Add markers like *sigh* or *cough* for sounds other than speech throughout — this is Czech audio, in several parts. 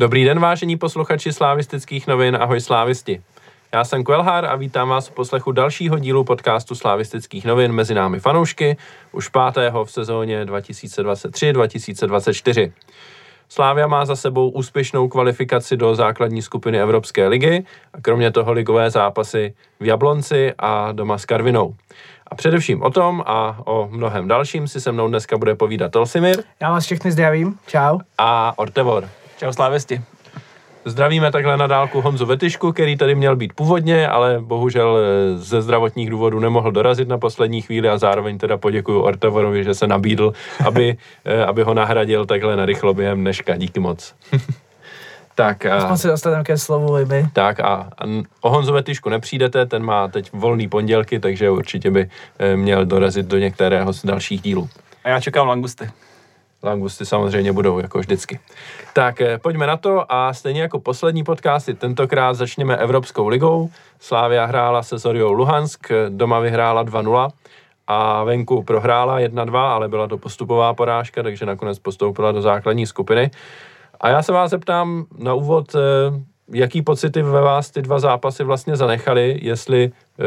Dobrý den, vážení posluchači slávistických novin, ahoj slávisti. Já jsem Kvelhár a vítám vás u poslechu dalšího dílu podcastu slávistických novin mezi námi fanoušky, už pátého v sezóně 2023-2024. Slávia má za sebou úspěšnou kvalifikaci do základní skupiny Evropské ligy a kromě toho ligové zápasy v Jablonci a doma s Karvinou. A především o tom a o mnohem dalším si se mnou dneska bude povídat Tolsimir. Já vás všechny zdravím, čau. A Ortevor. Čau slávěsti. Zdravíme takhle na dálku Honzu Vetyšku, který tady měl být původně, ale bohužel eh, ze zdravotních důvodů nemohl dorazit na poslední chvíli a zároveň teda poděkuju Ortevorovi, že se nabídl, aby, eh, aby ho nahradil takhle na rychlo během dneška. Díky moc. *laughs* tak a... Aspoň se dostaneme ke slovu, Liby. Tak a, a o Honzu Vetyšku nepřijdete, ten má teď volný pondělky, takže určitě by eh, měl dorazit do některého z dalších dílů. A já čekám langusty. Langusty samozřejmě budou, jako vždycky. Tak eh, pojďme na to a stejně jako poslední podcasty, tentokrát začněme Evropskou ligou. Slávia hrála se Zoriou Luhansk, doma vyhrála 2-0 a venku prohrála 1-2, ale byla to postupová porážka, takže nakonec postoupila do základní skupiny. A já se vás zeptám na úvod, eh, jaký pocity ve vás ty dva zápasy vlastně zanechaly, jestli eh,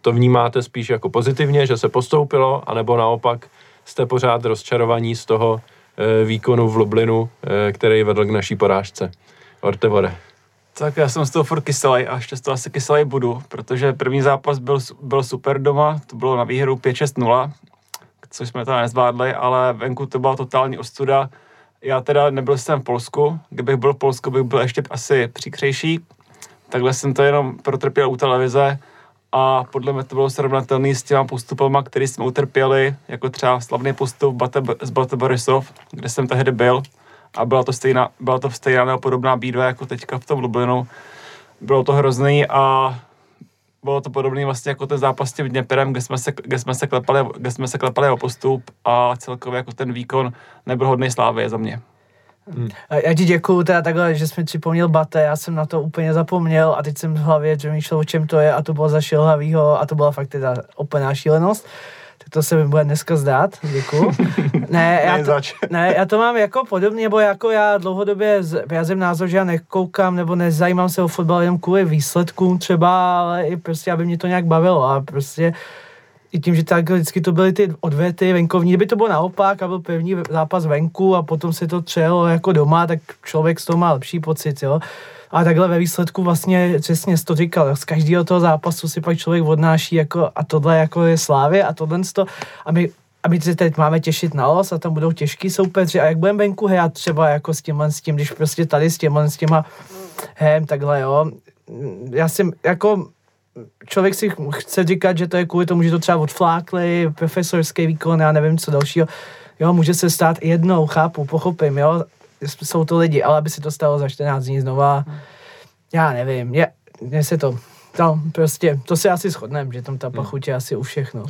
to vnímáte spíš jako pozitivně, že se postoupilo, anebo naopak jste pořád rozčarovaní z toho e, výkonu v Lublinu, e, který vedl k naší porážce. Ortevore. Tak já jsem z toho furt kyselý a ještě z toho asi kyselý budu, protože první zápas byl, byl super doma, to bylo na výhru 5-6-0, což jsme tam nezvládli, ale venku to byla totální ostuda. Já teda nebyl jsem v Polsku, kdybych byl v Polsku, bych byl ještě asi příkřejší. Takhle jsem to jenom protrpěl u televize a podle mě to bylo srovnatelné s těma postupama, které jsme utrpěli, jako třeba slavný postup Bate, z Bate Borisov, kde jsem tehdy byl a byla to stejná, byla to stejná nebo podobná bídva jako teďka v tom Lublinu. Bylo to hrozný a bylo to podobné vlastně jako ten zápas s tím Dněperem, kde jsme se, kde jsme se, klepali, kde jsme se klepali o postup a celkově jako ten výkon nebyl hodný slávy za mě. Hmm. Já ti děkuju teda takhle, že jsi mi připomněl Bate, já jsem na to úplně zapomněl a teď jsem v hlavě přemýšlel, o čem to je a to bylo za šilhavýho a to byla fakt teda úplná šílenost. Tak to se mi bude dneska zdát, děkuju. *laughs* Ne, já to, *laughs* ne, já to mám jako podobně, nebo jako já dlouhodobě vyjazím názor, že já nekoukám nebo nezajímám se o fotbal jenom kvůli výsledkům třeba, ale i prostě, aby mě to nějak bavilo a prostě i tím, že tak vždycky to byly ty odvety venkovní, kdyby to bylo naopak a byl první zápas venku a potom se to třelo jako doma, tak člověk z toho má lepší pocit, jo. A takhle ve výsledku vlastně přesně to říkal, z každého toho zápasu si pak člověk odnáší jako a tohle jako je slávy a tohle to a my a my se teď máme těšit na los a tam budou těžký soupeři a jak budeme venku hrát třeba jako s tím, s tím, když prostě tady s těma, s těma hem, takhle jo. Já jsem jako člověk si chce říkat, že to je kvůli tomu, že to třeba odflákli, profesorský výkon, já nevím co dalšího. Jo, může se stát jednou, chápu, pochopím, jo, jsou to lidi, ale aby se to stalo za 14 dní znova, já nevím, mně se to, no, prostě, to si asi shodneme, že tam ta hmm. pachuť je asi u všechno.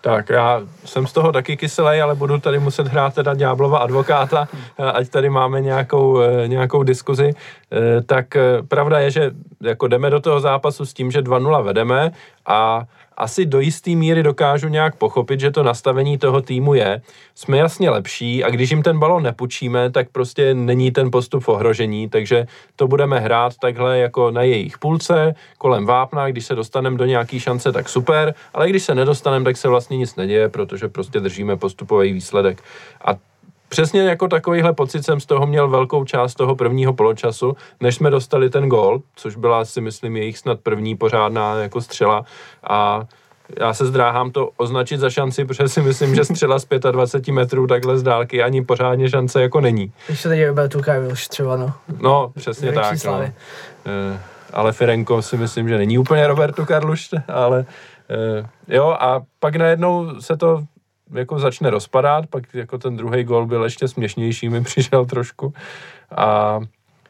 Tak já jsem z toho taky kyselý, ale budu tady muset hrát teda ďáblova advokáta, ať tady máme nějakou, eh, nějakou diskuzi. Eh, tak eh, pravda je, že jako jdeme do toho zápasu s tím, že 2-0 vedeme a asi do jisté míry dokážu nějak pochopit, že to nastavení toho týmu je. Jsme jasně lepší a když jim ten balon nepučíme, tak prostě není ten postup v ohrožení, takže to budeme hrát takhle jako na jejich půlce, kolem vápna, když se dostaneme do nějaký šance, tak super, ale když se nedostaneme, tak se vlastně nic neděje, protože prostě držíme postupový výsledek. A Přesně jako takovýhle pocit jsem z toho měl velkou část toho prvního poločasu, než jsme dostali ten gol, což byla si myslím jejich snad první pořádná jako střela a já se zdráhám to označit za šanci, protože si myslím, že střela z 25 metrů takhle z dálky ani pořádně šance jako není. Když se teď byl tu třeba, no. No, přesně tak. No. E, ale Ferenko si myslím, že není úplně Robertu Karluš, ale e, jo, a pak najednou se to jako začne rozpadat, pak jako ten druhý gol byl ještě směšnější, mi přišel trošku. A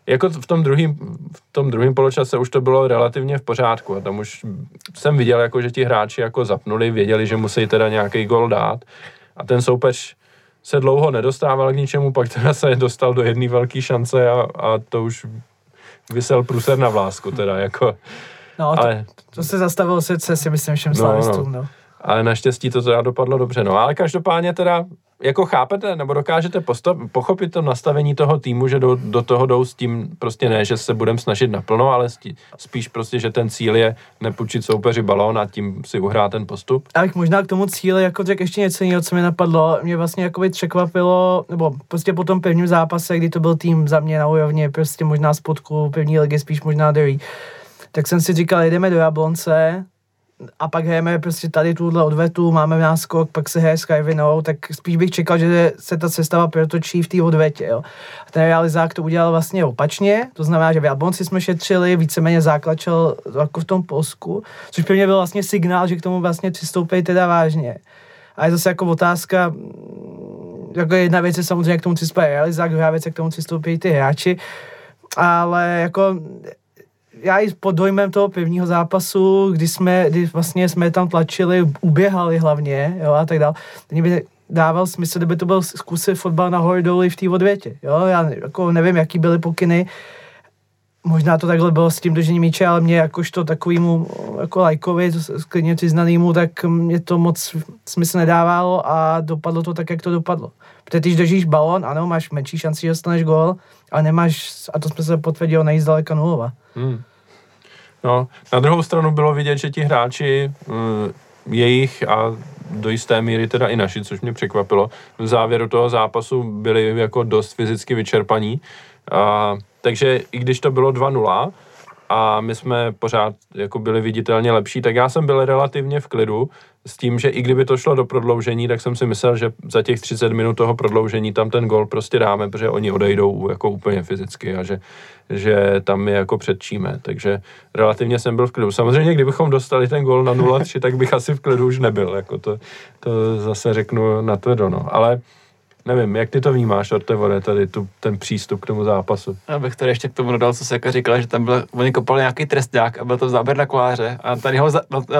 jako v tom druhém v tom druhém poločase už to bylo relativně v pořádku a tam už jsem viděl, jako, že ti hráči jako zapnuli, věděli, že musí teda nějaký gol dát a ten soupeř se dlouho nedostával k ničemu, pak teda se dostal do jedné velké šance a, a to už vysel průser na vlásku teda, jako. No, ale... to, to se zastavilo sice si myslím všem no, no. no. Ale naštěstí to teda dopadlo dobře. No ale každopádně teda jako chápete, nebo dokážete postav, pochopit to nastavení toho týmu, že do, do toho jdou s tím prostě ne, že se budeme snažit naplno, ale stí, spíš prostě, že ten cíl je nepůjčit soupeři balón a tím si uhrát ten postup? Bych možná k tomu cíli jako řekl ještě něco jiného, co mi napadlo. Mě vlastně jako překvapilo, nebo prostě po tom pevním zápase, kdy to byl tým za mě na úrovni, prostě možná spodku pevní ligy, spíš možná druhý. Tak jsem si říkal, jdeme do Jablonce, a pak hrajeme prostě tady tuhle odvetu, máme náskok, pak se hraje s Karvinou, tak spíš bych čekal, že se ta sestava protočí v té odvetě. Jo. A ten realizák to udělal vlastně opačně, to znamená, že v Jablonci jsme šetřili, víceméně záklačel jako v tom Polsku, což pro mě byl vlastně signál, že k tomu vlastně přistoupí teda vážně. A je zase jako otázka, jako jedna věc je samozřejmě k tomu přistoupí realizák, druhá věc je k tomu přistoupí ty hráči, ale jako já i pod dojmem toho prvního zápasu, kdy jsme, kdy vlastně jsme tam tlačili, uběhali hlavně, jo, a tak dále. Mě by dával smysl, kdyby to byl zkusit fotbal na doli v té odvětě, jo, já jako nevím, jaký byly pokyny, možná to takhle bylo s tím držením míče, ale mě jakožto takovýmu jako lajkovi, klidně přiznanýmu, tak mě to moc smysl nedávalo a dopadlo to tak, jak to dopadlo. Protože když držíš balon, ano, máš menší šanci, že dostaneš gól, a nemáš, a to jsme se potvrdilo, nejít zdaleka nulova. Hmm. No, na druhou stranu bylo vidět, že ti hráči, mm, jejich a do jisté míry teda i naši, což mě překvapilo, v závěru toho zápasu byli jako dost fyzicky vyčerpaní. A, takže i když to bylo 2-0, a my jsme pořád jako byli viditelně lepší, tak já jsem byl relativně v klidu s tím, že i kdyby to šlo do prodloužení, tak jsem si myslel, že za těch 30 minut toho prodloužení tam ten gol prostě dáme, protože oni odejdou jako úplně fyzicky a že, že tam je jako předčíme. Takže relativně jsem byl v klidu. Samozřejmě, kdybychom dostali ten gol na 0-3, tak bych asi v klidu už nebyl. Jako to, to zase řeknu na to no. Ale Nevím, jak ty to vnímáš, Ortevore, tady tu, ten přístup k tomu zápasu? Já bych tady ještě k tomu dodal, co se jako říkal, že tam byl, oni kopali nějaký trestňák a byl to záběr na koláře a tady jeho,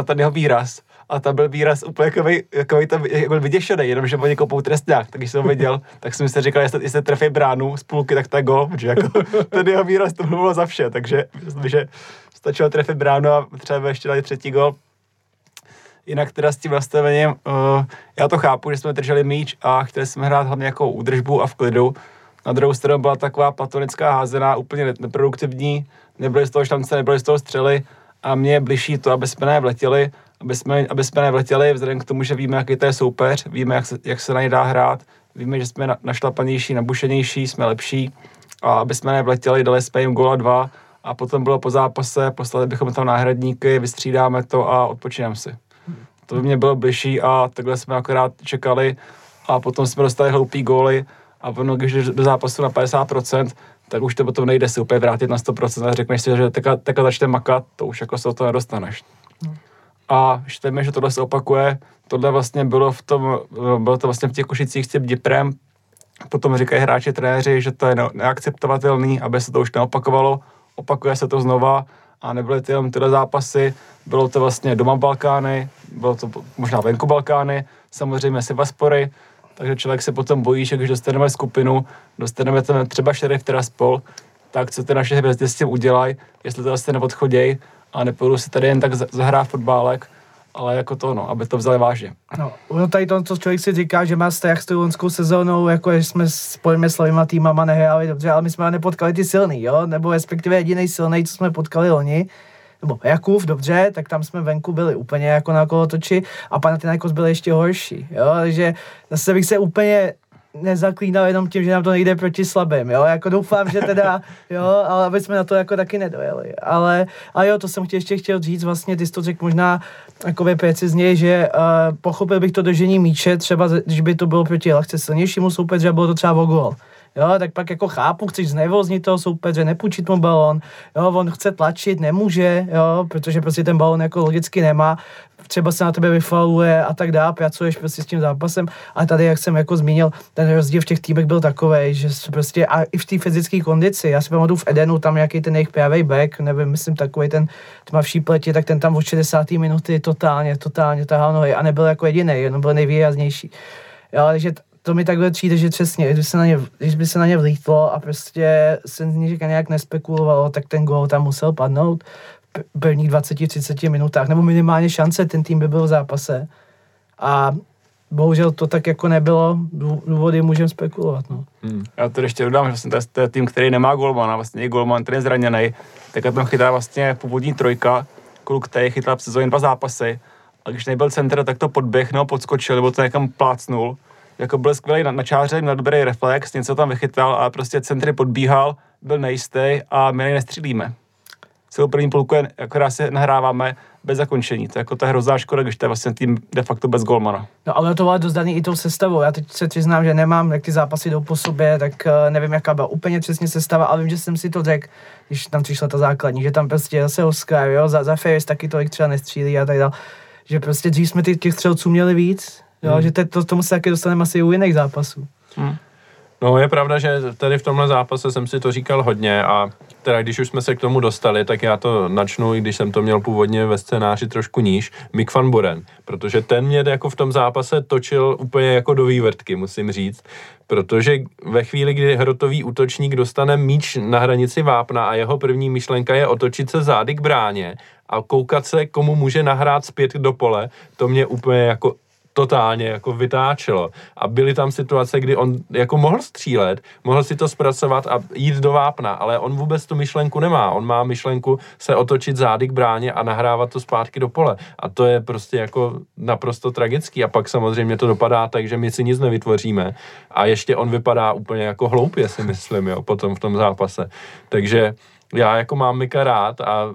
tady jeho výraz a tam byl výraz úplně jakový, jakový tam, jak byl vyděšený, jenom že oni kopou trestňák, tak když jsem ho viděl, *laughs* tak jsem si říkal, jestli, jestli trefí bránu z půlky, tak to je gol, protože jako *laughs* ten jeho výraz to bylo za vše, takže myslím, že stačilo trefit bránu a třeba ještě dali třetí gol, Jinak teda s tím nastavením, uh, já to chápu, že jsme drželi míč a chtěli jsme hrát hlavně jako údržbu a v klidu. Na druhou stranu byla taková platonická házená, úplně neproduktivní, nebyly z toho šance, nebyly z toho střely a mně je bližší to, aby jsme nevletěli, aby jsme, aby jsme nevletěli, vzhledem k tomu, že víme, jaký to je soupeř, víme, jak se, jak se na ně dá hrát, víme, že jsme na, našlapanější, nabušenější, jsme lepší a aby jsme nevletěli, dali jsme jim góla dva a potom bylo po zápase, poslali bychom tam náhradníky, vystřídáme to a odpočineme si. To by mě bylo bližší a takhle jsme akorát čekali a potom jsme dostali hloupý góly a potom, když do zápasu na 50%, tak už to potom nejde si úplně vrátit na 100% a řekneš si, že teďka, teďka začne makat, to už jako se o to nedostaneš. A štejme, že tohle se opakuje, tohle vlastně bylo v tom, bylo to vlastně v těch košicích s tím Diprem, potom říkají hráči, trenéři, že to je neakceptovatelný, aby se to už neopakovalo, opakuje se to znova a nebyly to jenom tyhle zápasy, bylo to vlastně doma Balkány, bylo to možná venku Balkány, samozřejmě Sevaspory, takže člověk se potom bojí, že když dostaneme skupinu, dostaneme tam třeba šerif Tiraspol, tak co ty naše hvězdy s tím udělají, jestli to vlastně neodchodějí a nepůjdu si tady jen tak zahrát fotbálek, ale jako to, no, aby to vzali vážně. No, no tady to, co člověk si říká, že má vztah s tou lonskou sezónou, jako že jsme s pojmyslovýma týmama nehráli dobře, ale my jsme nepotkali ty silný, jo, nebo respektive jediný silný, co jsme potkali oni, nebo Jakub, dobře, tak tam jsme venku byli úplně jako na kolotoči a Panathinaikos byl ještě horší, jo, takže zase bych se úplně nezaklínal jenom tím, že nám to nejde proti slabým, jo, jako doufám, že teda, *laughs* jo, ale aby jsme na to jako taky nedojeli, ale, a jo, to jsem chtěl ještě chtěl říct, vlastně ty jsi to řekl možná jakoby precizně, že uh, pochopil bych to držení míče, třeba když by to bylo proti lehce silnějšímu soupeři a bylo to třeba o gol, jo, tak pak jako chápu, chceš znevoznit toho soupeře, nepůjčit mu balon, jo, on chce tlačit, nemůže, jo, protože prostě ten balon jako logicky nemá, třeba se na tebe vyfaluje a tak dále, pracuješ prostě s tím zápasem, a tady, jak jsem jako zmínil, ten rozdíl v těch týmech byl takový, že prostě a i v té fyzické kondici, já si pamatuju v Edenu, tam nějaký ten jejich pravý back, nevím, myslím takový ten tmavší pleti, tak ten tam od 60. minuty totálně, totálně tahal nohy a nebyl jako jediný, jenom byl nejvýraznější. Jo, takže to mi takhle přijde, že přesně, když, se na ně, když by se na ně vlítlo a prostě se nějak nespekulovalo, tak ten gol tam musel padnout prvních 20-30 minutách, nebo minimálně šance ten tým by byl v zápase. A bohužel to tak jako nebylo, důvody můžeme spekulovat. No. Hmm. Já to ještě dodám, že vlastně to je, je tým, který nemá golmana, vlastně i golman, který je zraněný, tak tam chytá vlastně původní trojka, kluk, který chytal v sezóně dva zápasy, a když nebyl center, tak to podběh, nebo podskočil, nebo to někam plácnul. Jako byl skvělý na, na čáře, měl dobrý reflex, něco tam vychytal a prostě centry podbíhal, byl nejistý a my nestřílíme. Celou první půlku je, akorát se nahráváme bez zakončení. To je jako ta hrozná škoda, když to je vlastně tým de facto bez golmana. No ale to bylo dost daný i tou sestavou. Já teď se přiznám, že nemám, jak ty zápasy jdou po sobě, tak uh, nevím, jaká byla úplně přesně sestava, ale vím, že jsem si to řekl, když tam přišla ta základní, že tam prostě zase Oscar, jo, za, za Ferris taky tolik třeba nestřílí a tak dále že prostě dřív jsme těch střelců měli víc, jo, hmm. že te, to, tomu se taky dostaneme asi u jiných zápasů. Hmm. No je pravda, že tady v tomhle zápase jsem si to říkal hodně a teda když už jsme se k tomu dostali, tak já to načnu, i když jsem to měl původně ve scénáři trošku níž, Mick van Buren, protože ten mě jako v tom zápase točil úplně jako do vývrtky, musím říct, protože ve chvíli, kdy hrotový útočník dostane míč na hranici vápna a jeho první myšlenka je otočit se zády k bráně a koukat se, komu může nahrát zpět do pole, to mě úplně jako totálně jako vytáčelo. A byly tam situace, kdy on jako mohl střílet, mohl si to zpracovat a jít do vápna, ale on vůbec tu myšlenku nemá. On má myšlenku se otočit zády k bráně a nahrávat to zpátky do pole. A to je prostě jako naprosto tragický. A pak samozřejmě to dopadá tak, že my si nic nevytvoříme. A ještě on vypadá úplně jako hloupě, si myslím, jo, potom v tom zápase. Takže já jako mám Mika rád a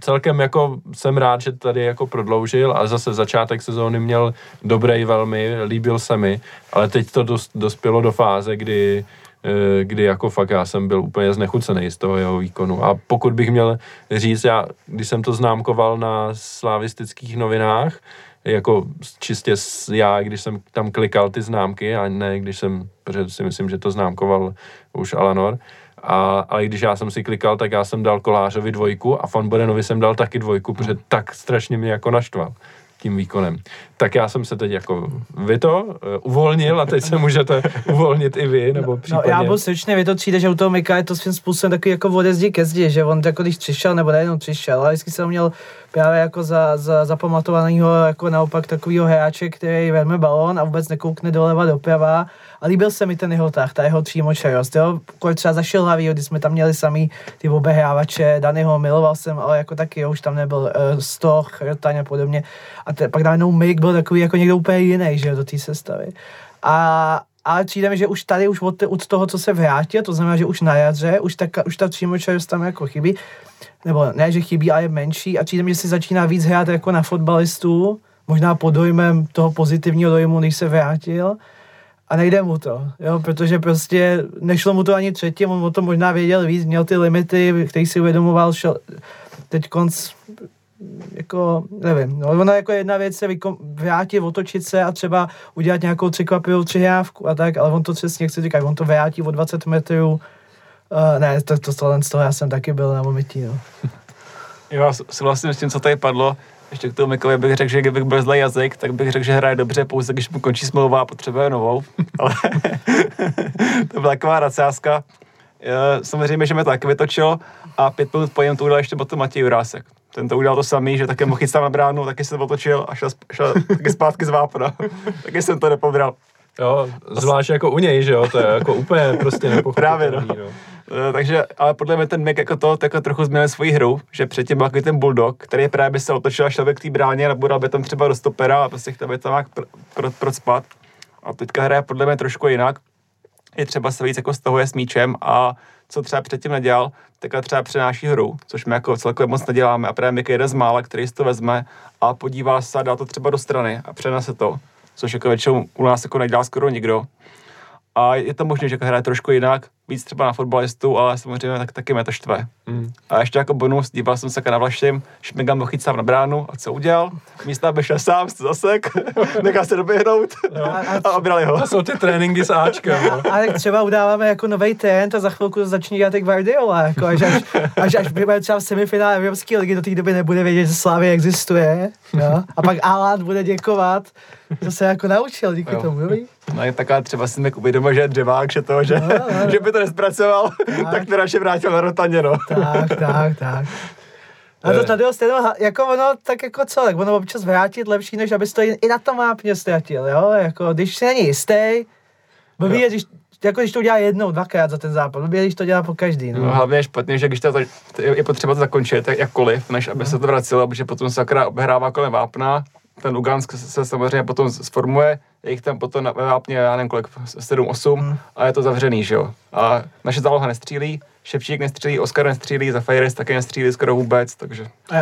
celkem jako jsem rád, že tady jako prodloužil a zase začátek sezóny měl dobrý velmi, líbil se mi, ale teď to dos, dospělo do fáze, kdy eh, kdy jako fakt já jsem byl úplně znechucený z toho jeho výkonu. A pokud bych měl říct, já, když jsem to známkoval na slavistických novinách, jako čistě já, když jsem tam klikal ty známky, a ne když jsem, protože si myslím, že to známkoval už Alanor, a, ale když já jsem si klikal, tak já jsem dal Kolářovi dvojku a Fanborenovi jsem dal taky dvojku, protože tak strašně mě jako naštval tím výkonem. Tak já jsem se teď jako vy to uh, uvolnil a teď se můžete *laughs* uvolnit i vy, nebo případně... No, já byl stručně, vy to přijde, že u toho Mika je to svým způsobem takový jako ode zdi ke zdi, že on jako když přišel, nebo nejenom přišel, ale vždycky jsem měl právě jako za, za zapamatovaného jako naopak takového hráče, který vezme balón a vůbec nekoukne doleva doprava a líbil se mi ten jeho tah, ta jeho třímočarost, jo. Kolik třeba zašel hlavý, když jsme tam měli sami ty obehrávače, Danyho miloval jsem, ale jako taky, jo, už tam nebyl uh, Stoch, Rotaň a podobně. A te, pak najednou Mick byl takový jako někdo úplně jiný, že jo, do té sestavy. A, ale přijde mi, že už tady, už od, od toho, co se vrátil, to znamená, že už na jaře, už ta, už ta třímočarost tam jako chybí, nebo ne, že chybí, ale je menší a přijde mi, že si začíná víc hrát jako na fotbalistu, možná pod dojmem toho pozitivního dojmu, když se vrátil a nejde mu to, jo, protože prostě nešlo mu to ani třetí, on o to možná věděl víc, měl ty limity, který si uvědomoval, šel, teď konc, jako, nevím, no, ona jako jedna věc se vykom, vrátit, otočit se a třeba udělat nějakou překvapivou přihrávku a tak, ale on to přesně chce říkat, on to vrátí o 20 metrů, uh, ne, to, to, to, to, já jsem taky byl na momentí, no. *laughs* Jo, souhlasím s tím, co tady padlo, ještě k tomu Mikovi bych řekl, že kdybych byl zlej jazyk, tak bych řekl, že hraje dobře pouze, když mu končí smlouva a potřebuje novou. *laughs* Ale *laughs* to byla taková racáska. Samozřejmě, že mě to taky vytočilo a pět minut po něm to udělal ještě potom Matěj Jurásek. Ten to udělal to samý, že také mohl chytat na bránu, taky se otočil a šel, šel *laughs* taky zpátky z vápna. taky jsem to nepobral. Jo, zvlášť jako u něj, že jo, to je jako úplně prostě nepochopitelný. Právě, no. no. Eh, takže, ale podle mě ten Mick jako to jako trochu změnil svoji hru, že předtím byl takový ten bulldog, který právě by se otočil a šel by k té bráně a budal by tam třeba do stopera a prostě chtěl by tam nějak pr- pr- procpat. A teďka hraje podle mě trošku jinak. Je třeba se víc jako stahuje s míčem a co třeba předtím nedělal, tak třeba přenáší hru, což my jako celkově moc neděláme. A právě Mick je jeden z mála, který si to vezme a podívá se a dá to třeba do strany a přenese to, což jako většinou u nás jako nedělá skoro nikdo. A je to možné, že hraje trošku jinak, víc třeba na fotbalistu, ale samozřejmě tak, taky mě to štve. Mm. A ještě jako bonus, díval jsem se na Vlaštěm, Šmiga mohl chyt sám na bránu a co udělal? Místa aby šel sám, se zasek, *laughs* nechal se doběhnout no. a, *laughs* a obrali ho. To jsou ty tréninky s Ačkem. No. A, tak třeba udáváme jako nový trend a za chvilku začne dělat jak Guardiola, jako až, až, až, až budeme třeba v semifinále Evropské ligy, do té doby nebude vědět, že Slávy existuje. Jo? A pak Alan bude děkovat, že se jako naučil díky jo. tomu. Jo? No je taková třeba si mi uvědomil, že je dřevák, že to, že, no, no. že by to nespracoval, tak, tak to radši vrátil na rotaně, no. Tak, tak, tak. *laughs* A to Eh, tady stejno, jako ono, tak jako co, tak ono občas vrátit lepší, než abys to i, na tom vápně ztratil, jo, jako když si není jistý, blbý je, když, jako když to udělá jednou, dvakrát za ten zápas, blbý je, když to dělá po každý, No, no. hlavně je špatně, že když to, je potřeba to zakončit jak- jakkoliv, než aby se to vracelo, protože potom se akorát obehrává kolem vápna, ten Lugansk se, se samozřejmě potom sformuje, je jich tam potom na ve vápně, já nevím kolik, 7-8 a je to zavřený, že jo. A naše záloha nestřílí, Ševčík nestřílí, Oskar nestřílí, Zafajiris taky nestřílí skoro vůbec, takže A,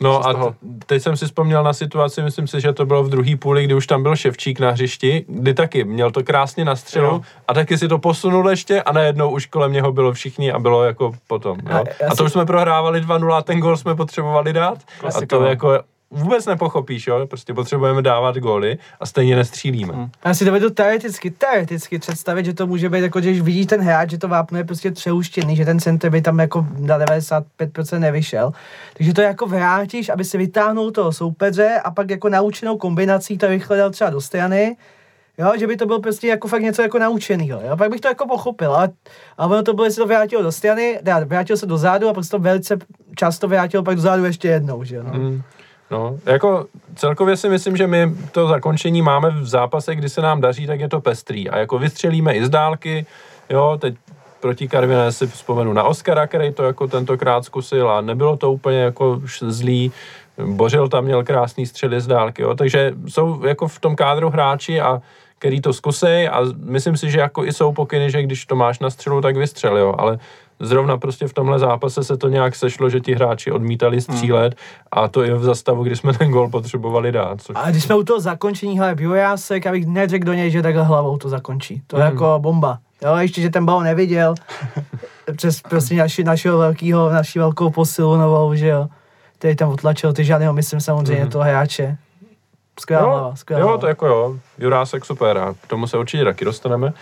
no. A teď jsem si vzpomněl na situaci, myslím si, že to bylo v druhé půli, kdy už tam byl Ševčík na hřišti, kdy taky měl to krásně na střelu Jo. a taky si to posunul ještě a najednou už kolem něho bylo všichni a bylo jako potom. A Jo? já A to si- už jsme prohrávali 2-0 a ten gol jsme potřebovali dát a Klasika, to no. jako vůbec nepochopíš, jo? prostě potřebujeme dávat góly a stejně nestřílíme. Hmm. Já si dovedu teoreticky, teoreticky představit, že to může být jako, když vidí ten hráč, že to vápno je prostě přehuštěný, že ten center by tam jako na 95% nevyšel. Takže to jako vrátíš, aby si vytáhnul toho soupeře a pak jako naučenou kombinací to rychle dal třeba do strany. Jo, že by to byl prostě jako fakt něco jako naučenýho, jo, pak bych to jako pochopil, ale, ale ono to bylo, jestli to vrátilo do strany, teda vrátil se do zádu a se to velice často vrátilo pak do zádu ještě jednou, že jo, no. Mm. No, jako celkově si myslím, že my to zakončení máme v zápase, kdy se nám daří, tak je to pestrý. A jako vystřelíme i z dálky, jo, teď proti Karviné si vzpomenu na Oscara, který to jako tentokrát zkusil a nebylo to úplně jako zlý. Bořil tam měl krásný střely z dálky, jo, takže jsou jako v tom kádru hráči a který to zkusej a myslím si, že jako i jsou pokyny, že když to máš na střelu, tak vystřel, jo, ale zrovna prostě v tomhle zápase se to nějak sešlo, že ti hráči odmítali střílet a to i v zastavu, kdy jsme ten gol potřebovali dát. Což... A když jsme u toho zakončení, hele, Bjurásek, abych neřekl do něj, že takhle hlavou to zakončí. To je jako bomba. Jo, ještě, že ten balon neviděl, *laughs* přes prostě naši, našeho velkého, naši velkou posilu novou, že jo, který tam otlačil ty žádného, myslím samozřejmě, toho hráče. Skvělá hlava, skvělá jo, hlava. to jako jo, Jurásek super a k tomu se určitě taky dostaneme.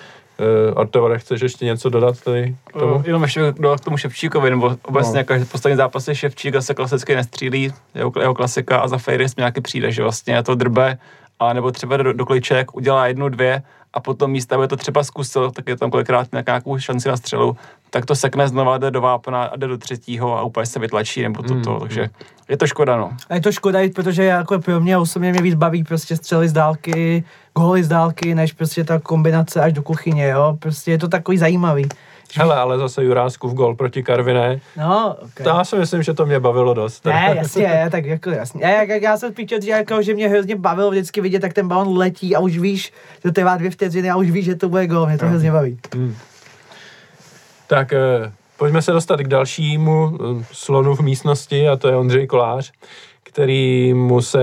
Uh, Artevore, chceš ještě něco dodat tady k tomu? Uh, jenom ještě do, k tomu Ševčíkovi, nebo obecně No. jako, poslední zápasy Ševčík asi klasicky nestřílí, jeho, jeho klasika a za Fejris mi nějaký přijde, že vlastně to drbe, a nebo třeba do, do kliček udělá jednu, dvě a potom místa, aby to třeba zkusil, tak je tam kolikrát nějakou šanci na střelu, tak to sekne znova, jde do vápna a jde do třetího a úplně se vytlačí, nebo toto, Mm, takže je to škoda, no. A je to škoda, i protože jako pro mě osobně mě víc baví prostě střely z dálky, góly z dálky, než prostě ta kombinace až do kuchyně, jo. Prostě je to takový zajímavý. Hele, ale zase Juráskův gol proti Karviné, No, okay. to já si myslím, že to mě bavilo dost. Ne, *laughs* jasně, tak jako jasně. Já, já, já jsem spíš že, jako, že mě hrozně bavilo vždycky vidět, jak ten balon letí a už víš, že to trvá dvě vteřiny a už víš, že to bude gol. Mě to hrozně baví. Tak eh, pojďme se dostat k dalšímu eh, slonu v místnosti a to je Ondřej Kolář, který mu se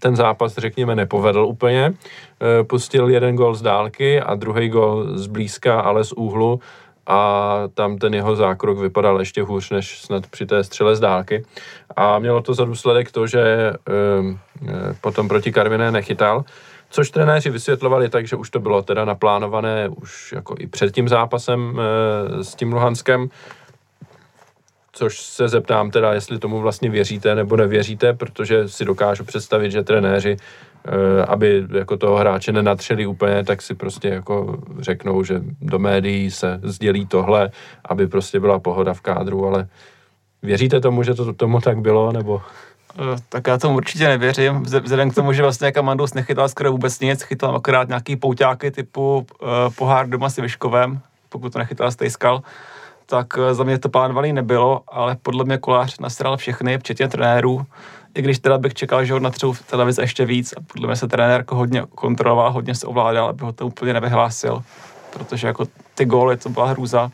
ten zápas, řekněme, nepovedl úplně. Eh, Pustil jeden gol z dálky a druhý gol z blízka, ale z úhlu a tam ten jeho zákrok vypadal ještě hůř než snad při té střele z dálky. A mělo to za důsledek to, že eh, eh, potom proti Karviné nechytal, což trenéři vysvětlovali tak, že už to bylo teda naplánované už jako i před tím zápasem eh, s tím Luhanskem, což se zeptám teda, jestli tomu vlastně věříte nebo nevěříte, protože si dokážu představit, že trenéři, aby jako toho hráče nenatřeli úplně, tak si prostě jako řeknou, že do médií se sdělí tohle, aby prostě byla pohoda v kádru, ale věříte tomu, že to tomu tak bylo, nebo... Eh, Tak já tomu určitě nevěřím, vzhledem k tomu, že vlastně jako Mandus nechytal skoro vůbec nic, chytal akorát nějaký pouťáky typu uh, pohár doma s Vyškovem, pokud to nechytal Stejskal, tak eh, za mě to plánovaný nebylo, ale podle mě Kolář nasral všechny, včetně trenérů, i když teda bych čekal, že ho natřou v televizi ještě víc a podle mě se trenér jako hodně kontroloval, hodně se ovládal, aby ho to úplně nevyhlásil, protože jako ty góly, to byla hrůza,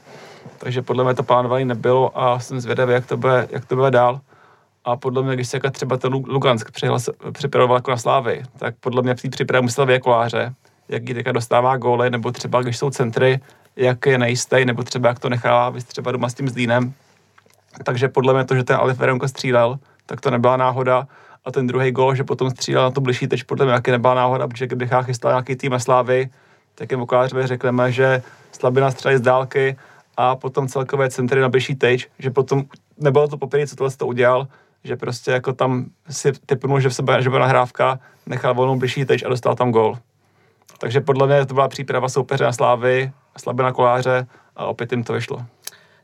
takže podle mě to plánovaný nebylo a jsem zvědavý, jak to bude, jak to bude dál. A podle mě, když se jako třeba ten Lu- Lugansk přihlas- připravoval jako na Slávy, tak podle mě při přípravě musel vědět koláře, jak jí teďka dostává góly, nebo třeba když jsou centry, jak je nejistý, nebo třeba jak to nechává třeba doma s tím Zlínem. Takže podle mě to, že ten Alif střílel, tak to nebyla náhoda. A ten druhý gól, že potom střílel na tu bližší teď, podle mě taky nebyla náhoda, protože kdybych já chystal nějaký tým Slávy, tak jim Kolářovi řekneme, že slabina střelí z dálky a potom celkové centry na bližší teď, že potom nebylo to poprvé, co tohle to udělal, že prostě jako tam si typnul, že, v sebe, že byla nahrávka, nechal volnou bližší teď a dostal tam gol. Takže podle mě to byla příprava soupeře na Slávy, slabina koláře a opět jim to vyšlo.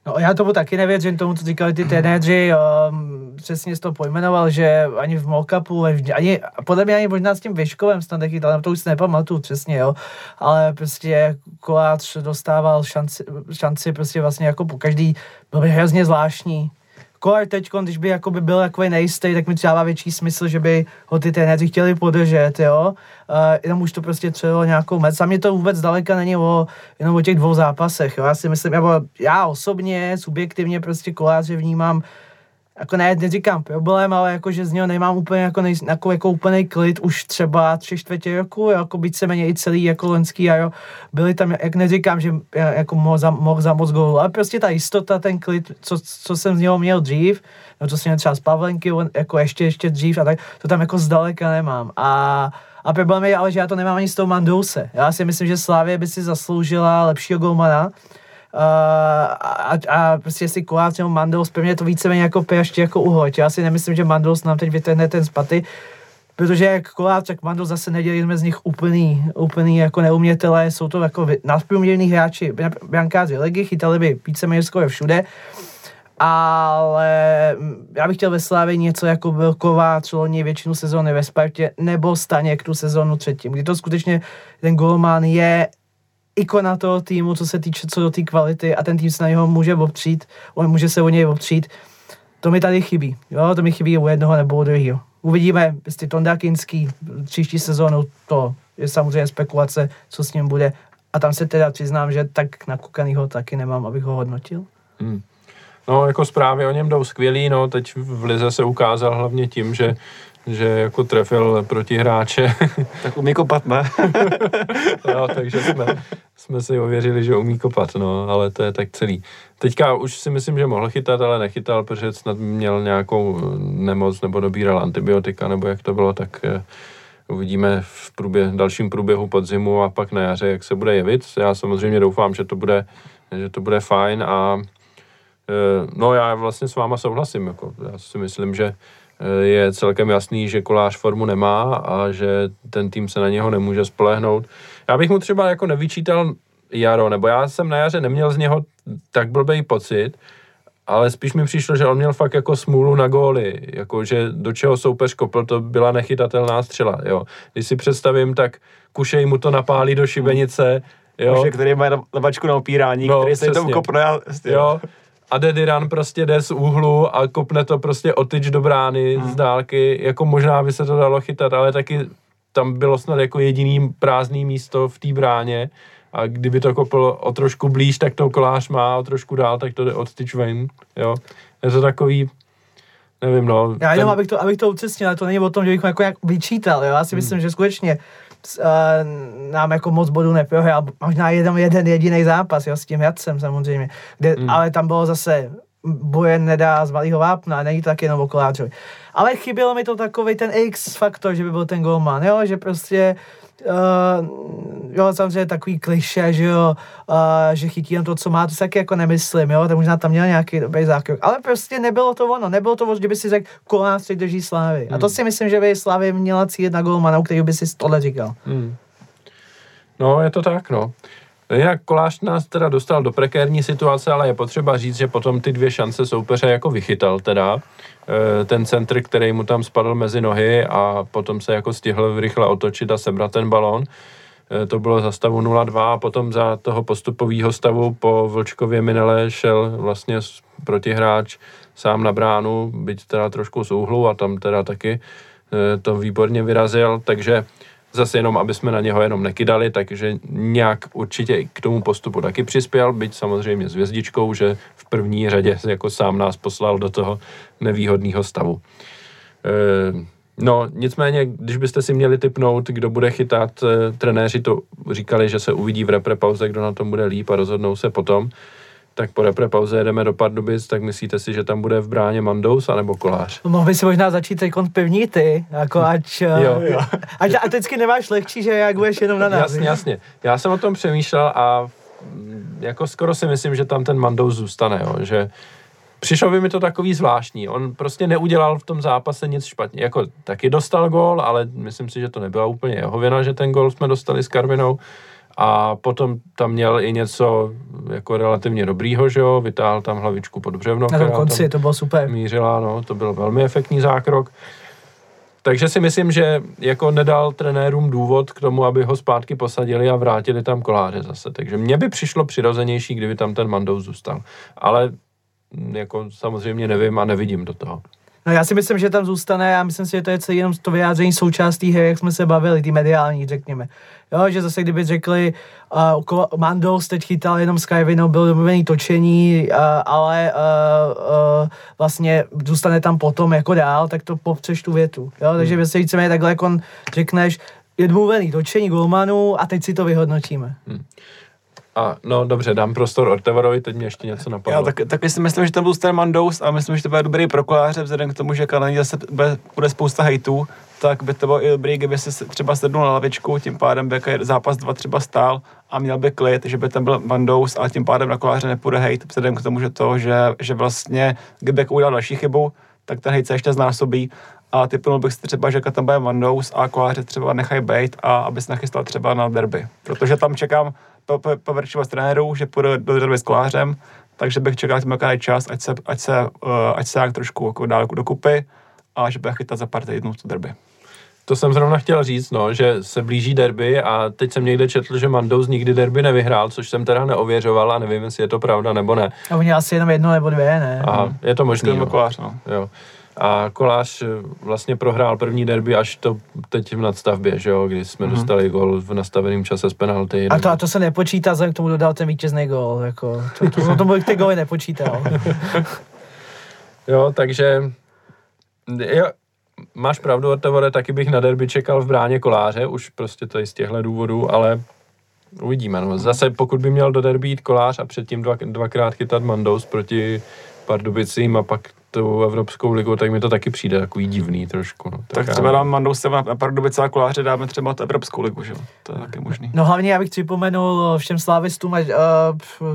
No já tomu taky nevěřím, tomu, co říkali ty trenéři. Um, přesně to pojmenoval, že ani v Mokapu, ani, podle mě ani možná s tím Vyškovem snad nechytal, to už si nepamatuju přesně, jo, ale prostě Koláč dostával šanci, šanci prostě vlastně jako po každý, byl by hrozně zvláštní, Kolar teď, když by jakoby byl takový nejistý, tak mi dává větší smysl, že by ho ty trenéři chtěli podržet, jo. Uh, jenom už to prostě třeba nějakou mec. A mě to vůbec daleka není o, jenom o těch dvou zápasech, jo. Já si myslím, já, já osobně, subjektivně prostě koláře vnímám jako ne, neříkám problém, ale jako, že z něho nemám úplně jako, nej, jako, jako úplný klid už třeba tři čtvrtě roku, jako být se i celý jako lenský a jo, byli tam, jak neříkám, že jako mohl za, mohl za moc gólů, ale prostě ta jistota, ten klid, co, co jsem z něho měl dřív, no to jsem měl třeba z Pavlenky, jako ještě, ještě dřív a tak, to tam jako zdaleka nemám a a problém je ale, že já to nemám ani s tou Mandouse. Já si myslím, že Slávě by si zasloužila lepšího golmana, a, a prostě jestli Kolář nebo Mandels, pro mě to víceméně jako ještě jako uhoď. Já si nemyslím, že Mandels nám teď vytrhne ten spaty, protože jak Kolář, tak Mandels zase nedělíme z nich úplný, úplný jako neumětelé, jsou to jako nadprůměrní hráči, brankáři ligy, chytali by víceméně skoro všude, ale já bych chtěl ve Slávě něco jako byl Kovář loni většinu sezóny ve Spartě, nebo Staněk tu sezónu třetím, kdy to skutečně ten golman je ikona toho týmu, co se týče co do té kvality a ten tým se na něho může opřít, on může se o něj opřít. To mi tady chybí, jo, to mi chybí u jednoho nebo u druhého. Uvidíme, jestli Tonda Kinský příští sezónu, to je samozřejmě spekulace, co s ním bude. A tam se teda přiznám, že tak nakukanýho taky nemám, abych ho hodnotil. Hmm. No, jako zprávy o něm jdou skvělý, no, teď v Lize se ukázal hlavně tím, že že jako trefil proti hráče. *laughs* Tak umí kopat, ne? *laughs* jo, takže jsme, jsme si ověřili, že umí kopat, no, ale to je tak celý. Teďka už si myslím, že mohl chytat, ale nechytal, protože snad měl nějakou nemoc nebo dobíral antibiotika, nebo jak to bylo, tak eh, uvidíme v průběh, dalším průběhu podzimu a pak na jaře, jak se bude jevit. Já samozřejmě doufám, že to bude, že to bude fajn a eh, no já vlastně s váma souhlasím, jako já si myslím, že je celkem jasný, že Kolář formu nemá a že ten tým se na něho nemůže spolehnout. Já bych mu třeba jako nevyčítal jaro, nebo já jsem na jaře neměl z něho tak blbý pocit, ale spíš mi přišlo, že on měl fakt jako smůlu na góly, jako že do čeho soupeř kopl, to byla nechytatelná střela, jo. Když si představím, tak Kušej mu to napálí do šibenice, jo. Kušej, který má lavačku na opírání, no, který se tomu kopne, jo. jo a Dediran prostě jde z úhlu a kopne to prostě o tyč do brány hmm. z dálky, jako možná by se to dalo chytat, ale taky tam bylo snad jako jediný prázdný místo v té bráně a kdyby to kopl o trošku blíž, tak to kolář má, o trošku dál, tak to jde od tyč ven, jo. Je to takový, nevím, no. Já jenom, ten... abych to, abych to ucestnil, ale to není o tom, že bych jako nějak vyčítal, jo. Já si hmm. myslím, že skutečně nám jako moc bodů neprohrál, možná jeden, jeden jediný zápas, jo, s tím Jacem samozřejmě, kde, mm. ale tam bylo zase boje nedá z malého vápna, není to tak jenom o Koláčovi. Ale chybělo mi to takový ten X faktor, že by byl ten golman, jo, že prostě uh, jo, samozřejmě takový kliše, že jo, uh, že chytí jen to, co má, to se taky jako nemyslím, jo, tak možná tam měl nějaký dobrý zákrok, ale prostě nebylo to ono, nebylo to ono, že by si řekl, kolán si drží Slávy. Hmm. A to hmm. si myslím, že by Slávy měla cílit na golmana, u kterého by si tohle říkal. Hmm. No, je to tak, no. Jinak Kolář nás teda dostal do prekérní situace, ale je potřeba říct, že potom ty dvě šance soupeře jako vychytal teda. E, ten centr, který mu tam spadl mezi nohy a potom se jako stihl rychle otočit a sebrat ten balón. E, to bylo za stavu 0-2 a potom za toho postupového stavu po Vlčkově Minele šel vlastně protihráč sám na bránu, byť teda trošku z úhlu a tam teda taky e, to výborně vyrazil, takže zase jenom, aby jsme na něho jenom nekydali, takže nějak určitě k tomu postupu taky přispěl, byť samozřejmě s hvězdičkou, že v první řadě *laughs* jako sám nás poslal do toho nevýhodného stavu. E, no, nicméně, když byste si měli typnout, kdo bude chytat, e, trenéři to říkali, že se uvidí v repre pauze, kdo na tom bude líp a rozhodnou se potom tak po repre pauze jedeme do Pardubic, tak myslíte si, že tam bude v bráně Mandous anebo Kolář? No, mohl by si možná začít teď pevní ty, jako ať, *laughs* jo, jo. ať, ať vždycky nemáš lehčí, že jak budeš jenom na nás. Jasně, jasně. Já jsem o tom přemýšlel a mm, jako skoro si myslím, že tam ten Mandous zůstane, jo, že Přišlo by mi to takový zvláštní. On prostě neudělal v tom zápase nic špatně. Jako taky dostal gól, ale myslím si, že to nebyla úplně jeho vina, že ten gól jsme dostali s Karvinou A potom tam měl i něco jako relativně dobrýho, že jo, vytáhl tam hlavičku pod břevno. Na tom konci tam to bylo super. mířila, no, to byl velmi efektní zákrok. Takže si myslím, že jako nedal trenérům důvod k tomu, aby ho zpátky posadili a vrátili tam koláře zase. Takže mně by přišlo přirozenější, kdyby tam ten Mandou zůstal. Ale jako samozřejmě nevím a nevidím do toho. No já si myslím, že tam zůstane, já myslím si, že to je celý jenom to vyjádření součástí hry, jak jsme se bavili, ty mediální, řekněme. Jo, že zase kdyby řekli, uh, Mandos teď chytal jenom Skyvino, byl domluvený točení, uh, ale uh, uh, vlastně zůstane tam potom jako dál, tak to popřeš tu větu. Jo? Takže hmm. se víceméně takhle jako řekneš, je domluvený točení golmanů a teď si to vyhodnotíme. Hmm. A no dobře, dám prostor Ortevorovi, teď mě ještě něco napadlo. Já tak, taky si myslím, že to byl ten Mandous a myslím, že to bude dobrý pro koláře, vzhledem k tomu, že Kananí zase bude, bude spousta hejtů, tak by to bylo i dobrý, kdyby se třeba sednul na lavičku, tím pádem by zápas dva třeba stál a měl by klid, že by tam byl Mandous a tím pádem na koláře nepůjde hejt, vzhledem k tomu, že to, že, že vlastně, kdyby udělal další chybu, tak ten hejt se ještě znásobí a typnul bych si třeba, že tam bude Mandous a koláře třeba nechají bejt a aby se nachystal třeba na derby. Protože tam čekám povrčivo s trenérů, že půjde do derby s kolářem, takže bych čekal, že má čas, ať se, ať se, uh, ať se jak trošku jako dál dokupy a že bude chytat za pár týdnů tu derby. To jsem zrovna chtěl říct, no, že se blíží derby a teď jsem někde četl, že Mandous nikdy derby nevyhrál, což jsem teda neověřoval a nevím, jestli je to pravda nebo ne. A oni asi jenom jedno nebo dvě, ne? Aha, je to možný. no. Kolář, no. Jo. A Kolář vlastně prohrál první derby až to teď v nadstavbě, že jo, kdy jsme mm-hmm. dostali gol v nastaveném čase z penalty. A to, a to se nepočítá, vzhledem k tomu dodal ten vítězný gol, jako, to, to, to, to ty goly nepočítal. *laughs* jo, takže jo, máš pravdu, Otevore, taky bych na derby čekal v bráně Koláře, už prostě to je z těchto důvodů, ale uvidíme. No. Zase pokud by měl do derby jít Kolář a předtím dva, dvakrát chytat Mandous proti Pardubicím a pak tu Evropskou ligu, tak mi to taky přijde takový divný trošku. No. Tak, tak třeba dám Mandous na Pardubice a Koláře dáme třeba tu Evropskou ligu, že To je taky možný. No hlavně já bych připomenul všem slávistům, uh,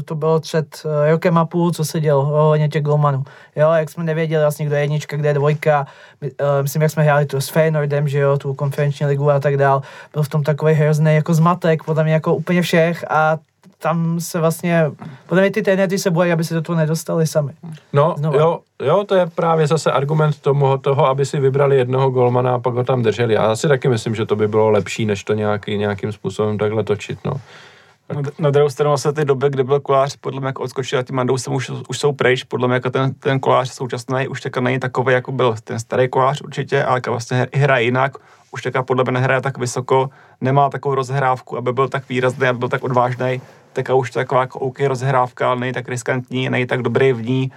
to bylo před uh, rokem a půl, co se dělo ohledně těch golmanů. Jo, jak jsme nevěděli vlastně, kdo je jednička, kde je dvojka, uh, myslím, jak jsme hráli tu s Feyenoordem, že jo, tu konferenční ligu a tak dál. Byl v tom takový hrozný jako zmatek, podle mě jako úplně všech a tam se vlastně, podle mě ty trenéři se bojí, aby se do toho nedostali sami. No jo, jo, to je právě zase argument tomu, toho, aby si vybrali jednoho golmana a pak ho tam drželi. Já si taky myslím, že to by bylo lepší, než to nějaký, nějakým způsobem takhle točit. No. Tak. Na, na druhou stranu se ty doby, kdy byl kolář, podle mě jako odskočil a tím Mandousem už, už jsou pryč, podle mě jako ten, ten kolář současný už taká není takový, jako byl ten starý kolář určitě, ale vlastně hraje jinak, už taká podle mě nehraje tak vysoko, nemá takovou rozhrávku, aby byl tak výrazný, aby byl tak odvážný, tak už to taková jako OK rozhrávka, ale není tak riskantní, není tak dobrý v ní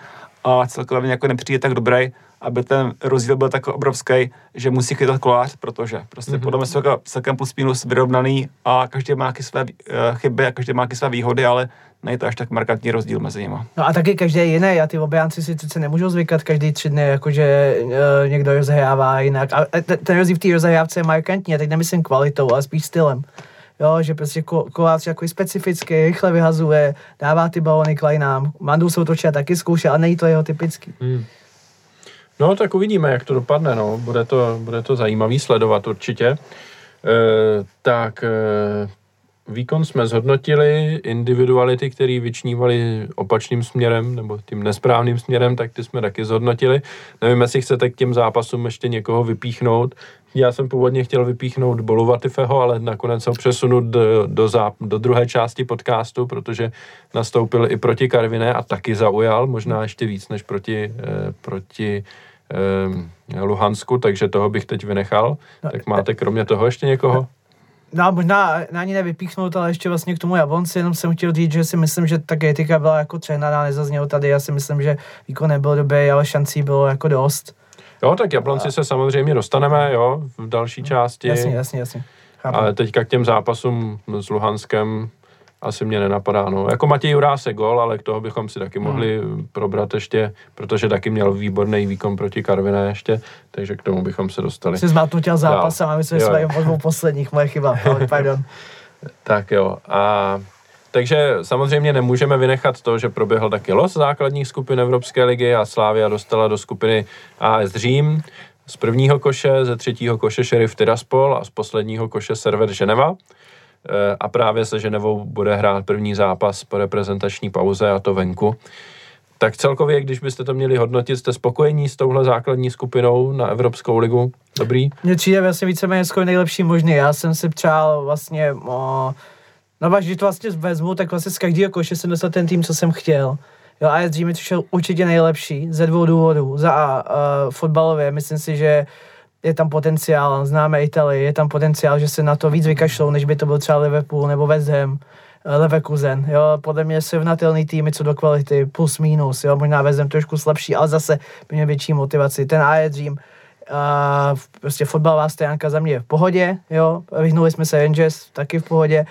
a celkově mě jako nepřijde tak dobrý, aby ten rozdíl byl tak obrovský, že musí chytat kolář, protože prostě mm-hmm. podle mě jsou celkem plus minus vyrovnaný a každý má nějaké své uh, chyby a každý má nějaké své výhody, ale není to až tak markantní rozdíl mezi nimi. No a taky každý je jiný a ty obránci si přece nemůžou zvykat každý tři dny, jakože uh, někdo rozhrává jinak. A ten rozdíl v té rozhrávce je markantní, a teď nemyslím kvalitou, ale spíš stylem jo, že prostě Kovář jako specificky, rychle vyhazuje, dává ty balony k lineám. Mandu se točí a taky zkoušel, ale není to jeho typický. Hmm. No, tak uvidíme, jak to dopadne, no. Bude to, bude to zajímavý sledovat určitě. E, tak e, výkon jsme zhodnotili, individuality, které vyčnívaly opačným směrem, nebo tím nesprávným směrem, tak ty jsme taky zhodnotili. Nevím, jestli chcete k těm zápasům ještě někoho vypíchnout. Já jsem původně chtěl vypíchnout Bolu Vatifeho, ale nakonec ho přesunut do, do, záp, do druhé části podcastu, protože nastoupil i proti Karviné a taky zaujal, možná ještě víc než proti, eh, proti eh, Luhansku, takže toho bych teď vynechal. No, tak máte kromě toho ještě někoho? No možná ani nevypíchnout, ale ještě vlastně k tomu Jablonci, jenom jsem chtěl říct, že si myslím, že ta kritika byla jako třená, nezaznělo tady, já si myslím, že výkon nebyl dobrý, ale šancí bylo jako dost. Jo, tak Jablonci a... se samozřejmě dostaneme, jo, v další části. Jasně, jasně, jasně. Chápu. Ale teďka k těm zápasům s Luhanskem asi mě nenapadá. No. Jako Matěj Jurás je gol, ale k toho bychom si taky mohli hmm. probrat ještě, protože taky měl výborný výkon proti Karviné ještě, takže k tomu bychom se dostali. Jsi zmatnutil zápas a my jsme svým dvou posledních, moje chyba, *laughs* pardon. tak jo, a takže samozřejmě nemůžeme vynechat to, že proběhl taky los základních skupin Evropské ligy a Slávia dostala do skupiny AS Řím. Z prvního koše, ze třetího koše Sheriff Tiraspol a z posledního koše Server Ženeva. Eh, a právě se Ženevou bude hrát první zápas po reprezentační pauze a to venku. Tak celkově, když byste to měli hodnotit, jste spokojení s touhle základní skupinou na Evropskou ligu? Dobrý? Mně přijde vlastně víceméně skoro nejlepší možný. Já jsem si přál vlastně, o, no když to vlastně vezmu, tak vlastně z každého koše jsem dostal ten tým, co jsem chtěl. Jo, a Dream mi přišel určitě nejlepší ze dvou důvodů. Za A, uh, fotbalově, myslím si, že je tam potenciál, známe Italii, je tam potenciál, že se na to víc vykašlou, než by to byl třeba Liverpool nebo West Ham. Eh, Leverkusen, jo, podle mě srovnatelný týmy co do kvality, plus minus, jo, možná vezem trošku slabší, ale zase by měl větší motivaci. Ten Ajax Dream, uh, prostě fotbalová stránka za mě je v pohodě, jo, vyhnuli jsme se Rangers, taky v pohodě,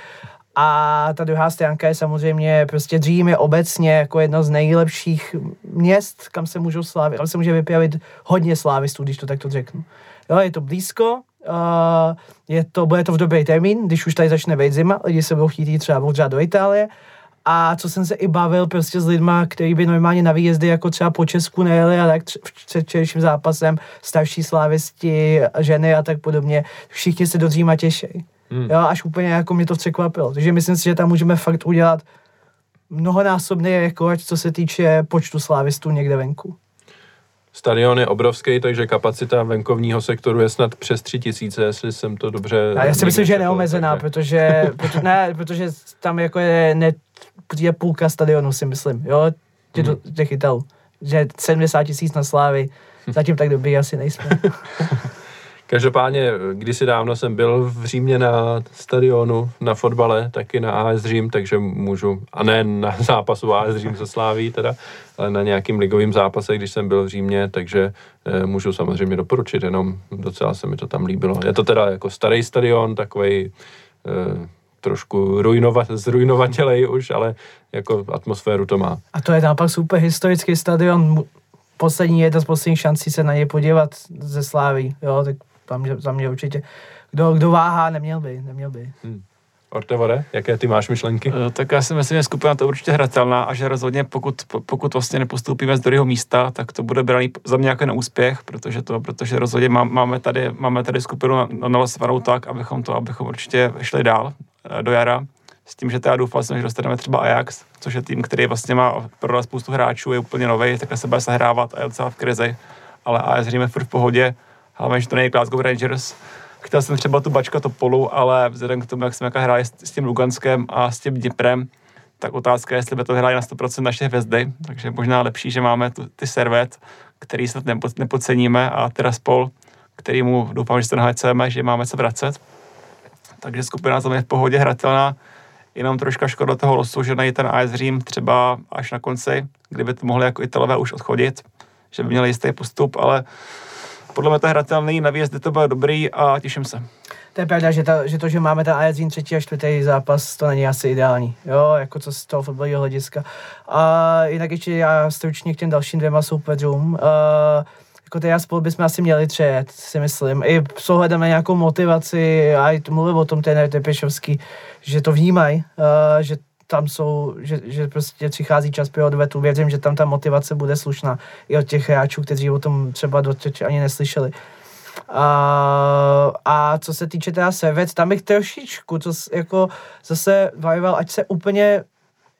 a ta druhá stránka je samozřejmě prostě Dream je obecně jako jedno z nejlepších měst, kam se můžou slávit, kam se může vypěvit hodně slávistů, když to takto řeknu. Jo, je to blízko, uh, je to, bude to v dobrý termín, když už tady začne být zima, lidi se budou chtít jít třeba třeba do Itálie. A co jsem se i bavil prostě s lidma, kteří by normálně na výjezdy jako třeba po Česku nejeli a tak před včerejším zápasem, starší slávisti, ženy a tak podobně, všichni se do Říma těší. Hmm. Jo, až úplně jako mě to překvapilo. Takže myslím si, že tam můžeme fakt udělat mnohonásobný rekord, co se týče počtu slávistů někde venku. Stadion je obrovský, takže kapacita venkovního sektoru je snad přes tři tisíce, jestli jsem to dobře... A já si myslím, že je neomezená, takže... protože, protože, ne, protože tam jako je, ne, je půlka stadionu, si myslím, jo, těch, hmm. těch Italů. Že 70 tisíc na slávy, zatím tak dobrý asi nejsme. *laughs* Každopádně, kdysi dávno jsem byl v Římě na stadionu, na fotbale, taky na AS Řím, takže můžu, a ne na zápasu AS Řím se sláví teda, ale na nějakým ligovým zápase, když jsem byl v Římě, takže e, můžu samozřejmě doporučit, jenom docela se mi to tam líbilo. Je to teda jako starý stadion, takový eh, trošku ruinovat, zrujnovatelej už, ale jako atmosféru to má. A to je naopak super historický stadion, poslední jedna z posledních šancí se na něj podívat ze Slávy, jo, tak tam, za mě určitě. Kdo, kdo váhá, neměl by, neměl by. Hmm. Ortevore, jaké ty máš myšlenky? Uh, tak já si myslím, že skupina to určitě hratelná a že rozhodně pokud, pokud vlastně nepostoupíme z druhého místa, tak to bude braný za mě jako neúspěch, protože to, protože rozhodně má, máme, tady, máme tady skupinu nalosovanou tak, abychom to, abychom určitě šli dál uh, do jara. S tím, že teda doufal jsem, že dostaneme třeba Ajax, což je tým, který vlastně má pro spoustu hráčů, je úplně nový, takhle se bude sehrávat a je docela v krizi, ale Ajax Říme furt v pohodě hlavně, že to není Glasgow Rangers. Chtěl jsem třeba tu bačka Topolu, ale vzhledem k tomu, jak jsme hráli s, tím Luganskem a s tím Dniprem, tak otázka je, jestli by to hráli na 100% naše hvězdy, takže možná lepší, že máme tu, ty servet, který snad nepo, nepoceníme a Tiraspol, kterýmu doufám, že se nahajceme, že máme co vracet. Takže skupina za mě v pohodě hratelná, jenom troška škoda toho losu, že najít ten AS Řím třeba až na konci, kdyby to mohli jako Italové už odchodit, že by měli jistý postup, ale podle mě to hratelný, na výjezdy to bylo dobrý a těším se. To je pravda, že, ta, že to, že máme ten Ajax třetí a čtvrtý zápas, to není asi ideální, jo, jako co z toho fotbalového hlediska. A jinak ještě já stručně k těm dalším dvěma soupeřům. Uh, jako ty spolu bychom asi měli třet, si myslím. I s ohledem na nějakou motivaci, a i mluvil o tom ten Tepešovský, že to vnímají, uh, že tam jsou, že, že prostě přichází čas pro odvetu. Věřím, že tam ta motivace bude slušná i od těch hráčů, kteří o tom třeba doteď ani neslyšeli. A, a co se týče teda Servec, tam bych trošičku, co jako zase vajoval, ať se úplně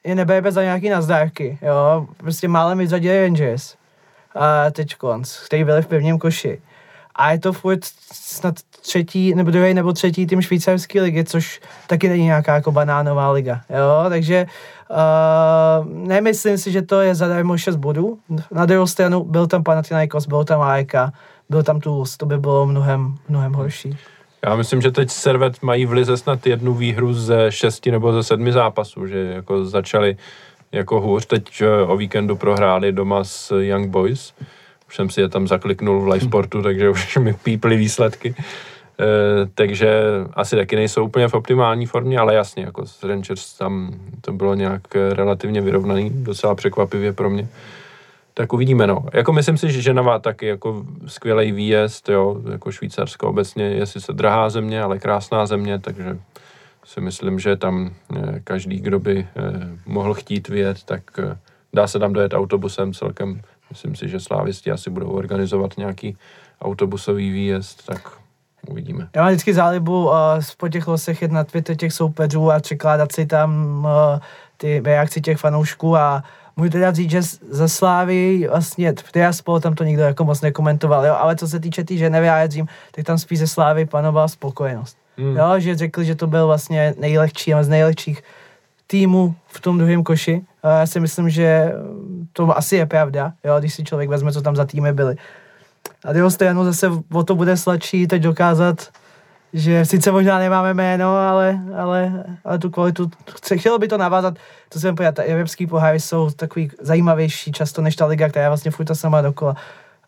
je nebejme za nějaký nazdárky, jo, prostě málem vyřadili Rangers a teď konc, který byli v prvním koši. A je to furt snad třetí, nebo druhý nebo třetí tým švýcarské ligy, což taky není nějaká jako banánová liga. Jo? Takže uh, nemyslím si, že to je zadarmo 6 bodů. Na druhou stranu byl tam Panathinaikos, byl tam AEK, byl tam Toulouse, to by bylo mnohem, mnohem horší. Já myslím, že teď Servet mají v lize snad jednu výhru ze šesti nebo ze sedmi zápasů, že jako začali jako hůř. Teď o víkendu prohráli doma s Young Boys. Už jsem si je tam zakliknul v live sportu, takže už mi píply výsledky. Eh, takže asi taky nejsou úplně v optimální formě, ale jasně, jako s Rangers tam to bylo nějak eh, relativně vyrovnaný, docela překvapivě pro mě. Tak uvidíme, no. Jako myslím si, že Ženava taky jako skvělý výjezd, jo, jako Švýcarsko obecně je sice drahá země, ale krásná země, takže si myslím, že tam eh, každý, kdo by mohl chtít vyjet, tak dá se tam dojet autobusem celkem. Myslím si, že slávisti asi budou organizovat nějaký autobusový výjezd, tak uvidíme. Já mám vždycky zálibu uh, po těch losech jet na Twitter těch soupeřů a překládat si tam uh, ty reakci těch fanoušků a můžu teda říct, že za Slávy vlastně, já spolu tam to nikdo jako moc nekomentoval, jo, ale co se týče té tý Ženevy a Jedzím, tak tam spíš ze Slávy panovala spokojenost. Hmm. Jo, že řekli, že to byl vlastně nejlehčí, z nejlehčích týmů v tom druhém koši. A já si myslím, že to asi je pravda, jo, když si člověk vezme, co tam za týmy byly. A druhou stranu zase o to bude sladší teď dokázat, že sice možná nemáme jméno, ale, ale, ale tu kvalitu, chce, chtělo by to navázat, to jsem povedal, evropský poháry jsou takový zajímavější často než ta liga, která je vlastně furt ta sama dokola.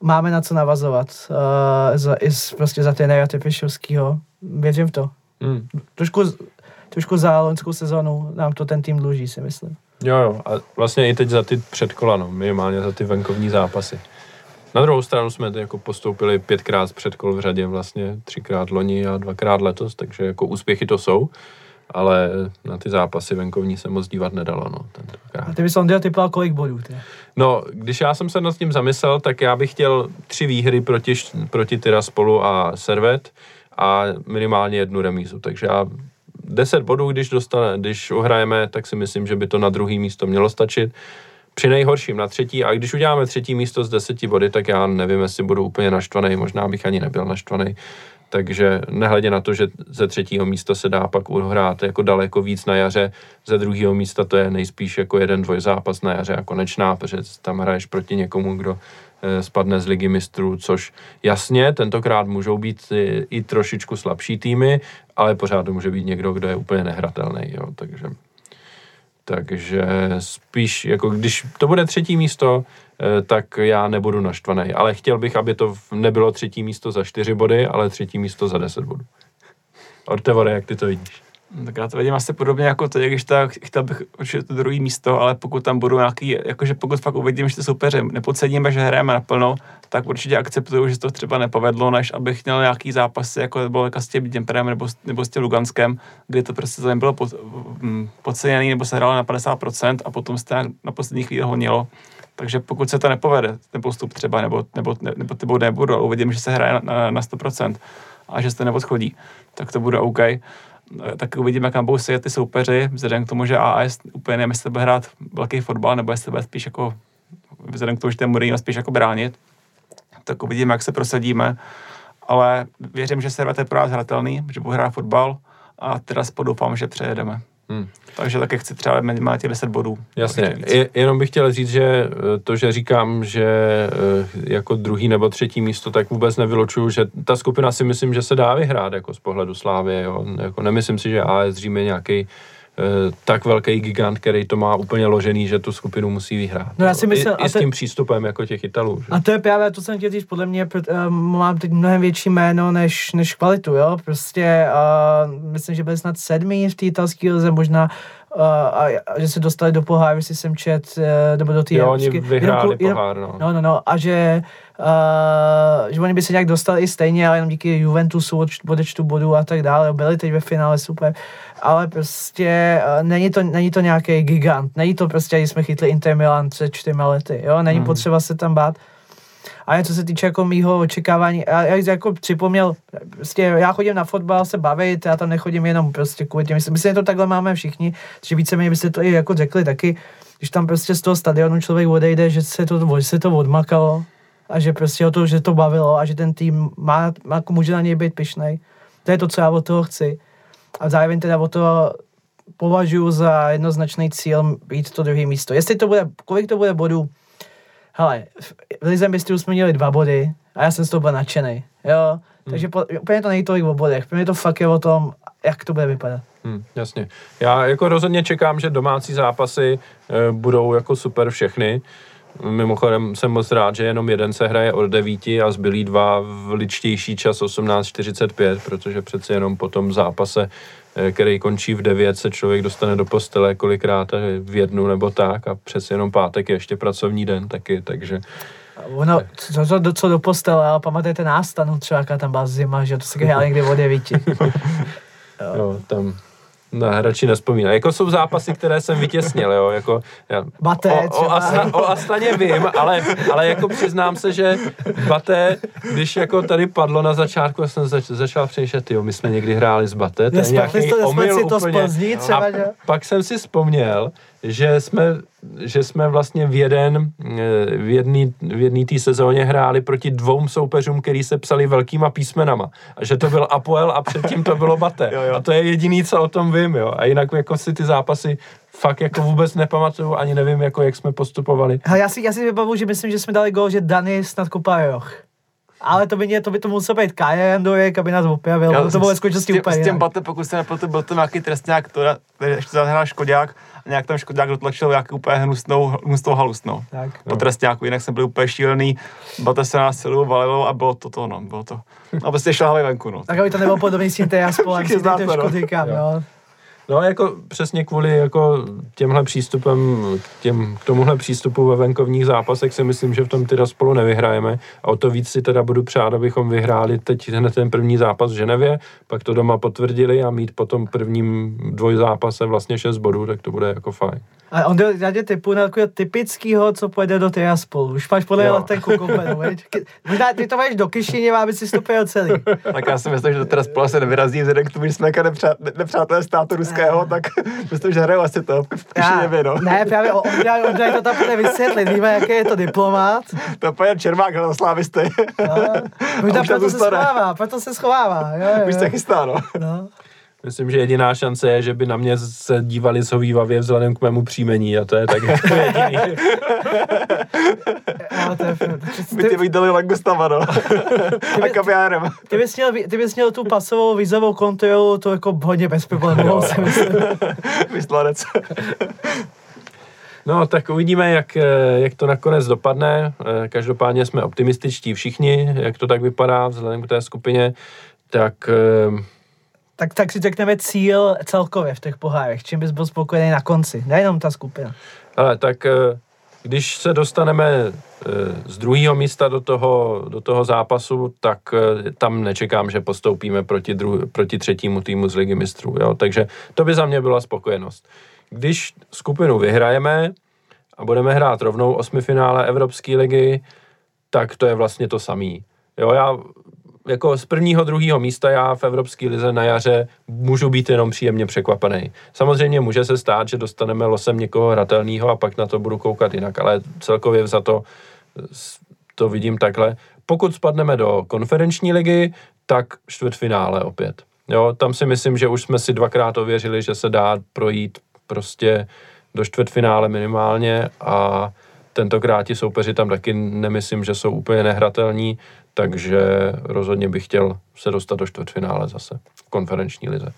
Máme na co navazovat uh, za, i z, prostě za trenéra Tepišovského. Věřím v to. Hmm. Trošku, trošku za loňskou sezonu nám to ten tým dluží, si myslím. Jo, jo, a vlastně i teď za ty předkola, no, minimálně za ty venkovní zápasy. Na druhou stranu jsme jako postoupili pětkrát z předkol v řadě, vlastně třikrát loni a dvakrát letos, takže jako úspěchy to jsou, ale na ty zápasy venkovní se moc dívat nedalo, no, tentokrát. A ty bys Ondra typal kolik bodů? Ty? No, když já jsem se nad tím zamyslel, tak já bych chtěl tři výhry proti, proti Tiraspolu a Servet a minimálně jednu remízu, takže já 10 bodů, když, dostane, když uhrajeme, tak si myslím, že by to na druhý místo mělo stačit. Při nejhorším na třetí, a když uděláme třetí místo z deseti body, tak já nevím, jestli budu úplně naštvaný, možná bych ani nebyl naštvaný. Takže nehledě na to, že ze třetího místa se dá pak uhrát jako daleko víc na jaře, ze druhého místa to je nejspíš jako jeden dvojzápas na jaře a konečná, protože tam hraješ proti někomu, kdo eh, spadne z ligy mistrů, což jasně, tentokrát můžou být i, i trošičku slabší týmy, ale pořád to může být někdo, kdo je úplně nehratelný, jo, takže takže spíš, jako když to bude třetí místo, eh, tak já nebudu naštvaný. Ale chtěl bych, aby to nebylo třetí místo za čtyři body, ale třetí místo za deset bodů. Ortevore, jak ty to vidíš? Tak já to vidím asi podobně jako to, když tak chtěl bych určitě to druhé místo, ale pokud tam budou nějaký, jakože pokud fakt uvidím, že ty soupeře nepodceníme, že hrajeme naplno, tak určitě akceptuju, že to třeba nepovedlo, než abych měl nějaký zápasy, jako bylo jako s tím Děmperem nebo, nebo s tím Luganskem, kdy to prostě to nebylo pod, mm, podceněný nebo se hrálo na 50% a potom se na poslední chvíli honilo. Takže pokud se to nepovede, ten postup třeba, nebo, nebo, nebo ty ale uvidím, že se hraje na, na, na 100% a že se to neodchodí, tak to bude OK. Tak uvidíme, jak tam budou sedět ty soupeři, vzhledem k tomu, že AS úplně nevím, jestli bude hrát velký fotbal, nebo jestli bude spíš jako, vzhledem k tomu, že ten Mourinho spíš jako bránit, tak uvidíme, jak se prosadíme. Ale věřím, že Servet je pro nás hratelný, že bude hrát fotbal a teda doufám, že přejedeme. Hmm. Takže taky chci třeba minimálně těch 10 bodů. Jasně. Je, jenom bych chtěl říct, že eh, to, že říkám, že eh, jako druhý nebo třetí místo, tak vůbec nevylučuju, že ta skupina si myslím, že se dá vyhrát jako z pohledu Slávy. Jo. Jako nemyslím si, že AS Řím je nějaký tak velký gigant, který to má úplně ložený, že tu skupinu musí vyhrát. No já si myslím- I, a i s te- tím přístupem jako těch Italů. Že? A to je právě to, co jsem chtěl říct, podle mě uh, mám teď mnohem větší jméno než, než kvalitu, jo, prostě uh, myslím, že byli snad sedmý v té italské lize, možná uh, a, a, že se dostali do poháru, jestli jsem čet, uh, nebo do té Jo, oni vyhráli jenom- pohár, no. No, no, no, a že, uh, že oni by se nějak dostali i stejně, ale jenom díky Juventusu od odečtu bodů a tak dále, byli teď ve finále super, ale prostě uh, není, to, není to nějaký gigant, není to prostě, když jsme chytli Inter Milan před čtyřma lety, jo, není Hmm. potřeba se tam bát. A co se týče jako mýho očekávání, já, já jsem jako připomněl, prostě já chodím na fotbal se bavit, já tam nechodím jenom prostě kvůli těm, myslím, myslím, že to takhle máme všichni, že víceméně byste to i jako řekli taky, když tam prostě z toho stadionu člověk odejde, že se to, že se to odmakalo a že prostě o to, že to bavilo a že ten tým má, má může na něj být pišnej. To je to, co já od toho chci. A zároveň teda o to považuji za jednoznačný cíl být to druhé místo. Jestli to bude, kolik to bude bodů, hele, v Lize mistrů jsme měli dva body a já jsem z toho byl nadšený, jo. Takže po, úplně to není tolik o bodech, úplně to fakt je o tom, jak to bude vypadat. Hmm, jasně. Já jako rozhodně čekám, že domácí zápasy e, budou jako super všechny. Mimochodem jsem moc rád, že jenom jeden se hraje od devíti a zbylí dva v ličtější čas 18.45, protože přece jenom po tom zápase, e, který končí v 9, se člověk dostane do postele kolikrát e, v jednu nebo tak a přece jenom pátek je ještě pracovní den taky, takže Ono, co, co, do, co do postele, ale pamatujete nástanu třeba, jaká tam byla zima, že to se hrálo někdy o devíti. *laughs* jo, tam Ne, radši nespomínám. Jako jsou zápasy, které jsem vytěsnil, jo, jako... Já, Baté o, o. Asna, o Astaně vím, ale, ale jako přiznám se, že Baté, když jako tady padlo na začátku, já jsem zač, začal přemýšlet, jo, my jsme někdy hráli s Baté, to je nějaký omyl si to úplně. Třeba, A že? pak jsem si vzpomněl, že jsme, že jsme vlastně v jeden, v jedný, v jedný té sezóně hráli proti dvou soupeřům, který se psali velkýma písmenama. A že to byl Apoel a předtím to bylo Baté. *laughs* Jo, jo. A to je jediný, co o tom vím, jo. A jinak jako si ty zápasy fakt jako vůbec nepamatuju, ani nevím, jako jak jsme postupovali. Hele, já si, já si vybavuju, že myslím, že jsme dali gol, že Dani snad kopá roh. Ale to by, mě, to by to musel být Kaja Jandojek, aby nás opravil. Já to bylo skutečnosti úplně s tím. Batem, pokud se nepletu, byl to nějaký trestňák, to který ještě zahrál Škodák a nějak tam Škodák dotlačil nějakou úplně hnusnou, hnusnou halustnou. Tak. Po trestňáku, jinak jsem byl úplně šílený, Bate se nás celou valilo a bylo to to, no, bylo to. A prostě šlahali venku, no. Tak aby to nebylo podobný s tím Tejaspolem, *laughs* Všichni si trošku no. říkám, jo. No jako přesně kvůli jako těmhle přístupem, k, těm, k tomuhle přístupu ve venkovních zápasech si myslím, že v tom teda spolu nevyhrajeme a o to víc si teda budu přát, abychom vyhráli teď hned ten první zápas v Ženevě, pak to doma potvrdili a mít potom prvním dvojzápase vlastně 6 bodů, tak to bude jako fajn. A on jde, já tě typu na takového typického, co pojede do Tejaspolu. Už máš podle letenku *laughs* koupenou, Možná ty to máš do Kišiněva, aby si stopil celý. Tak já si myslím, že to teda spolu se nevyrazí, vzhledem k tomu, že jsme jako nepřá, ne- nepřátelé státu ruského, tak *laughs* myslím, že hrajou asi to v Kišiněvě, no. Ne, právě on, on, on, on to tam bude vysvětlit. Víme, jaký je to diplomat. To je Čermák hrál na slávisty. No. Možná už tam proto se schovává, proto se schovává. Jo, jo, Už se chystá, no. No. Myslím, že jediná šance je, že by na mě se dívali zhovývavě vzhledem k mému příjmení a to je tak *laughs* jako jediný. *laughs* To je, By ty ty, vydali Langostava, no. A kaviárem. ty, bys měl, ty bys měl tu pasovou vízovou kontrolu, to jako hodně bez problémů. *laughs* Vyslanec. No, tak uvidíme, jak, eh, jak to nakonec dopadne. Eh, Každopádně jsme optimističtí všichni, jak to tak vypadá vzhledem k té skupině. Tak eh, Tak, tak si řekneme cíl celkově v těch pohárech, čím bys byl spokojený na konci, nejenom ta skupina. Ale tak eh, když se dostaneme eh, z druhého místa do toho, do toho zápasu, tak eh, tam nečekám, že postoupíme proti, dru, proti třetímu týmu z Ligy mistrů. Jo? Takže to by za mě byla spokojenost. Když skupinu vyhrajeme a budeme hrát rovnou osmifinále Evropské ligy, tak to je vlastně to samý. Jo, já jako z prvního, druhého místa já v Evropské lize na jaře můžu být jenom příjemně překvapený. Samozřejmě může se stát, že dostaneme losem někoho hratelného a pak na to budu koukat jinak, ale celkově za to to vidím takhle. Pokud spadneme do konferenční ligy, tak čtvrtfinále opět. Jo, tam si myslím, že už jsme si dvakrát ověřili, že se dá projít prostě do čtvrtfinále minimálně a tentokrát ti soupeři tam taky nemyslím, že jsou úplně nehratelní, takže rozhodně bych chtěl se dostat do čtvrtfinále zase v konferenční lize.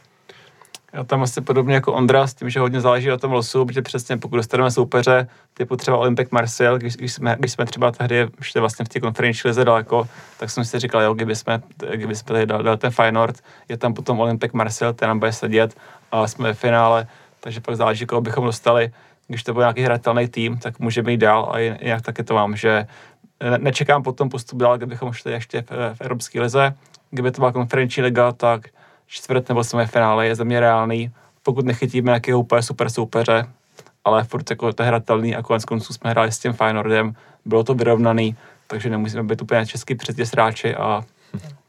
Já tam asi podobně jako Ondra, s tím, že hodně záleží na tom losu, protože přesně pokud dostaneme soupeře typu třeba Olympic Marseille, když, když, jsme, když jsme třeba tehdy ještě vlastně v té konferenční lize daleko, tak jsem si říkal, jo, kdyby jsme, kdyby jsme tady dali, dali ten Feyenoord, je tam potom Olympic Marseille, ten nám bude sedět a jsme v finále, takže pak záleží, koho bychom dostali. Když to byl nějaký hratelný tým, tak můžeme jít dál a jinak taky to mám, že nečekám potom postup dál, kdybychom šli ještě v, v Evropské lize. Kdyby to byla konferenční liga, tak čtvrt nebo semifinále je za mě reálný, pokud nechytíme nějakého úplně super soupeře, ale furt jako to je hratelný a konec konců jsme hráli s tím Feyenoordem, bylo to vyrovnaný, takže nemusíme být úplně český předěsráči a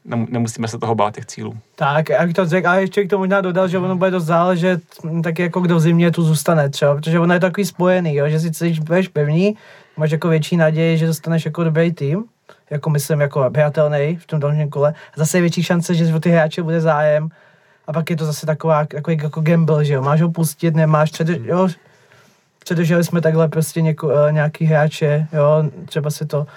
nem- nemusíme se toho bát těch cílů. Tak, bych to řekl, a ještě k tomu možná dodal, že ono bude dost záležet, taky jako kdo v zimě tu zůstane třeba, protože ono je takový spojený, jo, že si budeš pevný, máš jako větší naději, že dostaneš jako dobrý tým, jako myslím jako přijatelný v tom dalším kole, a zase je větší šance, že o ty hráče bude zájem, a pak je to zase taková, jako, jako gamble, že jo, máš ho pustit, nemáš, před, jo, předrželi jsme takhle prostě něko, uh, nějaký hráče, jo, třeba se to,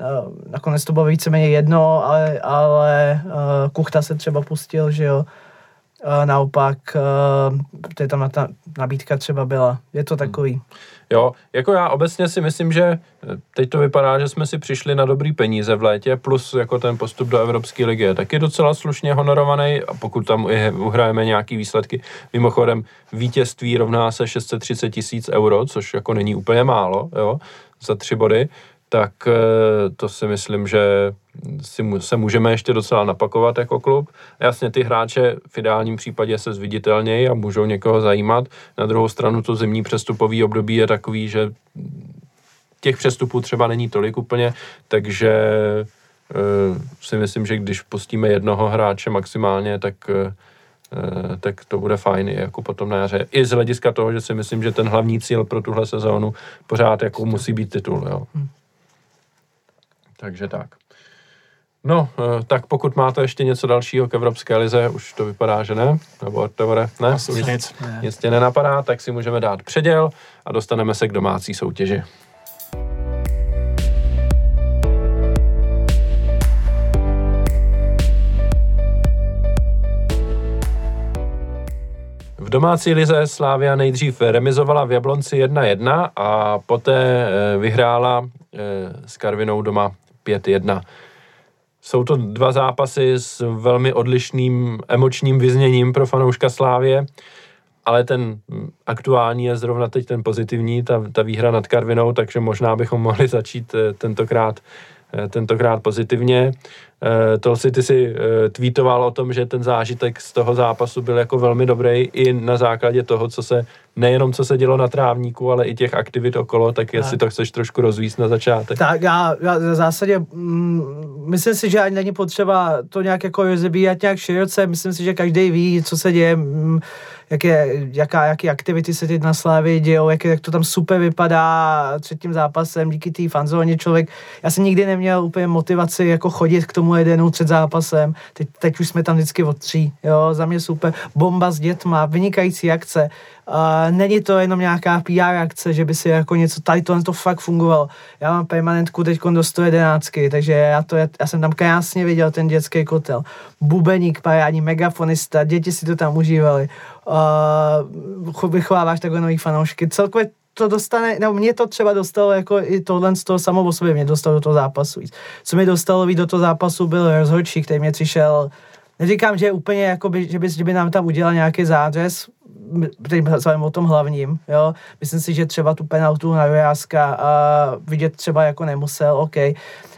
uh, nakonec to bylo víceméně jedno, ale, ale uh, Kuchta se třeba pustil, že jo, uh, naopak, uh, protože tam na ta nabídka třeba byla, je to takový. Jo, jako já obecně si myslím, že eh, teď to vypadá, že jsme si přišli na dobrý peníze v létě, plus jako ten postup do Evropské ligy je taky docela slušně honorovaný a pokud tam i uhrajeme nějaký výsledky, mimochodem vítězství rovná se 630 tisíc euro, což jako není úplně málo, jo, za tři body, tak eh, to si myslím, že si mu, se můžeme ještě docela napakovat jako klub. Jasně ty hráče v ideálním případě se zviditelnějí a můžou někoho zajímat. Na druhou stranu to zimní přestupový období je takový, že těch přestupů třeba není tolik úplně, takže uh, si myslím, že když pustíme jednoho hráče maximálně, tak uh, tak to bude fajn jako potom na jaře. I z hlediska toho, že si myslím, že ten hlavní cíl pro tuhle sezónu pořád jako musí být titul. Jo. Takže tak. No, eh, tak pokud máte ještě něco dalšího k Evropské lize, už to vypadá, že ne? Nebo Tevore, ne? Asi už nic. Nic tě nenapadá, tak si můžeme dát předěl a dostaneme se k domácí soutěži. V domácí lize Slávia nejdřív remizovala v Jablonci 1-1 a poté eh, vyhrála eh, s Karvinou doma 5-1. Jsou to dva zápasy s velmi odlišným emočním vyzněním pro fanouška Slávě, ale ten aktuální je zrovna teď ten pozitivní, ta, ta výhra nad Karvinou, takže možná bychom mohli začít eh, tentokrát, tentokrát pozitivně. Eh, to si ty si tweetoval o tom, že ten zážitek z toho zápasu byl jako velmi dobrý i na základě toho, co se nejenom co se dělo na trávníku, ale i těch aktivit okolo, tak jestli to chceš trošku rozvíst na začátek. Tak já, já v zásadě mm, myslím si, že ani není potřeba to nějak jako rozebírat nějak široce, myslím si, že každý ví, co se děje, mm, jaké, jaká, jaké aktivity se teď na Slávě dějou, jak, jak to tam super vypadá třetím zápasem díky té fanzóně člověk. Já jsem nikdy neměl úplně motivaci jako chodit k tomu jedenu před zápasem. Teď, teď už jsme tam vždycky od tří. Jo, za mě super. Bomba s dětma, vynikající akce. Uh, není to jenom nějaká PR akce, že by si jako něco, tady to, to fakt fungovalo. Já mám permanentku teď do 111, takže já, to, já, jsem tam krásně viděl ten dětský kotel. Bubeník, parádní, megafonista, děti si to tam užívali. Uh, vychováváš takové nový fanoušky. Celkově to dostane, nebo mě to třeba dostalo jako i tohle z toho samo o sobě mě dostalo do toho zápasu. Co mi dostalo víc do toho zápasu byl rozhodčí, který mě přišel Neříkám, že úplně, jakoby, že, by, že by nám tam udělal nějaký zádřez, teď o tom hlavním, jo. Myslím si, že třeba tu penaltu na Rojáska uh, vidět třeba jako nemusel, OK,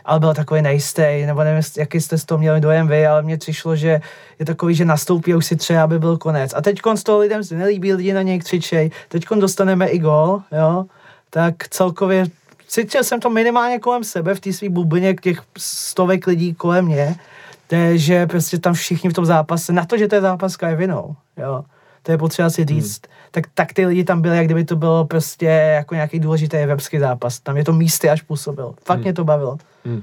ale byl takový nejistý, nebo nevím, jaký jste z toho měli dojem vy, ale mně přišlo, že je takový, že nastoupí a už si třeba, aby byl konec. A teď z toho lidem se nelíbí, lidi na něj křičej, teď dostaneme i gol, jo, tak celkově cítil jsem to minimálně kolem sebe v té svý bublině těch stovek lidí kolem mě, že prostě tam všichni v tom zápase, na to, že to je zápas s vinou, jo, to je potřeba si říct, hmm. tak, tak ty lidi tam byli, jak kdyby to bylo prostě jako nějaký důležitý evropský zápas. Tam je to místy až působil. Fakt hmm. mě to bavilo. Hmm. Uh,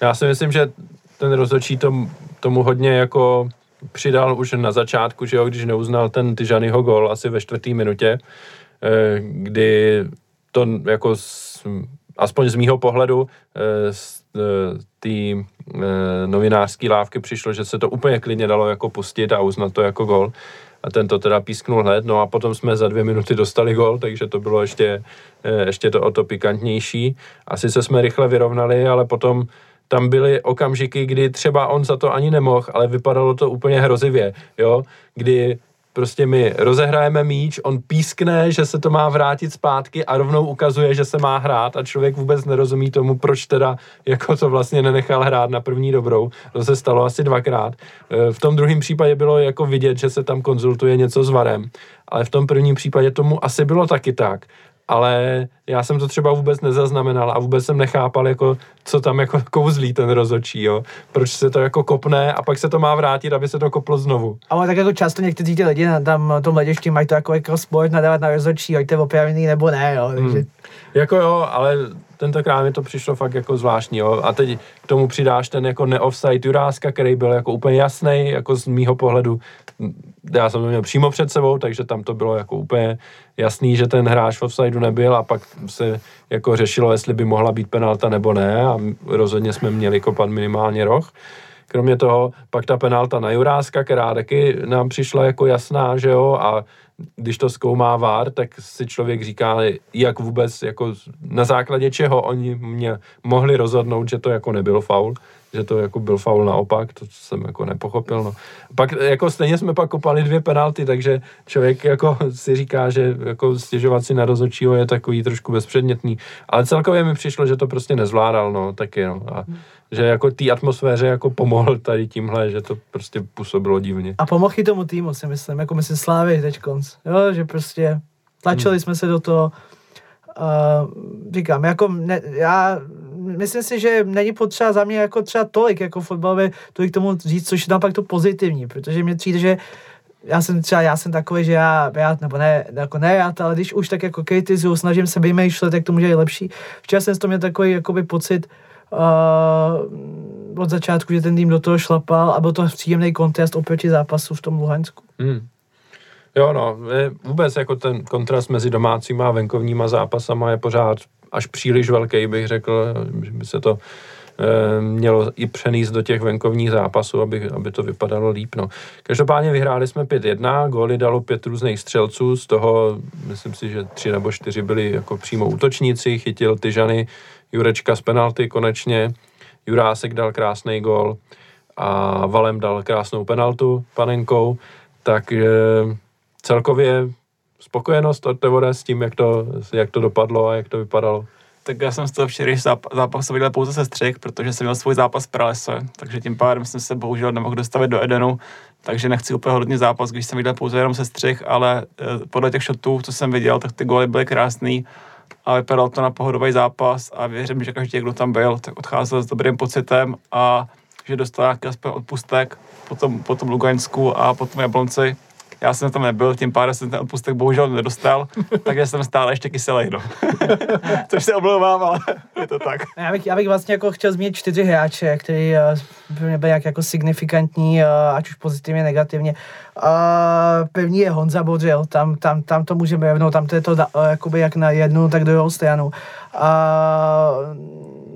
já si myslím, že ten rozhodčí tom, tomu hodně jako přidal už na začátku, že jo, když neuznal ten Tyžanyho gol asi ve čtvrté minutě, eh, kdy to jako s, aspoň z mýho pohledu eh, z té novinářské lávky přišlo, že se to úplně klidně dalo jako pustit a uznat to jako gol a ten to teda písknul hned, no a potom jsme za dvě minuty dostali gol, takže to bylo ještě, eh, ještě to o to pikantnější. Asi se jsme rychle vyrovnali, ale potom tam byly okamžiky, kdy třeba on za to ani nemohl, ale vypadalo to úplně hrozivě, jo, kdy prostě my rozehrajeme míč, on pískne, že se to má vrátit zpátky a rovnou ukazuje, že se má hrát a člověk vůbec nerozumí tomu, proč teda jako to vlastně nenechal hrát na první dobrou. To se stalo asi dvakrát. E, v tom druhém případě bylo jako vidět, že se tam konzultuje něco s varem, ale v tom prvním případě tomu asi bylo taky tak ale já jsem to třeba vůbec nezaznamenal a vůbec jsem nechápal, jako, co tam jako *laughs* kouzlí ten rozočí, jo. Proč se to jako kopne a pak se to má vrátit, aby se to koplo znovu. Ale tak jako často někteří ty lidi na tam tom hledišti mají to jako, jako sport nadávat na rozočí, ať to je opravdu nebo ne, jo. Takže... Hmm. Jako jo, ale tentokrát mi to přišlo fakt jako zvláštní, jo. A teď k tomu přidáš ten jako neoffside Juráska, který byl jako úplně jasný, jako z mýho pohledu. Já jsem to měl přímo před sebou, takže tam to bylo jako úplně jasný, že ten hráč v offsideu nebyl a pak se jako řešilo, jestli by mohla být penalta nebo ne a rozhodně jsme měli kopat minimálně roh. Kromě toho pak ta penalta na Juráska, která taky nám přišla jako jasná, že jo, a když to zkoumá VAR, tak si člověk říká, jak vůbec, jako na základě čeho oni mě mohli rozhodnout, že to jako nebyl faul. Že to jako byl faul naopak, to jsem jako nepochopil. No. Pak jako stejně jsme pak kopali dvě penalty, takže člověk jako *laughs* si říká, že jako stěžovat si na rozhodčího je takový trošku bezpředmětný. Ale celkově mi přišlo, že to prostě nezvládal, no, taky, no. A že jako té atmosféře jako pomohl tady tímhle, že to prostě působilo divně. A pomohl i tomu týmu, si myslím, jako myslím Slávy teď konc, jo, že prostě tlačili hmm. jsme se do toho, uh, říkám, jako ne, já myslím si, že není potřeba za mě jako třeba tolik jako fotbalové, tolik tomu říct, což je naopak to pozitivní, protože mě přijde, že já jsem třeba, já jsem takový, že já, já nebo ne, jako ne já, ale když už tak jako kritizuju, snažím se vymýšlet, jak to může být lepší. Včera jsem z toho měl takový jakoby pocit, uh, od začátku, že ten tým do toho šlapal a byl to příjemný kontrast oproti zápasu v tom Luhansku. Hmm. Jo, no, vůbec jako ten kontrast mezi domácíma a venkovníma zápasama je pořád až příliš velký, bych řekl, že by se to e, mělo i přenést do těch venkovních zápasů, aby, aby to vypadalo líp. No. Každopádně vyhráli jsme 5-1, góly dalo pět různých střelců, z toho myslím si, že tři nebo čtyři byli jako přímo útočníci, chytil Tyžany, Jurečka z penalty konečně, Jurásek dal krásný gol a Valem dal krásnou penaltu panenkou, tak e, celkově spokojenost od Tevore s tím, jak to, jak to dopadlo a jak to vypadalo? Tak já jsem z toho včerejší zápas viděl pouze se střih, protože jsem měl svůj zápas v pralese, takže tím pádem jsem se bohužel nemohl dostavit do Edenu, takže nechci úplně hodně zápas, když jsem viděl pouze jenom se střih, ale eh, podle těch shotů, co jsem viděl, tak ty góly byly krásný a vypadalo to na pohodový zápas a věřím, že každý, kdo tam byl, tak odcházel s dobrým pocitem a že dostal nějaký aspoň odpustek potom, potom Lugansku a potom Jablonci já jsem tam nebyl, tím pádem jsem ten odpustek bohužel nedostal, *laughs* takže jsem stále ještě kyselý, no. *laughs* Což se omlouvám, ale je to tak. Já bych, já bych vlastně jako chtěl zmínit čtyři hráče, který uh, by byli jak, jako signifikantní, uh, ať už pozitivně, negativně. Uh, první je Honza Bodřil, tam, tam, tam to můžeme rovnou, tam to je to uh, jakoby jak na jednu, tak druhou stranu. Uh,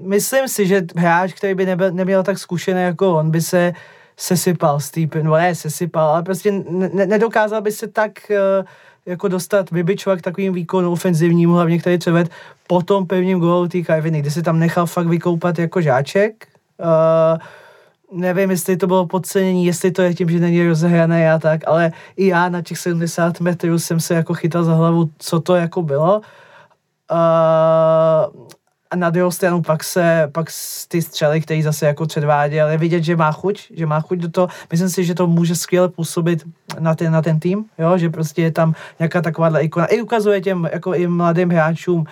myslím si, že hráč, který by nebyl, neměl tak zkušený jako on, by se sesypal Stephen, no ne sesypal, ale prostě ne, nedokázal by se tak uh, jako dostat, vybičovat k takovým výkonu ofenzivním, hlavně který třeba po tom pevním gólu té Kajviny, kde se tam nechal fakt vykoupat jako žáček. Uh, nevím, jestli to bylo podcenění, jestli to je tím, že není rozehrané a tak, ale i já na těch 70 metrů jsem se jako chytal za hlavu, co to jako bylo. Uh, a na druhou stranu pak se, pak ty střely, který zase jako předváděl, je vidět, že má chuť, že má chuť do toho. Myslím si, že to může skvěle působit na ten, na ten tým, jo? že prostě je tam nějaká takováhle ikona. I ukazuje těm jako i mladým hráčům, uh,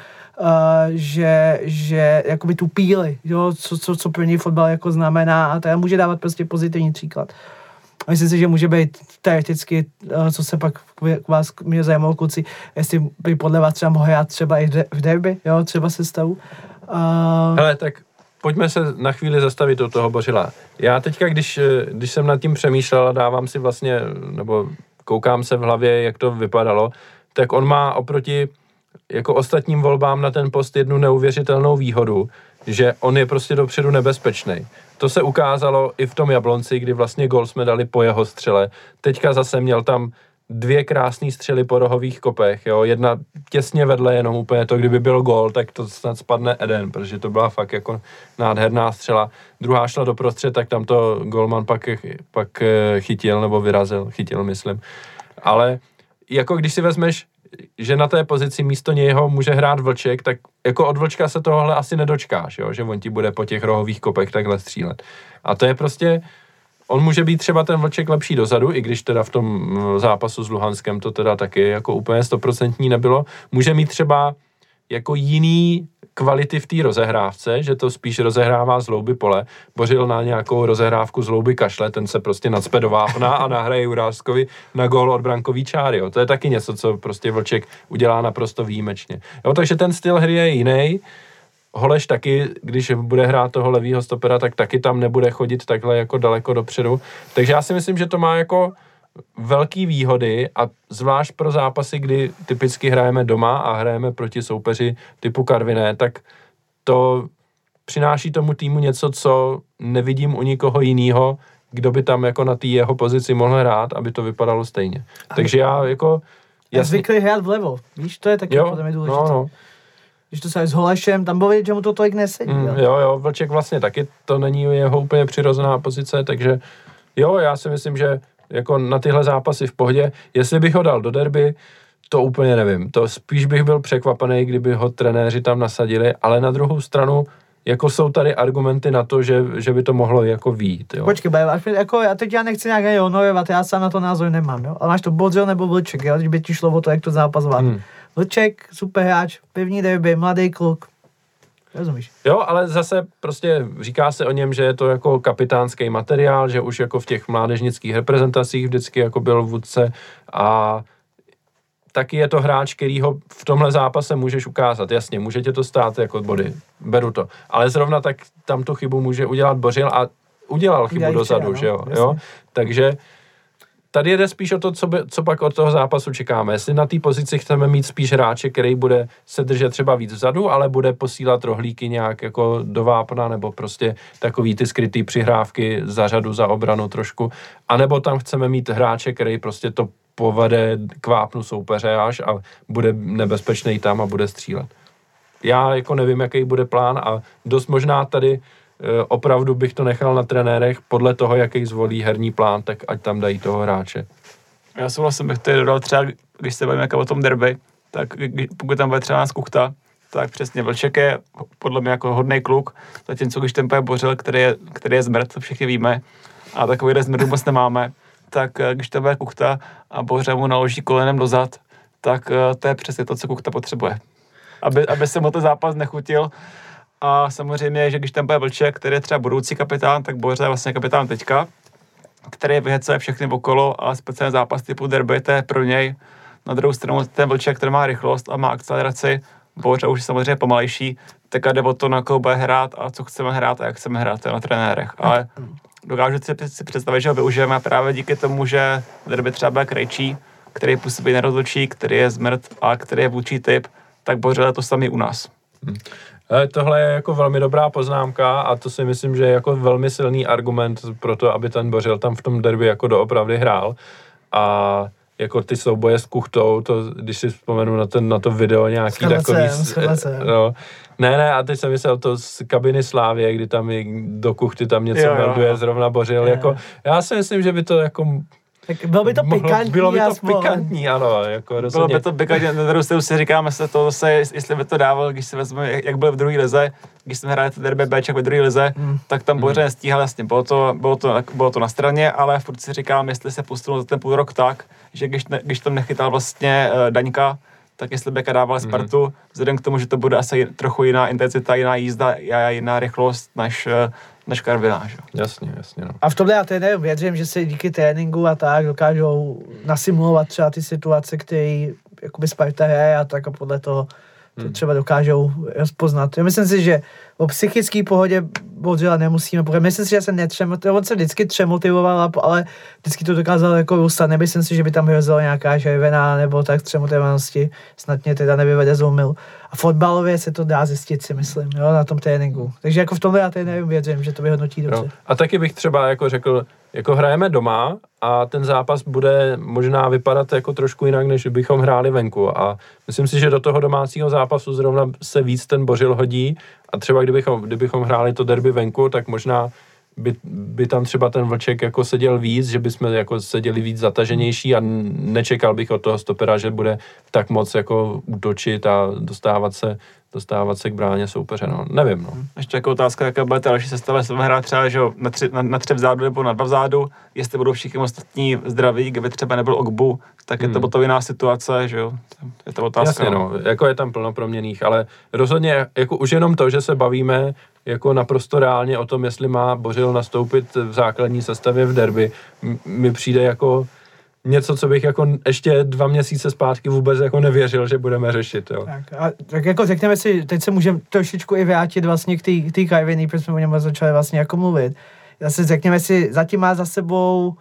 že, že jakoby tu píly, jo? Co, co, co pro něj fotbal jako znamená a to může dávat prostě pozitivní příklad. Myslím si, že může být teoreticky, uh, co se pak k vás mě zajímalo, kluci, jestli by podle vás třeba mohl hrát třeba i v derby, jo, třeba se stavu. Uh... Hele, tak pojďme se na chvíli zastavit do toho Bořila. Já teďka, když, když jsem nad tím přemýšlel a dávám si vlastně, nebo koukám se v hlavě, jak to vypadalo, tak on má oproti jako ostatním volbám na ten post jednu neuvěřitelnou výhodu, že on je prostě dopředu nebezpečný. To se ukázalo i v tom Jablonci, kdy vlastně gol jsme dali po jeho střele. Teďka zase měl tam dvě krásné střely po rohových kopech, jo, jedna těsně vedle, jenom úplně to, kdyby byl gol, tak to snad spadne Eden, protože to byla fakt jako nádherná střela. Druhá šla do prostřed, tak tam to golman pak, pak eh, chytil, nebo vyrazil, chytil, myslím. Ale jako když si vezmeš, že na té pozici místo něho může hrát Vlček, tak jako od Vlčka se tohle asi nedočkáš, jo? že on ti bude po těch rohových kopech takhle střílet. A to je prostě, On může být třeba ten vlček lepší dozadu, i když teda v tom zápasu s Luhanskem to teda taky jako úplně stoprocentní nebylo. Může mít třeba jako jiný kvality v té rozehrávce, že to spíš rozehrává z louby pole. Bořil na nějakou rozehrávku z louby kašle, ten se prostě nadspe do vápna a nahraje Juráskovi na gól od brankový čáry. Jo. To je taky něco, co prostě Vlček udělá naprosto výjimečně. Jo, takže ten styl hry je jiný Holeš taky, když bude hrát toho levýho stopera, tak taky tam nebude chodit takhle jako daleko dopředu. Takže já si myslím, že to má jako velký výhody a zvlášť pro zápasy, kdy typicky hrajeme doma a hrajeme proti soupeři typu Karviné, tak to přináší tomu týmu něco, co nevidím u nikoho jiného, kdo by tam jako na té jeho pozici mohl hrát, aby to vypadalo stejně. Takže já jako... Jasně... Zvyklý hrát vlevo, víš, to je taky jo, podle mě důležité. No, no. když to se s Holešem, tam bylo vidět, že mu to tolik nesedí. Mm, jo. jo, jo, Vlček vlastně taky, to není jeho úplně přirozená pozice, takže jo, já si myslím, že jako na tyhle zápasy v pohodě, jestli bych ho dal do derby, to úplně nevím. To spíš bych byl překvapený, kdyby ho trenéři tam nasadili, ale na druhou stranu, jako jsou tady argumenty na to, že, že by to mohlo jako výjít, jo. Počkej, až- jako já teď já nechci nějak ani já sám na to názor nemám, jo. Ale máš to Bodzel nebo Vlček, jo, když by ti šlo o to, jak to zápas. Hmm. Vlček, super hráč, pevný derby, mladý kluk. Rozumíš? Jo, ale zase prostě říká se o něm, že je to jako kapitánský materiál, že už jako v těch mládežnických reprezentacích vždycky jako byl vůdce a taky je to hráč, který ho v tomhle zápase můžeš ukázat. Jasně, může tě to stát jako body, beru to. Ale zrovna tak tam tu chybu může udělat Bořil a udělal chybu Udělal dozadu, včera, no, že jo? jasně. jo? Takže tady jde spíš o to, co, by, co pak od toho zápasu čekáme. Jestli na té pozici chceme mít spíš hráče, který bude se držet třeba víc vzadu, ale bude posílat rohlíky nějak jako do vápna, nebo prostě takový ty skrytý přihrávky za řadu, za obranu trošku. A nebo tam chceme mít hráče, který prostě to povede k vápnu soupeře až a bude nebezpečný tam a bude střílet. Já jako nevím, jaký bude plán a dost možná tady opravdu bych to nechal na trenérech podle toho, jaký zvolí herní plán, tak ať tam dají toho hráče. Já souhlasím, bych tady dodal třeba, když se bavíme jako o tom derby, tak pokud tam bude třeba nás Kuchta, tak přesně Vlček je podle mě jako hodný kluk, zatímco když ten je Bořil, který je, který je zmrt, to všichni víme, a takovýhle zmrt moc nemáme, tak eh, když to bude Kuchta a Bořil mu naloží kolenem dozad, tak eh, to je přesně to, co Kuchta potřebuje. Aby, aby se mu ten zápas nechutil, a samozřejmě, že když tam bude Vlček, který je třeba budoucí kapitán, tak Bořil je vlastně kapitán teďka, který vyhecuje všechny okolo a speciálně zápas typu derby, to je pro něj. Na druhou stranu ten Vlček, který má rychlost a má akceleraci, Bořa už je samozřejmě pomalejší, tak jde o to, na koho bude hrát a co chceme hrát a jak chceme hrát, to je na trenérech. Ale dokážu si, představit, že ho využijeme právě díky tomu, že derby třeba bude Krejčí, který působí nerozlučí, který je zmrt a který je vůči typ, tak je to samý u nás. Ale tohle je jako velmi dobrá poznámka a to si myslím, že je jako velmi silný argument pro to, aby ten Bořil tam v tom derby jako doopravdy hrál. A jako ty souboje s Kuchtou, to, když si vzpomenu na, ten, na to video nějaký S takový... s no, ne, ne, a teď jsem myslel to z kabiny Slávě, kdy tam do Kuchty tam něco Jo, jo, melduje, jo. zrovna Bořil. Jo. Jako, já si myslím, že by to jako... Tak bylo by to mohlo- pikantní Bylo by to smolné. pikantní, ano. Jako Bylo rozhodně. by to pikantně, na druhou stranu si říkáme se to zase, jestli by to dával, když si vezme, jak, jak byl v druhé lize, když jsme hráli to derby Bček ve druhé lize, Hmm. tak tam Boře nestíhal, jasně, bylo to, bylo, to, bylo to na straně, ale furt si říkám, jestli se posunul za ten půl rok tak, že když, ne, když tam nechytal vlastně uh, Daňka, tak jestli Beka dával Spartu, vzhledem k tomu, že to bude asi trochu jiná intenzita, jiná jízda a jiná rychlost než, eh, než Karviná, že? Jasně, jasně, no. A v tomhle já tedy věřím, že se díky tréninku a tak dokážou nasimulovat třeba ty situace, které jakoby Sparta hraje a tak a podle toho to Hmm. třeba dokážou rozpoznat. Já myslím si, že o psychické pohodě Bodřila nemusíme pokud Myslím si, že se netřemotivoval, on se vždycky třemotivoval, ale vždycky to dokázal jako růstat. Nemyslím si, že by tam hrozila nějaká červená nebo tak třemotivovanosti. Snad mě teda nevyvede z omyl. A fotbalově se to dá zjistit, si myslím, jo, na tom tréninku. Takže jako v tomhle já tedy nevím, věřím, že to vyhodnotí dobře. Jo. A taky bych třeba jako řekl, jako hrajeme doma a ten zápas bude možná vypadat jako trošku jinak, než bychom hráli venku. A myslím si, že do toho domácího zápasu zrovna se víc ten Bořil hodí a třeba kdybychom, kdybychom hráli to derby venku, tak možná by, by tam třeba ten vlček jako seděl víc, že bychom jako seděli víc zataženější a nečekal bych od toho stopera, že bude tak moc jako útočit a dostávat se, dostávat se k bráně soupeře. No. Nevím, no. Ještě jako otázka, jaká bude ta další sestava, jestli budeme hrát třeba že na, tři, na, na tři vzadu nebo na dva vzadu, jestli budou všichni ostatní zdraví, kdyby třeba nebyl Ogbu, tak je to Hmm. potom jiná situace, že jo, je to otázka. Jasně, no, jako je tam plno proměných, ale rozhodně jako už jenom to, že se bavíme jako naprosto reálně o tom, jestli má Bořil nastoupit v základní sestavě v derby, mi přijde jako něco, co bych jako ještě dva měsíce zpátky vůbec jako nevěřil, že budeme řešit, jo. Tak, a, tak jako řekněme si, teď se můžeme trošičku i vrátit vlastně k té- k té Kajviny, protože jsme o něm začali vlastně jako mluvit. Zase řekněme si, zatím má za sebou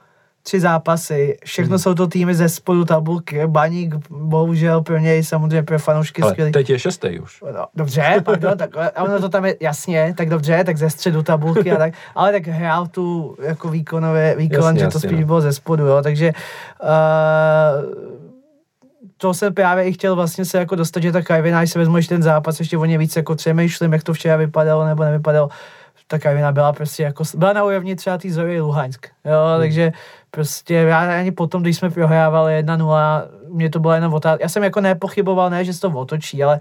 tři zápasy, všechno Hmm. jsou to týmy ze spodu tabulky, Baník bohužel pro něj samozřejmě pro fanoušky Ale skvělý. teď je šestý už. No, dobře, pardon, tak a ono to tam je jasně, tak dobře, tak ze středu tabulky a tak, *laughs* ale tak hrál tu jako výkonové, výkon, Jasně, že to jasně, spíš no. bylo ze spodu, jo, takže uh, to jsem právě i chtěl vlastně se jako dostat, že ta když se vezmu ještě ten zápas, ještě o ně víc jako přemýšlím, jak to včera vypadalo nebo nevypadalo, ta Karviná byla prostě jako, byla na úrovni třeba té Zory Luhansk, jo, hmm. takže prostě já ani potom, když jsme prohrávali 1-0, mě to bylo jenom otázka, já jsem jako nepochyboval, ne, že se to otočí, ale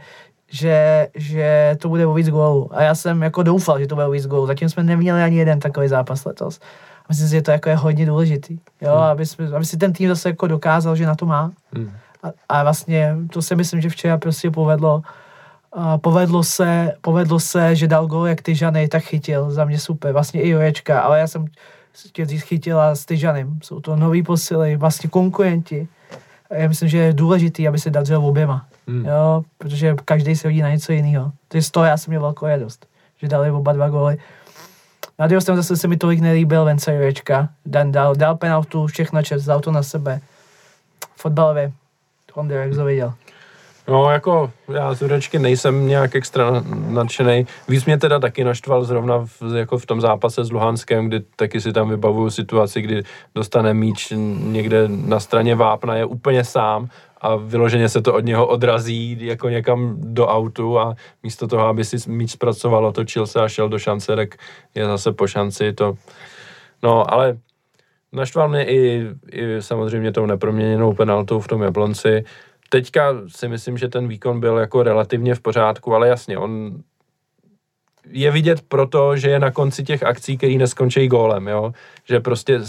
že, že to bude o víc gólů. A já jsem jako doufal, že to bude o víc gólů. Zatím jsme neměli ani jeden takový zápas letos. Myslím si, že to jako je hodně důležitý, jo, hmm. aby, jsme, aby si ten tým zase jako dokázal, že na to má. Hmm. A, a, vlastně to si myslím, že včera prostě povedlo. A povedlo se, povedlo se, že dal gol jak Tyžany, tak chytil, za mě super, vlastně i Jurečka, ale já jsem tě chytila s Tyžanem. Jsou to noví posily, vlastně konkurenti. A já myslím, že je důležitý, aby se dařilo oběma. Hmm. Jo, protože každý se hodí na něco jiného. To je z toho já jsem měl velkou radost, že dali oba dva góly. Na druhou stranu zase se mi tolik nelíbil Vence Jurečka. Dan dal, dal penaltu, všechno čas, dal to na sebe. Fotbalově. Honda, jak to viděl? No, jako já z Jurečky nejsem nějak extra nadšený. Víc mě teda taky naštval zrovna v, jako v tom zápase s Luhanskem, kdy taky si tam vybavuju situaci, kdy dostane míč někde na straně Vápna, je úplně sám a vyloženě se to od něho odrazí jako někam do autu a místo toho, aby si míč zpracoval, otočil se a šel do šance, tak je zase po šanci to. No, ale naštval mě i, i samozřejmě tou neproměněnou penaltou v tom Jablonci. Teďka si myslím, že ten výkon byl jako relativně v pořádku, ale jasně, on je vidět proto, že je na konci těch akcí, který neskončí gólem, jo? že prostě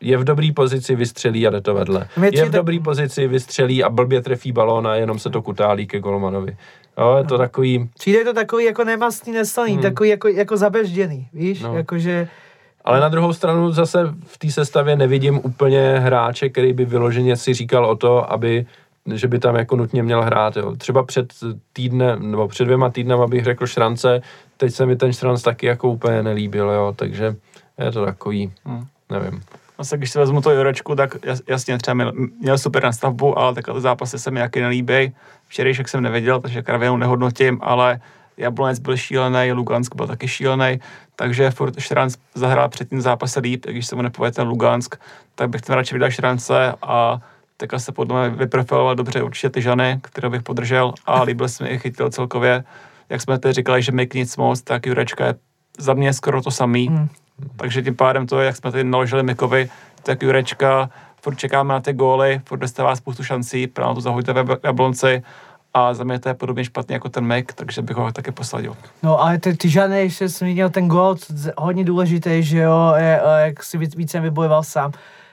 je v dobré pozici, vystřelí a jde to vedle. Je v dobré pozici, vystřelí a blbě trefí balón a jenom se to kutálí ke golmanovi. Jo, je to no. takový... Přijde to takový jako nemastný, neslaný, hmm. takový jako, jako zabežděný, víš, no. jakože... Ale na druhou stranu zase v té sestavě nevidím úplně hráče, který by vyloženě si říkal o to, aby že by tam jako nutně měl hrát. Jo. Třeba před týdnem, nebo před dvěma týdnem, abych řekl Šrance, teď se mi ten Šranc taky jako úplně nelíbil, jo, takže je to takový, hmm. nevím. Vlastně, když si vezmu to Jurečku, tak jasně třeba měl, měl super nastavbu, ale takhle zápasy se mi jaký nelíbí. Včerejšek jsem nevěděl, takže Karvinou nehodnotím, ale Jablonec byl šílený, Lugansk byl taky šílený, takže furt Šranc zahrál před tím zápase líp, když se mu nepovede ten Lugansk, tak bych tam radši vydal Šrance a tak se podle mě vyprofiloval dobře určitě ty Žany, které bych podržel a *laughs* líbil se mi i chytil celkově. Jak jsme teď říkali, že Mik nic moc, tak Jurečka je za mě skoro to samý. Hmm. Takže tím pádem to, jak jsme tady naložili Mikovi, tak Jurečka, furt čekáme na ty góly, furt dostává spoustu šancí, právě to zahodíte ve jablonci a za mě to je podobně špatně jako ten Mac, takže bych ho taky posadil. No ale ty, ty žádný, ještě jsem viděl ten gól, hodně důležitý, že jo, je, jak si více vybojoval sám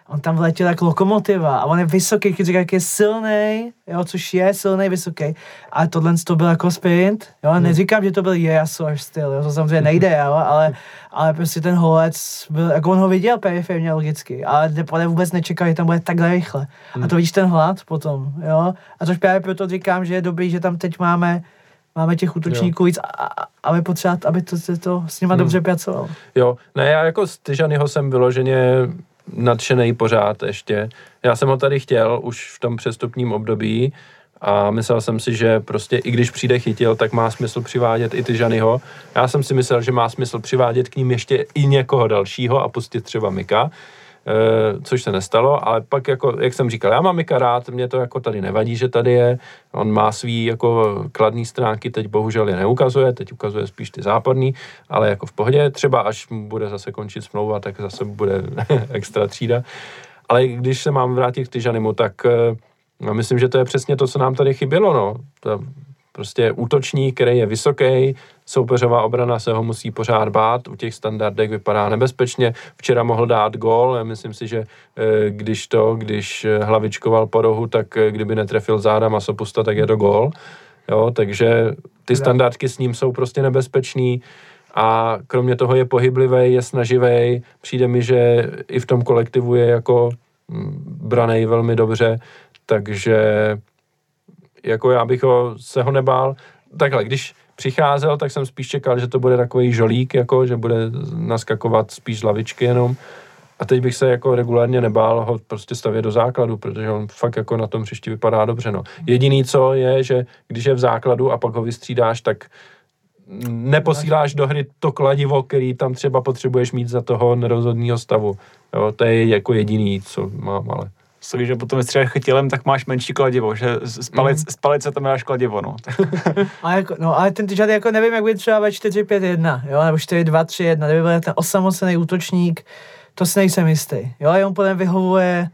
on tam vletěl jako lokomotiva a on je vysoký, když říká, jak je silný, jo, což je silný, vysoký. A tohle to byl jako sprint, jo, hmm. neříkám, že to byl Jerasor styl, jo, to samozřejmě nejde, jo, ale, ale prostě ten holec byl, jako on ho viděl periferně logicky, ale ale vůbec nečekal, že tam bude takhle rychle. Hmm. A to vidíš ten hlad potom, jo. A což právě proto říkám, že je dobrý, že tam teď máme máme těch útočníků jo. víc, a, aby potřeba, aby to, to, to s nima hmm. dobře pracovalo. Jo, ne, já jako z Tyžanyho jsem vyloženě nadšený pořád ještě. Já jsem ho tady chtěl už v tom přestupním období a myslel jsem si, že prostě i když přijde chytil, tak má smysl přivádět i ty Žanyho. Já jsem si myslel, že má smysl přivádět k ním ještě i někoho dalšího a pustit třeba Mika. Eh, což se nestalo, ale pak, jako, jak jsem říkal, já mám Mika rád, mě to jako tady nevadí, že tady je, on má svý jako kladný stránky, teď bohužel je neukazuje, teď ukazuje spíš ty západní, ale jako v pohodě, třeba až bude zase končit smlouva, tak zase bude *laughs* extra třída. Ale když se mám vrátit k Tyžanimu, tak no, myslím, že to je přesně to, co nám tady chybělo, no. To, prostě útočník, který je vysoký, soupeřová obrana se ho musí pořád bát, u těch standardek vypadá nebezpečně. Včera mohl dát gól, myslím si, že eh, když to, když eh, hlavičkoval po rohu, tak eh, kdyby netrefil záda Masopusta, tak je to gól. Jo, takže ty standardky s ním jsou prostě nebezpečný a kromě toho je pohyblivý, je snaživý. Přijde mi, že i v tom kolektivu je jako mm, branej velmi dobře, takže jako já bych ho, se ho nebál. Takhle, když přicházel, tak jsem spíš čekal, že to bude takový žolík, jako, že bude naskakovat spíš lavičky jenom. A teď bych se jako regulárně nebál ho prostě stavět do základu, protože on fakt jako na tom příští vypadá dobře. No. Jediný co je, že když je v základu a pak ho vystřídáš, tak neposíláš do hry to kladivo, který tam třeba potřebuješ mít za toho nerozhodného stavu. Jo, to je jako jediný, co mám, ale So, že potom střílíš chytilem, tak máš menší kladivo, že z palic, mm. z palice tam dáš kladivo, no. *laughs* a jako, no, ale ten Tyžany jako nevím, jak by třeba ve 4-5-1, jo, nebo 4-2-3-1, kdyby byl ten osamocený útočník, to si nejsem jistý, jo, a on potom vyhovuje,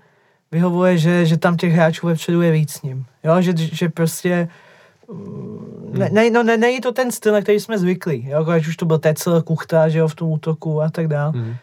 vyhovuje, že, že tam těch hráčů vepředu je víc s ním, jo, že, že prostě ne, ne, no, ne, není to ten styl, na který jsme zvyklí, jo, ať už to byl Tecel, Kuchta, že jo, v tom útoku a tak dále. Mm.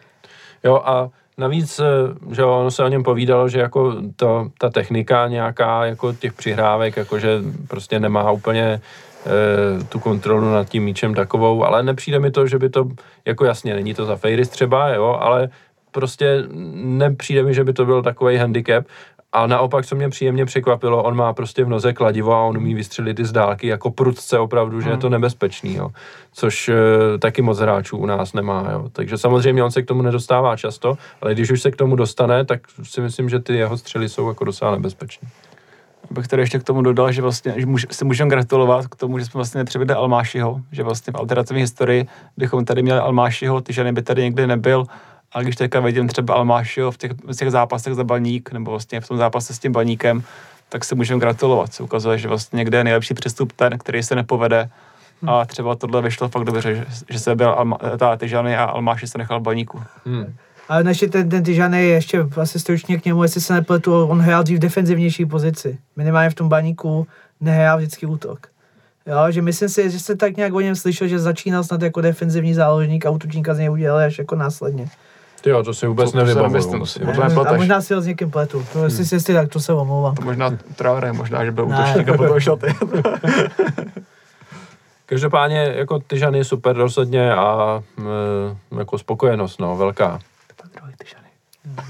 Jo, a Navíc, eh, že ono se o něm povídalo, že jako to, ta technika nějaká jako těch přihrávek, jakože prostě nemá úplně e, tu kontrolu nad tím míčem takovou, ale nepřijde mi to, že by to, jako jasně, není to za Fejris třeba, jo, ale prostě nepřijde mi, že by to byl takový handicap a naopak, co mě příjemně překvapilo, on má prostě v noze kladivo a on umí vystřelit i z dálky jako prudce opravdu, že je to hmm. nebezpečný, jo. což e, taky moc hráčů u nás nemá. Jo. Takže samozřejmě on se k tomu nedostává často, ale když už se k tomu dostane, tak si myslím, že ty jeho střely jsou jako docela nebezpečné. Bych tady ještě k tomu dodal, že vlastně že můž, si můžeme gratulovat k tomu, že jsme vlastně nepřivedli Almášiho, že vlastně v alternativní historii bychom tady měli Almášiho, ty ženy by tady někdy nebyl, a když teďka vidím třeba Almášio v těch, v těch zápasech za baník, nebo vlastně v tom zápase s tím baníkem, tak se můžeme gratulovat. Se ukazuje, že vlastně někde je nejlepší přestup ten, který se nepovede. A třeba tohle vyšlo fakt dobře, že, že se byl Alma, ta Tyžany a Almáši se nechal baníku. Hmm. Ale naši ten, ten Tyžany ještě asi stručně k němu, jestli se nepletu, on hrál dřív v defenzivnější pozici. Minimálně v tom baníku nehrál vždycky útok. Jo, že myslím si, že jste tak nějak o něm slyšel, že začínal snad jako defenzivní záložník a útočníka z něj udělal až jako následně. Jo, to si vůbec nevybavuju. A možná si ho s někým pletu. To, jestli hmm. si tak to se omlouvám. To možná Traore, možná, že byl útočník a potom šel ty. *laughs* Každopádně jako Tyžany je super rozhodně a e, jako spokojenost, no, velká.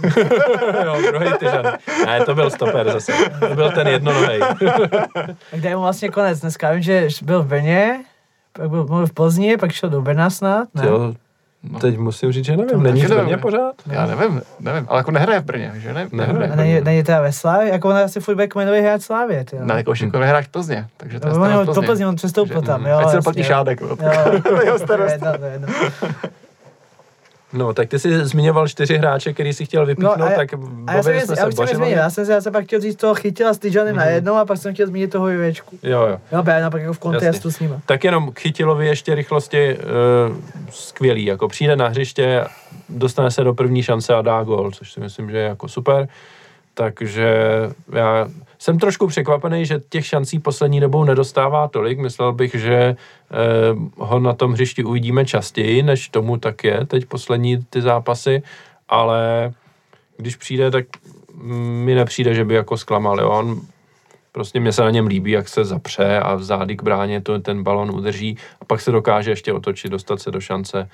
*laughs* jo, druhý tyžan. Ne, to byl stoper zase. To byl ten jednonohej. *laughs* Kde je mu vlastně konec dneska? Vím, že byl v Brně, pak byl v Plzni, pak šel do Brna snad, ne? Jo, No. Teď musím říct, že nevím. Není v Brně pořád? Já nevím, nevím, ale jako nehraje v Brně, že ne? Nehraje. Není, není teda ve Slávě? Jako on asi furt bude kmenový hráč Slávě, ty Ne, jako šikovný hráč Plzně, takže to je no, to Plzně, on přestoupil tam, jo. Ať se platí šádek, jo. Jo, *laughs* starost. No, tak ty jsi zmiňoval čtyři hráče, který si chtěl vypíchnout, no, a, tak a já, jsem, jsme já, se zmínil, já jsem se já jsem pak chtěl říct toho chytila s Tyžanem mm-hmm. na jednou a pak jsem chtěl zmínit toho Jivečku. Jo, jo. Jo, právě napak jako v kontextu s ním. Tak jenom k Chytilovi ještě rychlosti uh, skvělý, jako přijde na hřiště, dostane se do první šance a dá gol, což si myslím, že je jako super. Takže já jsem trošku překvapený, že těch šancí poslední dobou nedostává tolik. Myslel bych, že eh, ho na tom hřišti uvidíme častěji, než tomu tak je teď poslední ty zápasy, ale když přijde, tak mi nepřijde, že by jako zklamal. Jo. On prostě mě se na něm líbí, jak se zapře a v zády k bráně to, ten balon udrží a pak se dokáže ještě otočit, dostat se do šance.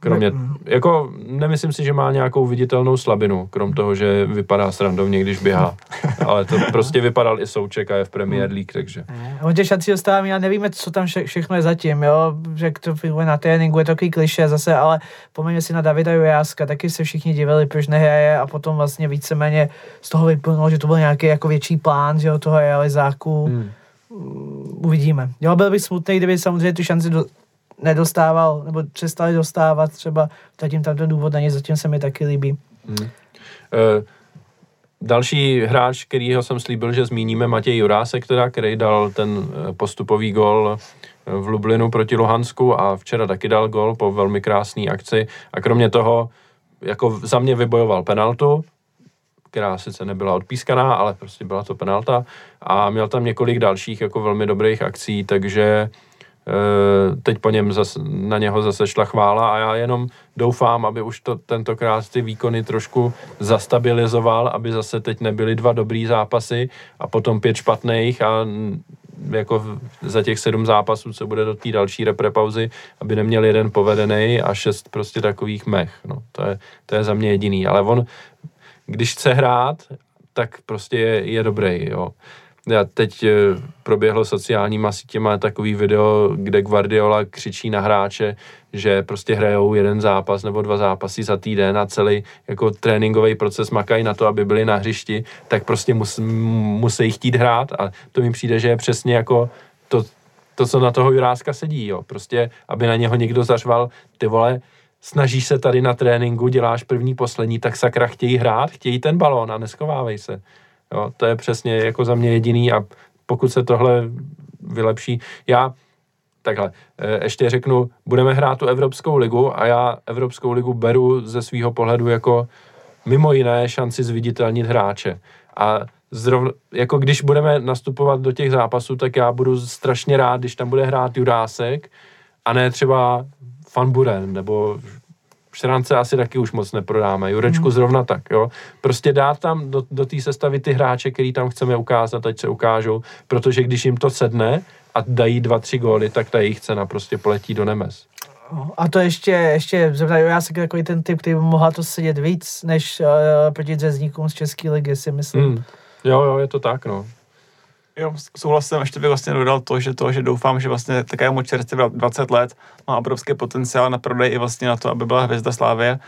Kromě, jako nemyslím si, že má nějakou viditelnou slabinu, krom toho, že vypadá srandovně, když běhá. *laughs* Ale to prostě vypadal i Souček a je v Premier League, takže. On těch šancí dostává, já nevíme, co tam vše, všechno je zatím, jo, že to figuruje na tréninku, je takový kliše zase, ale pomeňme si na Davida Jujáska, taky se všichni divili, proč nehraje a potom vlastně víceméně z toho vyplnulo, že to byl nějaký jako větší plán, že jo, toho realizáku. Hmm uvidíme. Jo, byl bych smutný, kdyby samozřejmě tu šanci do, nedostával, nebo přestali dostávat třeba, zatím tam ten důvod není, zatím se mi taky líbí. Hmm. Uh, další hráč, kterýho jsem slíbil, že zmíníme, Matěj Jurásek, teda, který dal ten eh, postupový gol eh, v Lublinu proti Luhansku a včera taky dal gol po velmi krásné akci a kromě toho jako za mě vybojoval penaltu, která sice nebyla odpískaná, ale prostě byla to penalta a měl tam několik dalších jako velmi dobrých akcí, takže Eh, teď po něm zas, na něho zase šla chvála a já jenom doufám, aby už to tentokrát ty výkony trošku zastabilizoval, aby zase teď nebyly dva dobrý zápasy a potom pět špatných a jako za těch sedm zápasů, co bude do té další reprepauzy, aby neměl jeden povedený a šest prostě takových mech. No, to, je, to je za mě jediný. Ale on, když chce hrát, tak prostě je, je dobrý, jo. Já teď eh, proběhlo sociálníma sítěma takový video, kde Guardiola křičí na hráče, že prostě hrajou jeden zápas nebo dva zápasy za týden a celý jako tréninkový proces makají na to, aby byli na hřišti, tak prostě mus, musí chtít hrát a to mi přijde, že je přesně jako to, to co na toho Juráska sedí, jo. Prostě, aby na něho někdo zařval, ty vole, snažíš se tady na tréninku, děláš první, poslední, tak sakra chtějí hrát, chtějí ten balón a neschovávej se. Jo, to je přesně jako za mě jediný a pokud se tohle vylepší, já takhle, eh, ještě řeknu, budeme hrát tu Evropskou ligu a já Evropskou ligu beru ze svého pohledu jako mimo jiné šanci zviditelnit hráče. A zrovna, jako když budeme nastupovat do těch zápasů, tak já budu strašně rád, když tam bude hrát Jurásek a ne třeba Fanburen nebo Šrance asi taky už moc neprodáme, Jurečku hmm. zrovna tak, jo. Prostě dát tam do, do té sestavy ty hráče, který tam chceme ukázat, ať se ukážou, protože když jim to sedne a dají dva, tři góly, tak ta jejich cena prostě poletí do nemes. A to ještě, ještě zeptají, já jsem takový ten typ, který by mohla to sedět víc, než uh, proti řezníkům z České ligy, si myslím. Hmm. Jo, jo, je to tak, no. Jo, souhlasím, ještě bych vlastně dodal to, že to, že doufám, že vlastně takovému čerstvě 20 let má obrovský potenciál na prodej i vlastně na to, aby byla hvězda Slávě.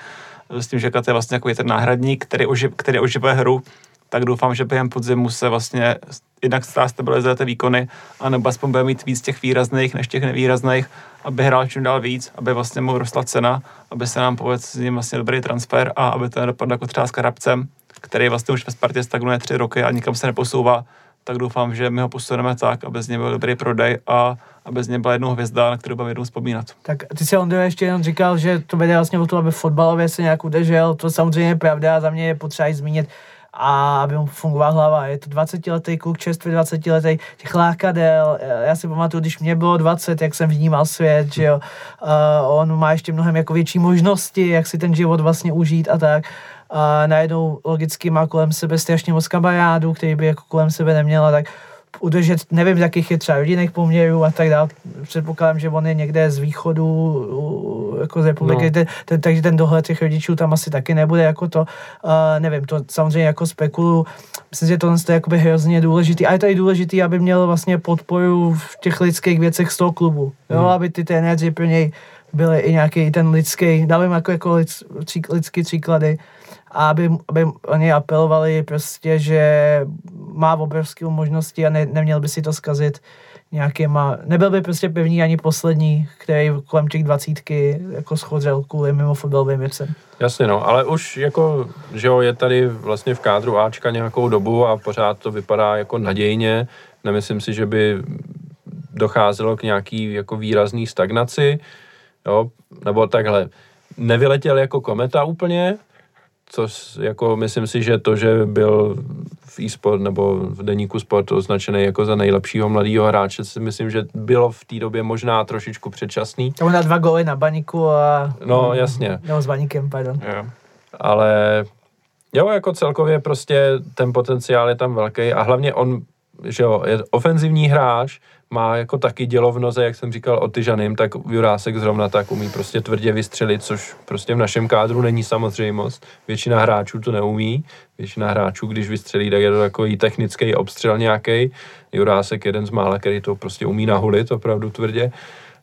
S tím, že Kat je vlastně jako ten náhradník, který, oživ, který oživuje hru, tak doufám, že během podzimu se vlastně jednak stabilizuje ty výkony, anebo aspoň bude mít víc těch výrazných než těch nevýrazných, aby hrál čím dál víc, aby vlastně mu rostla cena, aby se nám povedl s ním vlastně dobrý transfer a aby to nedopadlo jako třeba s Karabcem, který vlastně už ve Spartě stagnuje tři roky a nikam se neposouvá, tak doufám, že my ho posuneme tak, aby z něj byl dobrý prodej a aby z něj byla jednou hvězda, na kterou budeme vzpomínat. Tak ty si Ondro ještě jenom říkal, že to bude vlastně o tom, aby fotbalově se nějak udržel, to samozřejmě je pravda a za mě je potřeba i zmínit, a aby mu fungovala hlava. Je to 20-letý kluk, čerstvý 20-letý, těch lákadel. Já si pamatuju, když mě bylo 20, jak jsem vnímal svět, že jo. Uh, on má ještě mnohem jako větší možnosti, jak si ten život vlastně užít a tak a najednou logicky má kolem sebe strašně moc kamarádů, který by jako kolem sebe neměla, tak udržet, nevím, jakých je třeba rodinných poměrů a tak dále. Předpokládám, že on je někde z východu jako z republiky, no. ten, ten, takže ten dohled těch rodičů tam asi taky nebude jako to, uh, nevím, to samozřejmě jako spekulu. Myslím, že to je jakoby hrozně důležitý. A je to i důležitý, aby měl vlastně podporu v těch lidských věcech z toho klubu. Jo, hmm. aby ty trenéři pro něj byly i nějaký ten lidský, dávám jako, jako lid, lidský příklady, a aby, aby oni apelovali prostě, že má obrovské možnosti a ne, neměl by si to zkazit nějakýma, nebyl by prostě pevný ani poslední, který kolem těch dvacítky jako schodřel kvůli mimo fotbalovým věcem. Jasně no, ale už jako, že jo, je tady vlastně v kádru Ačka nějakou dobu a pořád to vypadá jako nadějně. Nemyslím si, že by docházelo k nějaký jako výrazný stagnaci, jo, nebo takhle. Nevyletěl jako kometa úplně, což jako myslím si, že to, že byl v e-sport nebo v deníku sport označený jako za nejlepšího mladého hráče, si myslím, že bylo v té době možná trošičku předčasný. To na dva góly na baníku a... No, jasně. No, s baníkem, pardon. Jo. Ale jo, jako celkově prostě ten potenciál je tam velký a hlavně on, že jo, je ofenzivní hráč, má jako taky dělo v noze, jak jsem říkal o Tyžanym, tak Jurásek zrovna tak umí prostě tvrdě vystřelit, což prostě v našem kádru není samozřejmost. Většina hráčů to neumí. Většina hráčů, když vystřelí, tak je to takový technický obstřel nějaký. Jurásek jeden z mála, který to prostě umí nahulit opravdu tvrdě.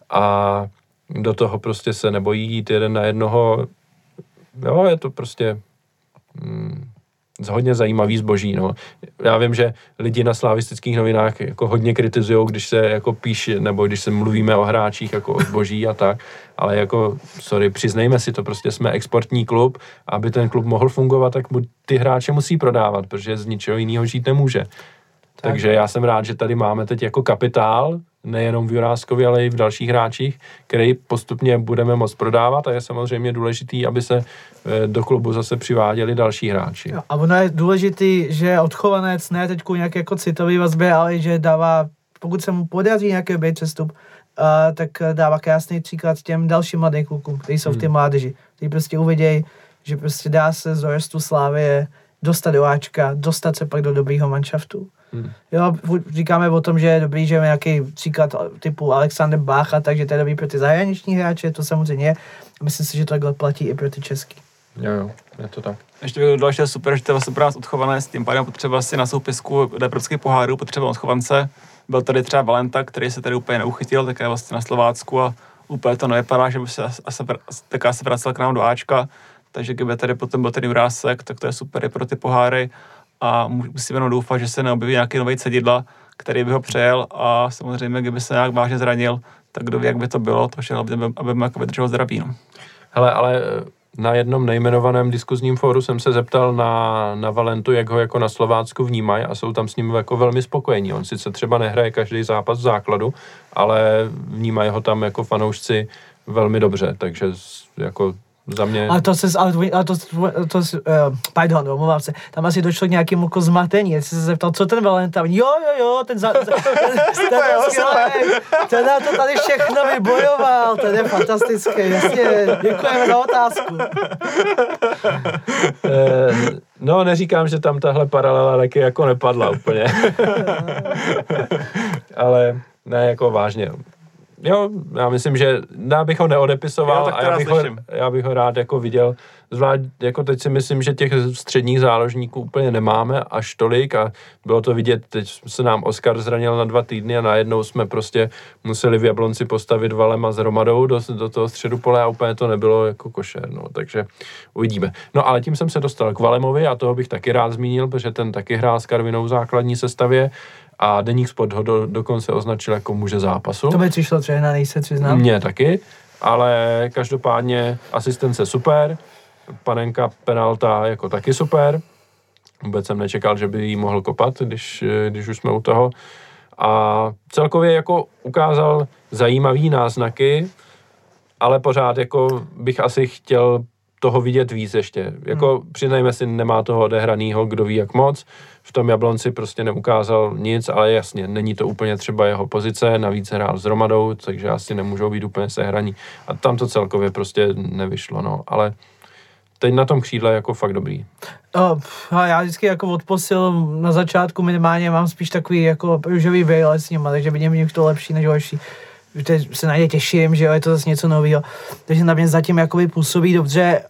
A do toho prostě se nebojí jít jeden na jednoho. Jo, je to prostě... Hmm, hodně zajímavý zboží. No. Já vím, že lidi na slavistických novinách jako hodně kritizují, když se jako píše, nebo když se mluvíme o hráčích jako o zboží a tak, ale jako, sorry, přiznejme si to, prostě jsme exportní klub, aby ten klub mohl fungovat, tak ty hráče musí prodávat, protože z ničeho jiného žít nemůže. Tak. Takže já jsem rád, že tady máme teď jako kapitál, nejenom v Juráskovi, ale i v dalších hráčích, který postupně budeme moct prodávat a je samozřejmě důležitý, aby se eh, do klubu zase přiváděli další hráči. Jo, a ono je důležitý, že odchovanec ne teď nějak jako citový vazbě, ale že dává, pokud se mu podaří nějaký být přestup, uh, tak dává krásný příklad těm dalším mladým klukům, kteří jsou v té hmm. mládeži, kteří prostě uvidějí, že prostě dá se z dorostu Slávy dostat do Ačka, dostat se pak do dobrýho manšaftu. Hmm. Jo, říkáme o tom, že je dobrý, že je nějaký příklad typu Alexander Bacha, takže to je dobrý pro ty zahraniční hráče, to samozřejmě je. Myslím si, že to takhle platí i pro ty český. Jo, jo, je to tak. Ještě bych dodal, že je super, že to je vlastně pro nás odchované, s tím pádem potřeba si na soupisku evropských pohárů, potřeba odchovance. Byl tady třeba Valenta, který se tady úplně neuchytil, také vlastně na Slovácku a úplně to nevypadá, že by se asi, taká se vracel k nám do Ačka. Takže kdyby tady potom byl ten Jurásek, tak to je super i pro ty poháry a musíme jenom doufat, že se neobjeví nějaký nový cedidla, který by ho přejel a samozřejmě, kdyby se nějak vážně zranil, tak kdo ví, jak by to bylo, to že aby, aby mu jako vydržel zdraví. No. Hele, ale eh, na jednom nejmenovaném diskuzním fóru jsem se zeptal na, na Valentu, jak ho jako na Slovácku vnímají a jsou tam s ním jako velmi spokojení. On sice třeba nehraje každý zápas v základu, ale vnímají ho tam jako fanoušci velmi dobře, takže jako za mě... Ale to se, ale to, ale to, to, to uh, pardon, omlouvám se, tam asi došlo k nějakému jako zmatení, jestli se zeptal, co ten Valentine, jo, jo, jo, ten, za, *laughs* ten, ten, ten, ten to tady všechno vybojoval, ten je fantastický, jasně, děkujeme za otázku. Eh, no, neříkám, že tam tahle paralela taky jako nepadla úplně. *laughs* Ale ne, jako vážně. Jo, já myslím, že já bych ho neodepisoval Jo, a já bych, ho, já bych ho rád jako viděl. Zvlášť, jako teď si myslím, že těch středních záložníků úplně nemáme až tolik a bylo to vidět, teď se nám Oscar zranil na dva týdny a najednou jsme prostě museli v Jablonci postavit Valema s Romadou do, do toho středu pole a úplně to nebylo jako košer, no, takže uvidíme. No ale tím jsem se dostal k Valemovi a toho bych taky rád zmínil, protože ten taky hrál s Karvinou v základní sestavě a Deník Sport ho do, dokonce označil jako muže zápasu. To by přišlo třeba, nejse přiznám. Mně taky, ale každopádně asistence super, panenka penalta jako taky super. Vůbec jsem nečekal, že by jí mohl kopat, když, když už jsme u toho. A celkově jako ukázal zajímavý náznaky, ale pořád jako bych asi chtěl toho vidět víc ještě. Jako hmm. přiznajme si, nemá toho odehranýho, kdo ví jak moc. V tom Jablonci prostě neukázal nic, ale jasně, není to úplně třeba jeho pozice, navíc hrál s Romadou, takže asi nemůžou být úplně sehraní. A tam to celkově prostě nevyšlo, no. Ale teď na tom křídle jako fakt dobrý. No, a já vždycky jako odposil na začátku minimálně mám spíš takový jako růžový vejle s nima, takže vidím to lepší než horší. Teď se na ně těším, že jo, je to zase něco nového. Takže na mě zatím jakoby působí dobře.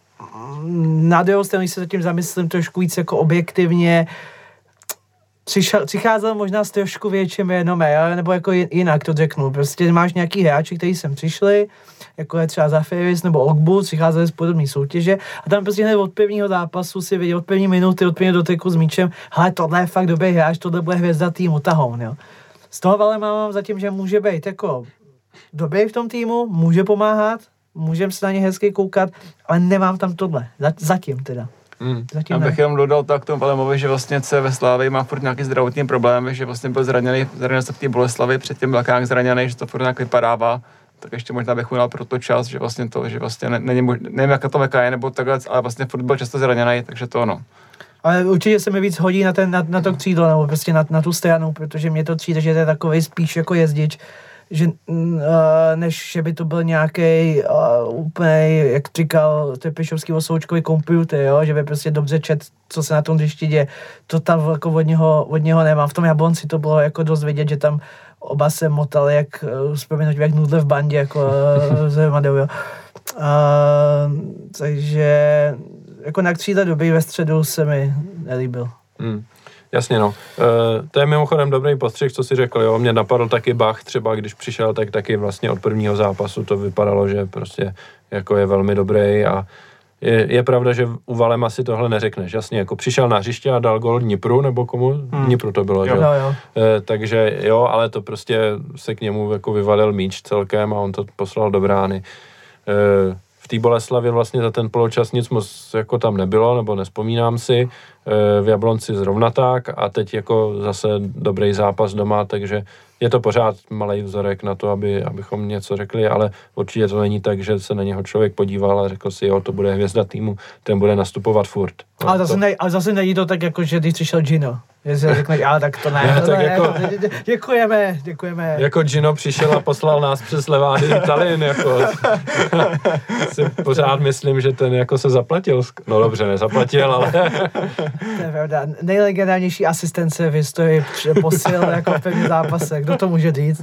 Mm, Na druhou stranu, se zatím zamyslím trošku víc jako objektivně, přišel, přicházel možná s trošku větším renomé, nebo jako ji- jinak to řeknu. Prostě máš nějaký hráči, kteří sem přišli, jako je třeba Zafiris nebo Ogbu, přicházeli z podobné soutěže a tam prostě hned od prvního zápasu si viděl, od první minuty, od prvního doteku s míčem, hele, tohle je fakt dobrý hráč, tohle bude hvězda týmu, tahoun, jo. Z toho ale mám zatím, že může být jako dobrý v tom týmu, může pomáhat, můžeme se na ně hezky koukat, ale nemám tam tohle. Za- Zatím teda. Mm. Zatím Já ne. jenom dodal tak k tomu Valemovi, že vlastně C ve Slávě má furt nějaký zdravotní problémy, že vlastně byl zraněný, zraněný se v té Boleslavi, předtím byl nějak zraněný, že to furt nějak vypadává. Tak ještě možná bych mu dal pro to čas, že vlastně to, že vlastně ne, není mož, nevím, jaká to veka je, nebo takhle, ale vlastně furt byl často zraněný, takže to ono. Ale určitě se mi víc hodí na, ten, na, na to křídlo, nebo prostě na, na tu stranu, protože mě to přijde, že to je takový spíš jako jezdič, že, uh, než že by to byl nějaký uh, úplně, jak říkal Trpišovský osoučkový počítač, jo, že by prostě dobře čet, co se na tom hřišti děje. To tam jako od něho, od něho nemám. V tom Jablonci to bylo jako dost vidět, že tam oba se motali, jak, uh, vzpomínat, jak nudle v bandě, jako uh, s Hermadou, jo. Uh, takže jako na křídle dobrý ve středu se mi nelíbil. Mm. Jasně no. E, to je mimochodem dobrý postřeh, co si řekl, jo. Mě napadl taky Bach třeba, když přišel, tak taky vlastně od prvního zápasu to vypadalo, že prostě jako je velmi dobrý a je, je pravda, že u Valema si tohle neřekneš. Jasně, jako přišel na hřiště a dal gol Dnipru, nebo komu? Hmm. Dnipru to bylo, že Jo, jo. E, takže jo, ale to prostě se k němu jako vyvalil míč celkem a on to poslal do brány. E, té Boleslavě vlastně za ten poločas nic moc jako tam nebylo, nebo nespomínám si. E, v Jablonci zrovna tak a teď jako zase dobrý zápas doma, takže je to pořád malý vzorek na to, aby, abychom něco řekli, ale určitě to není tak, že se na něho člověk podíval a řekl si, jo, to bude hvězda týmu, ten bude nastupovat furt. No, Ale zase, to, ne, ale zase není to tak, jako, že když přišel Gino. Řekneš, ale tak to ne. Ne, to tak ne jako- dě- *laughs* dě- děkujeme, děkujeme. Jako Gino přišel a poslal nás přes Levády Italin, jako *laughs* si pořád myslím, že ten jako se zaplatil. No dobře, nezaplatil, ale *laughs* To je pravda. Nejlegendárnější asistence v historii posil jako v prvním zápase. Kdo to může říct?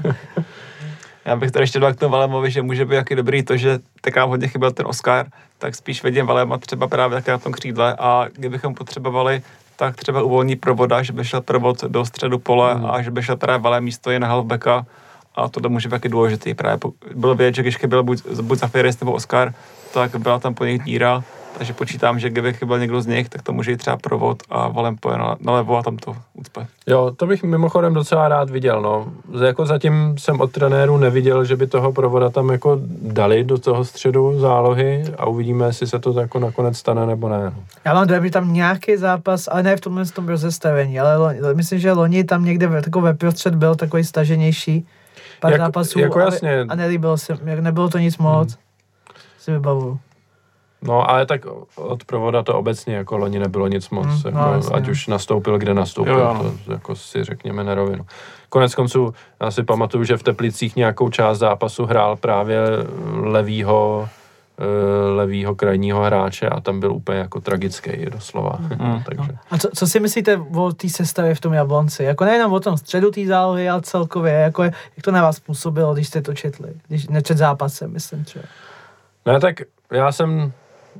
Já bych tady ještě dal k tomu Valemovi, že může být jaký dobrý to, že taká hodně chyběl ten Oscar, tak spíš vidím Valema třeba právě taky na tom křídle a kdybychom potřebovali, tak třeba uvolní provoda, že by šel provod do středu pole Hmm. a že by šel právě Vale místo je na halfbacka a to může být taky důležitý. Právě bylo vědět, že když chyběl buď, buď Zafiris nebo Oscar, tak byla tam po nich díra, takže počítám, že kdyby chyběl někdo z nich, tak to může jít třeba provod a valem poje na- nalevo a tam to ucpe. Jo, to bych mimochodem docela rád viděl, no. Jako zatím jsem od trenéru neviděl, že by toho provoda tam jako dali do toho středu zálohy a uvidíme, jestli se to jako nakonec stane nebo ne. No. Já mám dojem, že tam nějaký zápas, ale ne v tomhle tom rozestavení, ale loni, myslím, že loni tam někde ve- takový prostřed byl takový staženější pár Jak- zápasů jako a, jasně. a nelíbilo se, jak nebylo to nic moc, hmm. si vybavuju. No, ale tak od provoda to obecně jako loni nebylo nic moc. Mm, jako, no, jasně, ať no. už nastoupil, kde nastoupil, Jo, jo, no. to jako si řekněme na rovinu. Konec konců, já si pamatuju, že v Teplicích nějakou část zápasu hrál právě levýho eh, levýho krajního hráče a tam byl úplně jako tragický doslova. Mm. *laughs* Takže. A co, co si myslíte o té sestavě v tom Jablonci? Jako nejenom o tom středu té zálohy, ale celkově, jako je, jak to na vás působilo, když jste to četli? Když nečet zápasem, myslím třeba. Ne, tak já jsem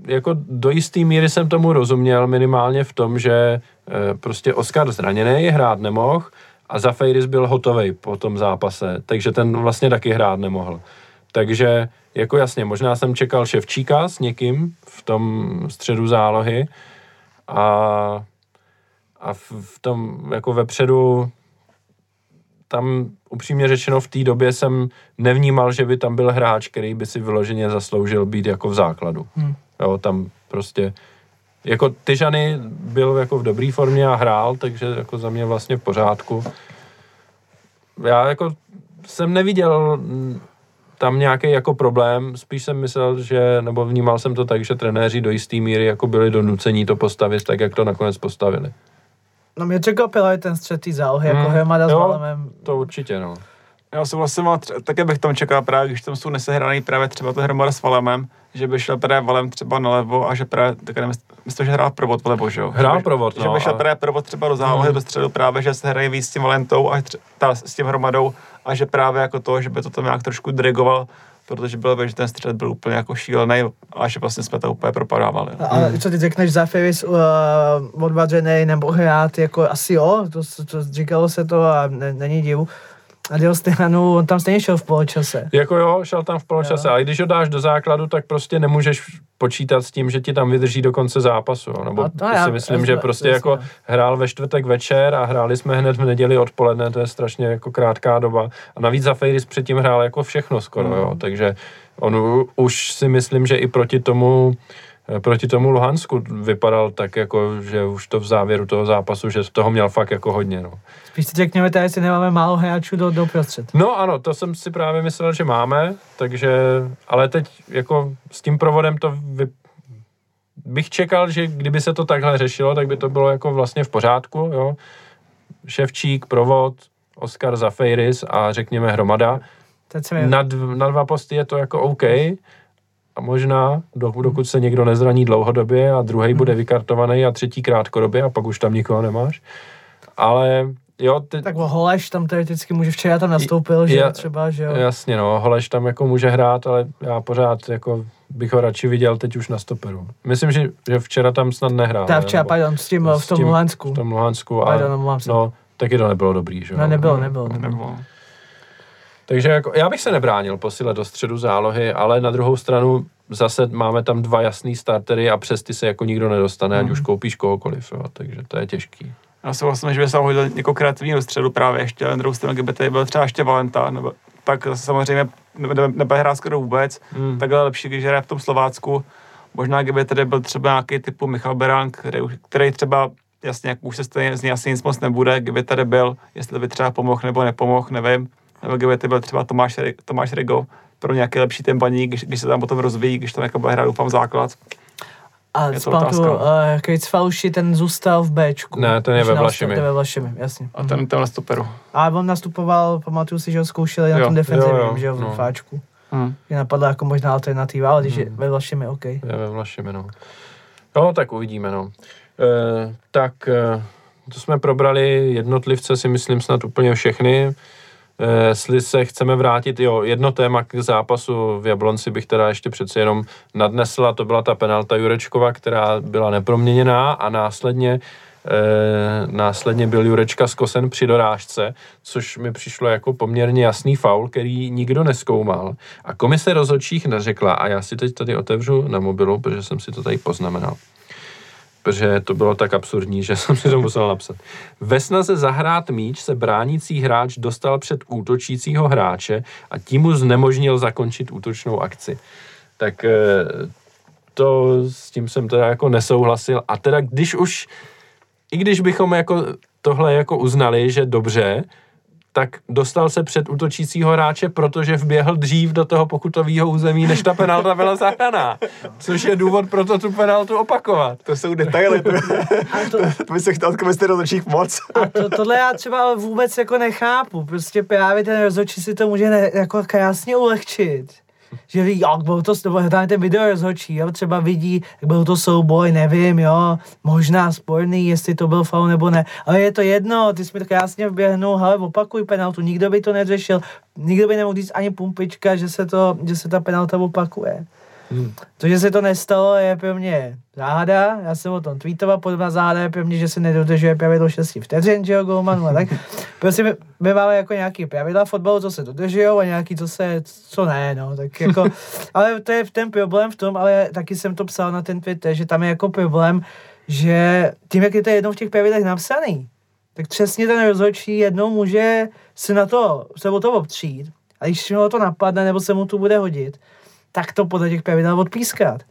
jako do jisté míry jsem tomu rozuměl minimálně v tom, že eh, prostě Oscar zraněný hrát nemohl a Zafeiris byl hotový po tom zápase, takže ten vlastně taky hrát nemohl. Takže jako jasně, možná jsem čekal Ševčíka s někým v tom středu zálohy a, a v, tom jako vepředu tam upřímně řečeno v té době jsem nevnímal, že by tam byl hráč, který by si vyloženě zasloužil být jako v základu. Hmm. Jo, tam prostě jako Tyžany byl jako v dobré formě a hrál, takže jako za mě vlastně v pořádku. Já jako jsem neviděl tam nějaký jako problém, spíš jsem myslel, že, nebo vnímal jsem to tak, že trenéři do jisté míry jako byli donucení to postavit tak, jak to nakonec postavili. No mě překvapilo i ten střed té zálohy, jako Hmm, hromada s jo. Valemem. To určitě, no. Já souhlasím, a tře- také bych tam čekal právě, když tam jsou nesehraný právě třeba to hromada s Valemem, že by šel právě Valem třeba nalevo a že právě, tak nevím, myslím, že hrál provod vlevo, že jo? Hrál že provod, Že no, by šel a- právě provod třeba do zálohy, Mhm. do středu právě, že se hraje víc s tím Valentou a tře- ta, s tím hromadou a že právě jako to, že by to tam nějak trošku dirigoval, protože bylo vidět, že ten střed byl úplně jako šílený a že vlastně jsme to úplně propadávali. A, a co ty řekneš, Zafiris uh, odvařený nebo hrát, jako asi jo, to, to říkalo se to a ne, není divu. A Dios Stehanu, on tam stejně šel v poločase. Jako jo, šel tam v poločase, Jo. ale když ho dáš do základu, tak prostě nemůžeš počítat s tím, že ti tam vydrží do konce zápasu. Jo. Nebo A to já- si myslím, já- že prostě jasně. jako hrál ve čtvrtek večer a hráli jsme hned v neděli odpoledne, to je strašně jako krátká doba. A navíc za Fejris předtím hrál jako všechno skoro, jo. Mm. takže on už si myslím, že i proti tomu proti tomu Luhansku vypadal tak jako, že už to v závěru toho zápasu, že toho měl fakt jako hodně, no. Spíš si řekněme, tady si nemáme málo hráčů do, do prostřed. No ano, to jsem si právě myslel, že máme, takže, ale teď jako s tím provodem to vy, bych čekal, že kdyby se to takhle řešilo, tak by to bylo jako vlastně v pořádku, jo. Ševčík, provod, Oscar Zafeiris a řekněme hromada. Na, dv, na dva posty je to jako OK, možná, do, dokud se někdo nezraní dlouhodobě a druhý bude vykartovaný a třetí krátkodobě a pak už tam nikoho nemáš. Ale jo, ty, Tak Holeš tam teoreticky může včera tam nastoupil, že Ja- třeba, že jo. Jasně, no, Holeš tam jako může hrát, ale já pořád jako bych ho radši viděl teď už na stoperu. Myslím, že, že včera tam snad nehrál. Ta ne? včera, Nebo pardon, s tím s v tom Luhansku. V tom Luhansku. A, Pardon, se. no, taky to nebylo dobrý, že jo? No, nebylo, nebylo, nebylo. Nebo, Takže jako, já bych se nebránil posílat do středu zálohy, ale na druhou stranu zase máme tam dva jasný startery a přes ty se jako nikdo nedostane, ať už koupíš kohokoliv, jo, takže to je těžký. Já souhlasím, že by se hodil někoho kreativního středu právě ještě, ale na druhou stranu, kdyby tady byl třeba ještě Valenta, nebo, tak zase samozřejmě nebude hrát skoro vůbec, Hmm. takhle lepší, když hraje v tom Slovácku. Možná, kdyby tady byl třeba nějaký typu Michal Beránk, který, který třeba jasně, jak už se stejně z něj asi nic moc nebude, kdyby tady byl, jestli by třeba pomohl nebo nepomohl, nevím. Tady byl třeba Tomáš, Tomáš Rigo pro nějaký lepší tempaní, když, když, se tam potom rozvíjí, když tam jako bude hrát, doufám, základ. A Je to zpamatuju, otázka. uh, Faluši, ten zůstal v Bčku. Ne, ten je ve na- Vlašimi. To je ve Vlašimi, jasně. A ten, ten stoperu. A on nastupoval, pamatuju si, že ho zkoušeli na Jo, tom defenzivním, že jo, v no. Fáčku. Hmm. Mě napadla jako možná alternativa, ale když je Hmm. ve Vlašimi, OK. Je ve Vlašimi, no. No, tak uvidíme, no. E, tak e, to jsme probrali jednotlivce, si myslím snad úplně všechny. E, jestli se chceme vrátit, jo, jedno téma k zápasu v Jablonci bych teda ještě přece jenom nadnesla, to byla ta penalta Jurečkova, která byla neproměněná a následně následně byl Jurečka zkosen při dorážce, což mi přišlo jako poměrně jasný faul, který nikdo neskoumal. A komise rozhodčích neřekla, a já si teď tady otevřu na mobilu, protože jsem si to tady poznamenal protože to bylo tak absurdní, že *laughs* jsem si to musel napsat. Ve snaze zahrát míč se bránící hráč dostal před útočícího hráče a tím mu znemožnil zakončit útočnou akci. Tak eh, to s tím jsem teda jako nesouhlasil. A teda když už, i když bychom jako tohle jako uznali, že dobře, tak dostal se před útočícího hráče, protože vběhl dřív do toho pokutového území, než ta penalta byla zahraná. Což je důvod pro to tu penaltu opakovat. To jsou detaily. To, to, to by se chtěl od komisy rozhodčích moc. A to, tohle já třeba vůbec jako nechápu. Prostě právě ten rozhodčí si to může ne, jako krásně ulehčit že ví, jak byl to, nebo tam ten video rozhodčí, jo, třeba vidí, jak byl to souboj, nevím, jo, možná sporný, jestli to byl faul nebo ne, ale je to jedno, ty jsi mi to krásně vběhnul, ale opakuj penaltu, nikdo by to neřešil, nikdo by nemohl říct ani pumpička, že se, to, že se ta penalta opakuje. Hmm. To, že se to nestalo, je pro mě záhada. Já jsem o tom tweetoval, podobná záhada je pro mě, že se nedodržuje pravidlo 6 vteřin, že jo, golmanu a tak. *laughs* Prostě my, my, máme jako nějaký pravidla fotbalu, co se dodržují a nějaký, co se, co ne, no, tak jako, *laughs* ale to je ten problém v tom, ale taky jsem to psal na ten Twitter, že tam je jako problém, že tím, jak je to jednou v těch pravidlech napsaný, tak přesně ten rozhodčí jednou může se na to, se o to opřít a když mu to napadne, nebo se mu to bude hodit, tak to podle těch pravidel odpískat.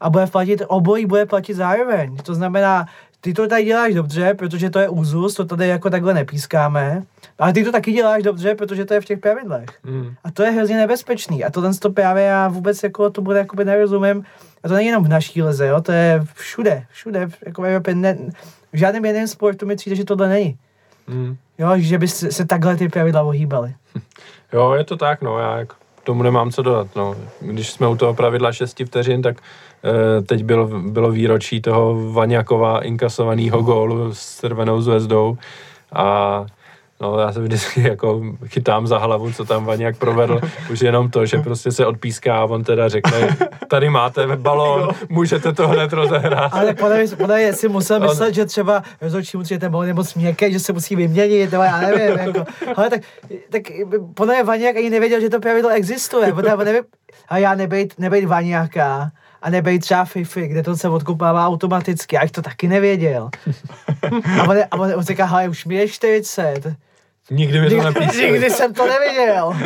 A bude platit, obojí bude platit zároveň. To znamená, ty to tady děláš dobře, protože to je úzus, to tady jako takhle nepískáme, ale ty to taky děláš dobře, protože to je v těch pravidlech. Mm. A to je hrozně nebezpečný. A to ten to právě já vůbec jako to bude jakoby nerozumím. A to není jenom v naší lize, jo, to je všude, všude, jako v Evropě, ne, v žádném jiném sportu mi přijde, že tohle není. Mm. Jo, že by se, se takhle ty pravidla ohýbaly. Jo, je to tak, no, já jako tomu nemám co dodat. No. Když jsme u toho pravidla 6 vteřin, tak e, teď bylo, bylo výročí toho Vaňakova inkasovaného gólu s červenou zvezdou a No, já se vždycky jako chytám za hlavu, co tam Vaňák provedl. *laughs* Už jenom to, že prostě se odpíská a on teda řekne, tady máte balón, můžete to hned rozehrát. Ale podle, podle jestli musel myslet, on... že třeba rozhodčí musí ten balón nebo směkej, že se musí vyměnit, nebo já nevím. *laughs* Jako. Ale tak, tak podle mě Vaňák ani nevěděl, že to pravidlo existuje. Podle, nevím, a já nebejt, nebejt Vaňáka, a nebejt třeba Fifi, kde to se odkupává automaticky, a to taky nevěděl. A on, a on, on říká, hele, už mi je 40, Nikdy mi to nepísal. Nikdy jsem to neviděl.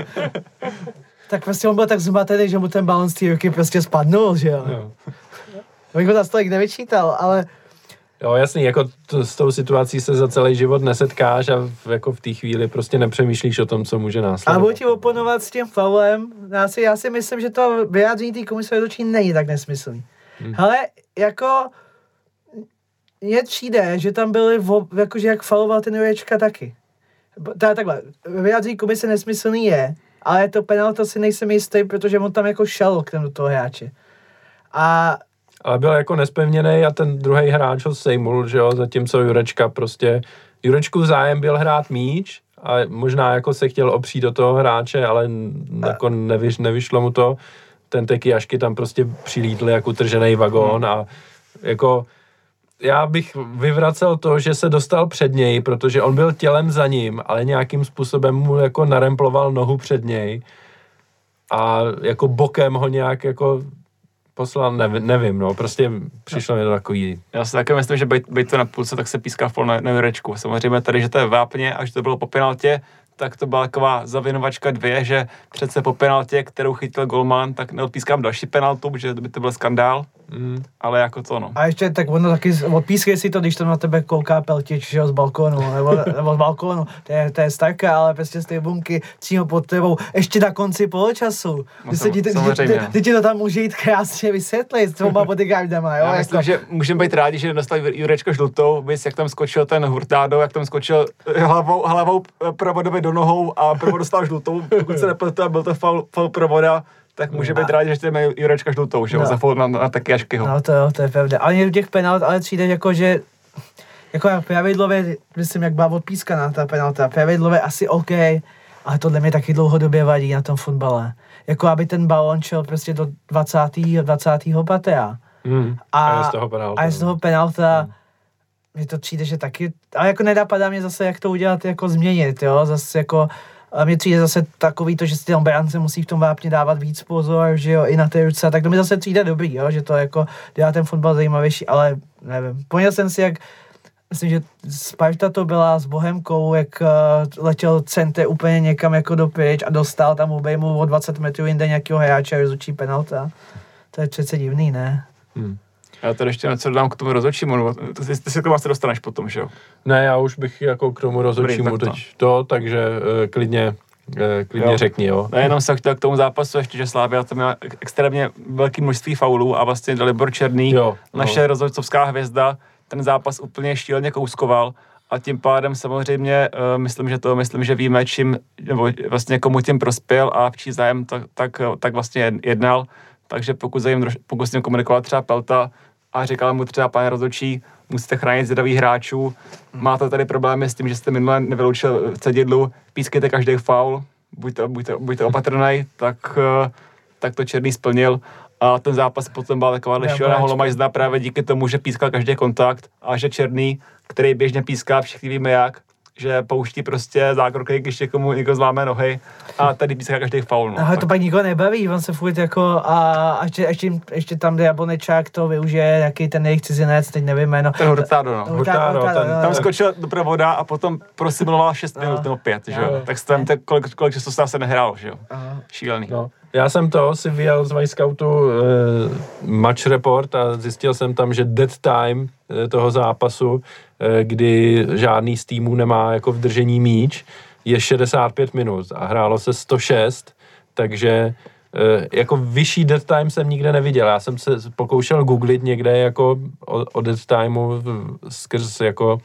tak prostě on byl tak zmatený, že mu ten balon z té ruky prostě spadnul, že jo. jo. Bych ho za tolik nevyčítal, ale... Jo, jasný, jako to, s tou situací se za celý život nesetkáš a v, jako v té chvíli prostě nepřemýšlíš o tom, co může následovat. A budu ti oponovat s tím faulem. Já si, já si myslím, že to vyjádření té komise dočí není tak nesmyslný. Hmm. Ale jako mně přijde, že tam byly, jakože jak faloval ten Jurečka taky teda takhle, vyjádří komise nesmyslný je, ale to penalta si nejsem jistý, protože on tam jako šel k do toho hráče. A ale byl jako nespevněný a ten druhý hráč ho sejmul, že jo, zatímco Jurečka prostě, Jurečku zájem byl hrát míč a možná jako se chtěl opřít do toho hráče, ale jako nevyš, nevyšlo mu to. Ten Tekiašky tam prostě přilítl jako tržený vagón a jako já bych vyvracel to, že se dostal před něj, protože on byl tělem za ním, ale nějakým způsobem mu jako naremploval nohu před něj a jako bokem ho nějak jako poslal, nevím, nevím no, prostě přišlo mi to takový. Já si také myslím, že být, to na půlce, tak se píská v pol na, na Samozřejmě tady, že to je vápně a že to bylo po penaltě, tak to byla taková zavinovačka dvě, že přece po penaltě, kterou chytil Golman, tak neodpískám další penaltu, že by to byl skandál. Mm, ale jako to, no. A ještě tak ono taky odpískej si to, když to na tebe kouká peltič, že z balkonu, nebo, *laughs* nebo z balkonu, to je, to je starka, ale prostě z té bunky přímo pod tebou, ještě na konci poločasu. No, sam, ti, ty, ty, ty, ti to tam může jít krásně vysvětlit s dvoma bodyguardama, jo. Já jako. myslím, že můžeme být rádi, že dostal Jurečko žlutou, bys jak tam skočil ten Hurtado, jak tam skočil hlavou, hlavou provodovi do nohou a provo dostal žlutou, pokud se nepletu, byl to faul, faul provoda, tak může být rád, že chceme Jurečka žlutou, že jo, no. za na, na Takiaškyho. No to jo, to je pravda. Ale u těch penalt, ale přijde jako, že jako pravidlově, myslím, jak byla odpískaná ta penalta, pravidlově asi OK, ale tohle mě taky dlouhodobě vadí na tom fotbale. Jako aby ten balon šel prostě do 20. 20. patea. Mm. A, a, je z toho penalta. A je z toho penalta. Mm mi to přijde, že taky, ale jako nenapadá mě zase, jak to udělat, jako změnit, jo, zase jako, mně přijde zase takový to, že si ten bránce musí v tom vápně dávat víc pozor, že jo, i na ty ruce, tak to mi zase přijde dobrý, jo, že to jako dělá ten fotbal zajímavější, ale nevím. Poněl jsem si, jak myslím, že Sparta to byla s Bohemkou, jak uh, letěl Cente úplně někam jako do pryč a dostal tam obejmu o 20 metrů jinde nějakého hráče a rozhodčí penalta. To je přece divný, ne? Hmm. Já tady ještě něco dodám k tomu rozhodčímu, ty, ty, ty se k tomu asi dostaneš potom, že jo? Ne, já už bych jako k tomu rozhodčímu Dobrý, teď to, takže uh, klidně, uh, klidně Jo. řekni, jo. Ne, jenom jsem chtěl k tomu zápasu ještě, že Slávia to měla extrémně velké množství faulů a vlastně Dalibor Černý, Jo, no. naše rozhodcovská hvězda, ten zápas úplně šíleně kouskoval a tím pádem samozřejmě uh, myslím, že to, myslím, že víme, čím, nebo vlastně komu tím prospěl a v čí zájem tak, tak, tak vlastně jednal. Takže pokud, zájem, pokud s ním komunikoval třeba Pelta a říkal mu třeba pane rozhodčí, musíte chránit zdravých hráčů, máte tady problémy s tím, že jste minule nevyloučil cedidlu, pískejte každý faul, buďte, buďte, buďte opatrný, tak, eh, tak to Černý splnil. A ten zápas potom byla taková šílená holomajzda právě díky tomu, že pískal každý kontakt a že Černý, který běžně píská, všichni víme jak, že pouští prostě zákroky, když někomu někdo zláme nohy a tady píská každý faul. No. Ale to pak nikoho nebaví, on se furt jako a, a ještě, ještě, ještě tam jde Jablonečák to využije, jaký ten jejich cizinec, teď nevím jméno. ten Hurtado, no. Hurtado, ten- jo, Tam skočil do provoda a potom prosimuloval 6 No. minut nebo 5, že jo. Tak vemte, kolik, kolik času se se nehrálo, že jo. Aha. Šílený. No. Já jsem to si vyjel z Vyscoutu eh, match report a zjistil jsem tam, že dead time eh, toho zápasu, eh, kdy žádný z týmů nemá jako v držení míč, je 65 minut a hrálo se 106, takže eh, jako vyšší dead time jsem nikde neviděl. Já jsem se pokoušel googlit někde jako o, o dead timeu skrz jako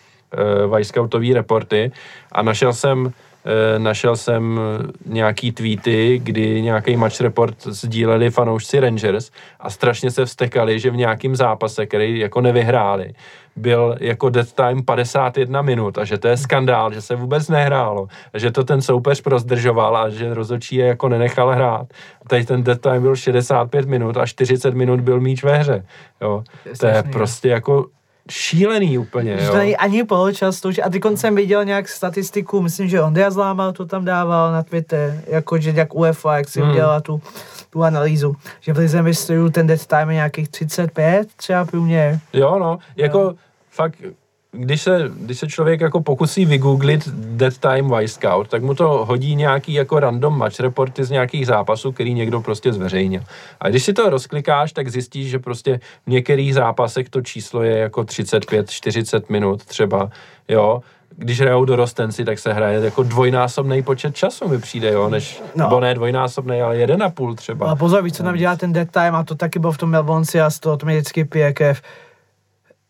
uh, reporty a našel jsem eh, našel jsem nějaký tweety, kdy nějaký match report sdíleli fanoušci Rangers a strašně se vstekali, že v nějakém zápase, který jako nevyhráli, byl jako dead time 51 minut a že to je skandál, že se vůbec nehrálo, a že to ten soupeř prozdržoval a že rozhodčí je jako nenechal hrát. A tady ten dead time byl 65 minut a 40 minut byl míč ve hře. Jo. To je strašný, jo. prostě jako šílený úplně. Jo. není ani poločas, to už, a teď jsem viděl nějak statistiku, myslím, že Ondra Zlámal to tam dával na Twitter, jako že jak UEFA, jak si Hmm. udělala tu, tu analýzu, že v Lize mistrů ten dead time je nějakých 35 třeba průměr. Jo, no, jako Jo. fakt, když se, když se člověk jako pokusí vygooglit Dead Time Vice Scout, tak mu to hodí nějaký jako random match reporty z nějakých zápasů, který někdo prostě zveřejnil. A když si to rozklikáš, tak zjistíš, že prostě v některých zápasech to číslo je jako 35-40 minut třeba, jo. Když hrajou dorostenci, tak se hraje jako dvojnásobný počet času mi přijde, jo, než, No. nebo ne dvojnásobný, ale jeden a půl třeba. A pozor, víš, co nám dělá ten dead time, a to taky bylo v tom Melbonci a z toho to mě vždycky pije krev.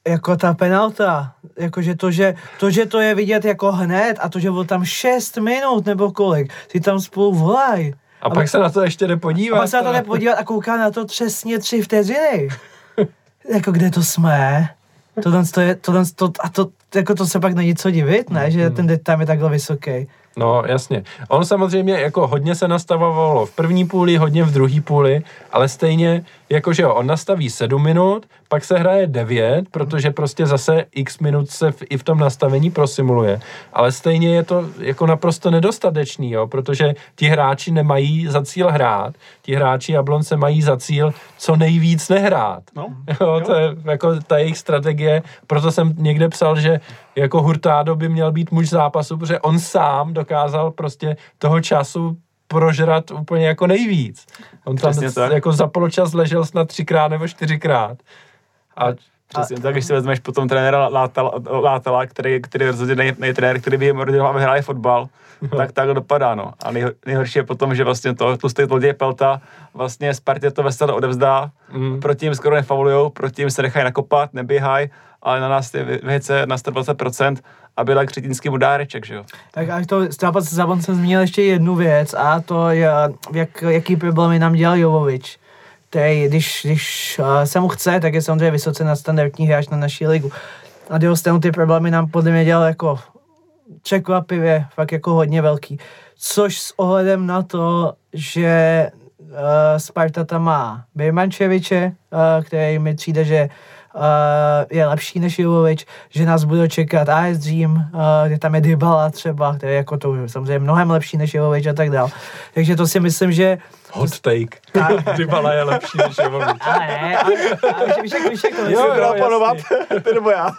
Jako ta penalta, jakože to, že to, že to je vidět jako hned a to, že bylo tam 6 minut nebo kolik, si tam spolu volaj. A pak se na to ještě jde A pak se na to jde podívat a kouká na to přesně tři vteřiny. *laughs* jako kde to jsme? Tohle to je, tohle to, a to, jako to se pak není co divit, ne? Že ten time je takhle vysoký. No, jasně. On samozřejmě jako hodně se nastavovalo v první půli, hodně v druhé půli, ale stejně, jakože jo, on nastaví 7 minut, pak se hraje 9, protože prostě zase x minut se v, i v tom nastavení prosimuluje. Ale stejně je to jako naprosto nedostatečný, jo, protože ti hráči nemají za cíl hrát, ti hráči Jablonce mají za cíl co nejvíc nehrát. No, *laughs* Jo, to je jako ta jejich strategie, proto jsem někde psal, že jako Hurtado by měl být muž zápasu, protože on sám dokázal prostě toho času prožrat úplně jako nejvíc. On tam Přesně tak. jako za poločas ležel snad třikrát nebo čtyřikrát. A Přesně tak, když si vezmeš potom trenéra Látala, Látala který, který rozhodně nej, nej trenér, který by jim ordinoval, aby hráli fotbal, *laughs* tak tak dopadá, no. A nejho, nejhorší je potom, že vlastně to, tu stojí loděje Pelta, vlastně Spartě to vesele odevzdá, Mm. proti jim skoro nefaulujou, proti jim se nechají nakopat, neběhají, ale na nás je vyhece na 120% a byla křetínský dáreček, že jo. Tak až to za Zabon jsem zmínil ještě jednu věc a to je, jak, jaký problémy nám dělal Jovovič. Který, když, když uh, se mu chce, tak je samozřejmě vysoce nadstandardní hráč na naší ligu. A druhou stranu ty problémy nám podle mě dělal jako překvapivě, fakt jako hodně velký. Což s ohledem na to, že uh, Sparta tam má Birmančeviče, uh, který mi přijde, že je lepší než Jovovič, že nás bude čekat AS Dream, uh, kde tam je Dybala třeba, který je jako to samozřejmě mnohem lepší než Jovovič a tak dál. Takže to si myslím, že Hot take. Dybala je lepší než Jovovič. ale ne, ale, ale víš, jak, víš, jak to Jo, jo, Napanovat, ty nebo já.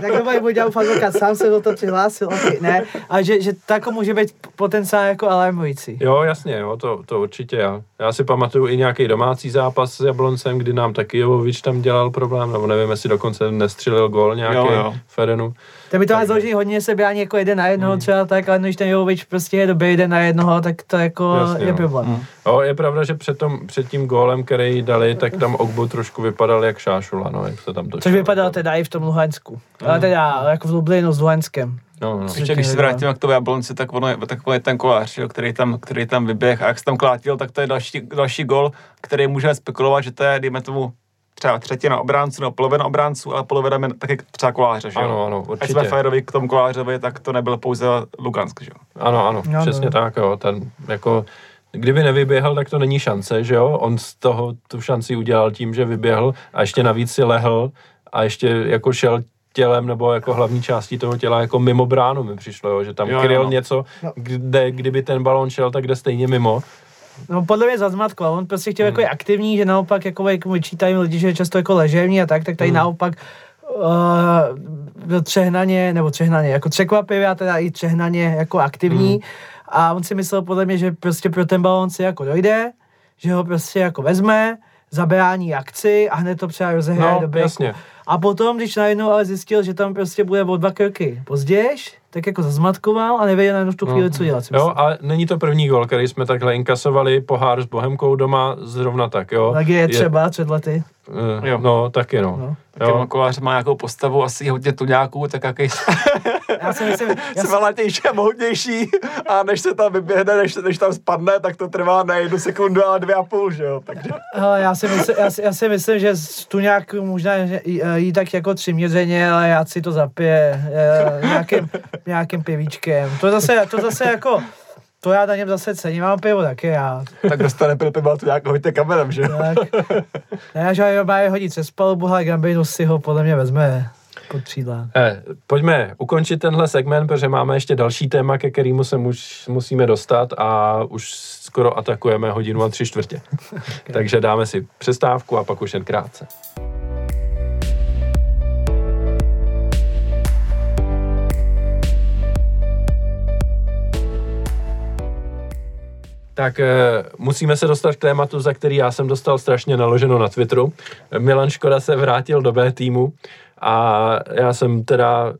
Tak nebo budu dělat advokát, sám se do toho přihlásil, okay, ne, ale že, že to jako může být potenciálně jako alarmující. Jo, jasně, jo, to, to určitě já. Já si pamatuju i nějaký domácí zápas s Jabloncem, kdy nám taky Jovovič tam dělal problém, nebo nevím, jestli dokonce nestřelil gol nějaký Jo, jo. Ferenu. To by to ale založení hodně sebrání jako jeden na jednoho třeba tak, ale když ten Jovovič prostě je dobrý jeden na jednoho, tak to jako Jasně, je no. problém. Jo, je pravda, že před, tom, před tím gólem, který dali, tak tam Ogbu trošku vypadal jak šášula, no, jak se tam to Což vypadalo teda i v tom Luhansku. Ale teda jako v Lublinu s Luhanskem. No, no. Ještě když se vrátím k tomu Jablonci, tak ono je, tak je ten kolář, jo, který tam, který tam vyběh a jak se tam klátil, tak to je další, další gol, který můžeme spekulovat, že to je, dejme tomu, třeba třetina obránců nebo polovina obránců, ale polovina je taky třeba koláře, že jo? Ano, ano, Ať určitě. jsme férovi k tomu kolářovi, tak to nebyl pouze Lugansk, že jo? Ano, ano, No, přesně no. tak, jo. Ten, jako, kdyby nevyběhl, tak to není šance, že jo? On z toho tu šanci udělal tím, že vyběhl a ještě navíc si lehl a ještě jako šel tělem nebo jako hlavní částí toho těla jako mimo bránu mi přišlo, jo? že tam Jo, jo, kryl no. něco, kde, kdyby ten balon šel, tak jde stejně mimo. No podle mě zazmatkoval, on prostě chtěl jako je aktivní, že naopak jako, jako vyčítají lidi, že je často jako leževní a tak, tak tady Hmm. naopak uh, byl přehnaně, nebo přehnaně, jako překvapivě a teda i přehnaně jako aktivní Hmm. a on si myslel podle mě, že prostě pro ten balon si jako dojde, že ho prostě jako vezme, zabrání akci a hned to třeba rozehraje No, do breaku. jasně. A potom, když najednou ale zjistil, že tam prostě bude o dva kroky později, tak jako zazmatkoval a nevěděl najednou v tu chvíli, co dělat. No. Jo, ale není to první gol, který jsme takhle inkasovali, pohár s Bohemkou doma, zrovna tak, jo. Tak je třeba před lety. Je, Jo. no, taky no. No. Jo. Jo. kolář má nějakou postavu, asi hodně tu nějakou, tak jaký *laughs* Já si myslím, já si, svalnatější a mohutnější a než se tam vyběhne, než, než tam spadne, tak to trvá ne jednu sekundu, ale dvě a půl, že jo, takže... *laughs* hele, já, si myslím, já, si, já si myslím, že tu nějak možná že jí, jí tak jako přiměřeně, ale já si to zapije eh, nějakým, nějakým pivíčkem. To zase, to zase jako, to já na něm zase cením, mám pivo taky já. tak dostane pil piva tu nějak hoďte kamerem, že jo. Tak, ne, že jo, má je hodit přes palubu, ale Gambino si ho podle mě vezme pod křídla. Eh, pojďme ukončit tenhle segment, protože máme ještě další téma, ke kterému se muž, musíme dostat a už skoro atakujeme hodinu a tři čtvrtě. *laughs* Takže dáme si přestávku a pak už jen krátce. Tak eh, musíme se dostat k tématu, za který já jsem dostal strašně naloženo na Twitteru. Milan Škoda se vrátil do B týmu a já jsem teda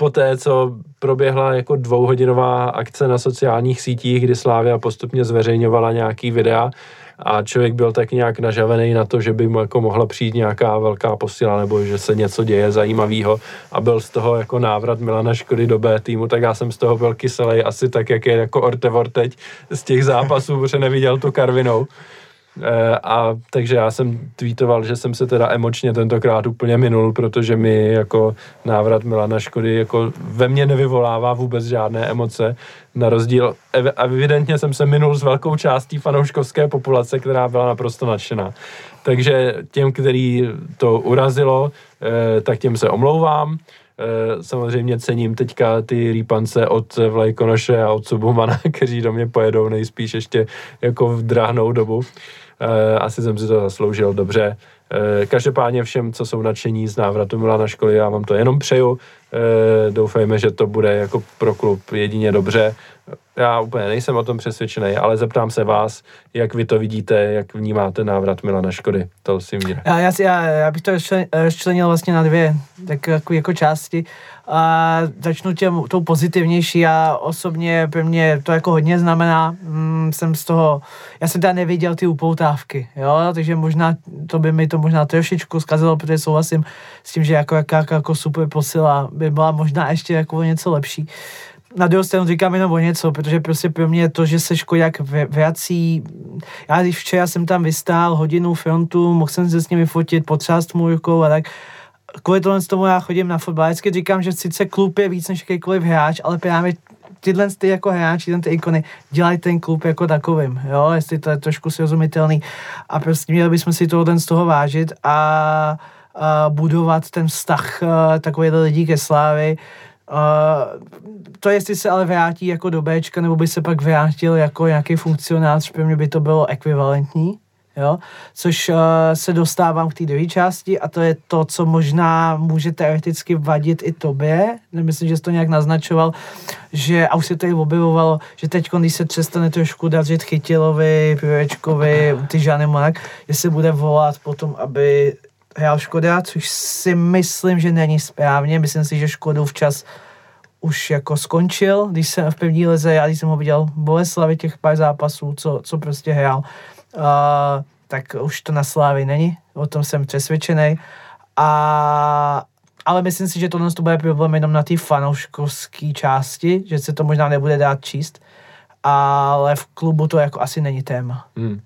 po té, co proběhla jako dvouhodinová akce na sociálních sítích, kdy Slávia postupně zveřejňovala nějaký videa a člověk byl tak nějak nažavený na to, že by mu jako mohla přijít nějaká velká posila nebo že se něco děje zajímavého a byl z toho jako návrat Milana Škody do B týmu, tak já jsem z toho byl kyselý asi tak, jak je jako Ortevor teď z těch zápasů, protože neviděl tu Karvinou. Eh, A takže já jsem tweetoval, že jsem se teda emočně tentokrát úplně minul, protože mi jako návrat Milana Škody jako ve mně nevyvolává vůbec žádné emoce. Na rozdíl, ev- evidentně jsem se minul s velkou částí fanouškovské populace, která byla naprosto nadšená. Takže těm, který to urazilo, eh, tak těm se omlouvám. Eh, Samozřejmě cením teďka ty rýpance od Vlajkonoše a od Subumana, *laughs* kteří do mě pojedou nejspíš ještě jako v drahnou dobu. Eh, Asi jsem si to zasloužil dobře. Eh, Každopádně všem, co jsou nadšení z návratu Milana Školy, já vám to jenom přeju. Eh, Doufejme, že to bude jako pro klub jedině dobře. Já úplně nejsem o tom přesvědčený, ale zeptám se vás, jak vy to vidíte, jak vnímáte návrat Milana Škody. To si mě. Já, já, já, bych to rozčlen- rozčlenil vlastně na dvě tak jako, jako části. A začnu těm, tou pozitivnější. Já osobně pro mě to jako hodně znamená. Mm, jsem z toho, já jsem teda neviděl ty upoutávky, jo, takže možná to by mi to možná trošičku zkazilo, protože souhlasím s tím, že jako jaká jako super posila by byla možná ještě jako něco lepší. Na druhou stranu říkám jenom o něco, protože prostě pro mě to, že se Škodák vr- vrací, já když včera jsem tam vystál hodinu frontu, mohl jsem se s nimi fotit, potřást mu rukou a tak, kvůli tomu, tomu já chodím na fotbal. Vždycky říkám, že sice klub je víc než jakýkoliv hráč, ale právě tyhle ty jako hráči, ty ikony, dělají ten klub jako takovým, jo, jestli to je trošku srozumitelný a prostě měli bychom si tohle z toho vážit a budovat ten vztah uh, takových lidí ke Slávy. Uh, to jestli se ale vrátí jako do Bčka, nebo by se pak vrátil jako nějaký funkcionář, pro mě by to bylo ekvivalentní jo? což uh, se dostávám k té druhé části a to je to, co možná může teoreticky vadit i tobě, nemyslím, že jsi to nějak naznačoval, že, a už se tady objevovalo, že teď, když se přestane trošku dařit Chytilovi, Pivečkovi, ty Žány Mark, že se bude volat potom, aby hrál Škoda, což si myslím, že není správně, myslím si, že Škodu včas už jako skončil, když jsem v první lize, já když jsem ho viděl v Boleslavi těch pár zápasů, co, co prostě hrál, uh, tak už to na Slávy není, o tom jsem přesvědčený. A, ale myslím si, že tohle to bude problém jenom na té fanouškovské části, že se to možná nebude dát číst, ale v klubu to jako asi není téma. Hmm.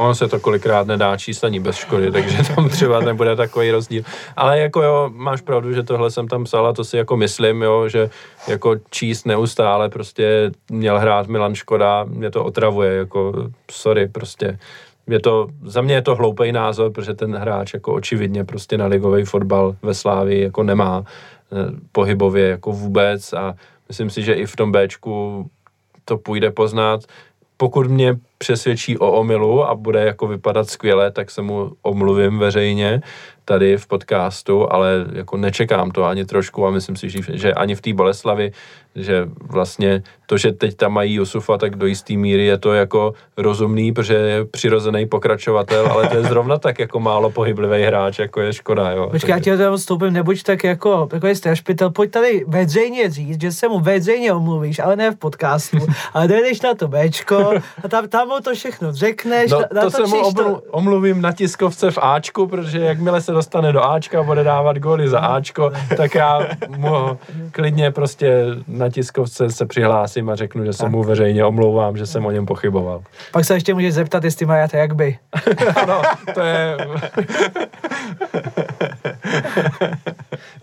Ono se to kolikrát nedá číst ani bez škody, takže tam třeba nebude takový rozdíl. Ale jako jo, máš pravdu, že tohle jsem tam psal a to si jako myslím, jo, že jako číst neustále prostě měl hrát Milan Škoda, mě to otravuje, jako sorry, prostě je to, za mě je to hloupý názor, protože ten hráč jako očividně prostě na ligový fotbal ve Slávii jako nemá eh, pohybově jako vůbec a myslím si, že i v tom Bčku to půjde poznat. Pokud mě přesvědčí o omilu a bude jako vypadat skvěle, tak se mu omluvím veřejně tady v podcastu, ale jako nečekám to ani trošku a myslím si, že, ani v té Boleslavi že vlastně to, že teď tam mají Jusufa, tak do jisté míry je to jako rozumný, protože je přirozený pokračovatel, ale to je zrovna tak jako málo pohyblivý hráč, jako je škoda, jo. Počkej, já ti tam vstoupím, nebuď tak jako takový strašpitel, pojď tady veřejně říct, že se mu veřejně omluvíš, ale ne v podcastu, *laughs* ale dojdeš na to Bčko a tam, tam mu to všechno řekneš. No, na to, to se mu omlu, to... omluvím na tiskovce v Ačku, protože jakmile se dostane do Ačka a bude dávat góly za Ačko, tak já mu klidně prostě na tiskovce se přihlásím a řeknu, že se mu veřejně omlouvám, že jsem o něm pochyboval. Pak se ještě můžeš zeptat, jestli má jak by. *laughs* ano, to je...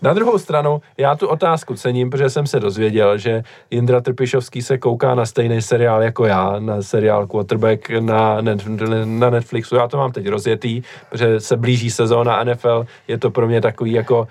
Na druhou stranu, já tu otázku cením, protože jsem se dozvěděl, že Jindra Trpišovský se kouká na stejný seriál jako já, na seriál Quarterback na, net, na Netflixu. Já to mám teď rozjetý, protože se blíží sezóna NFL, je to pro mě takový jako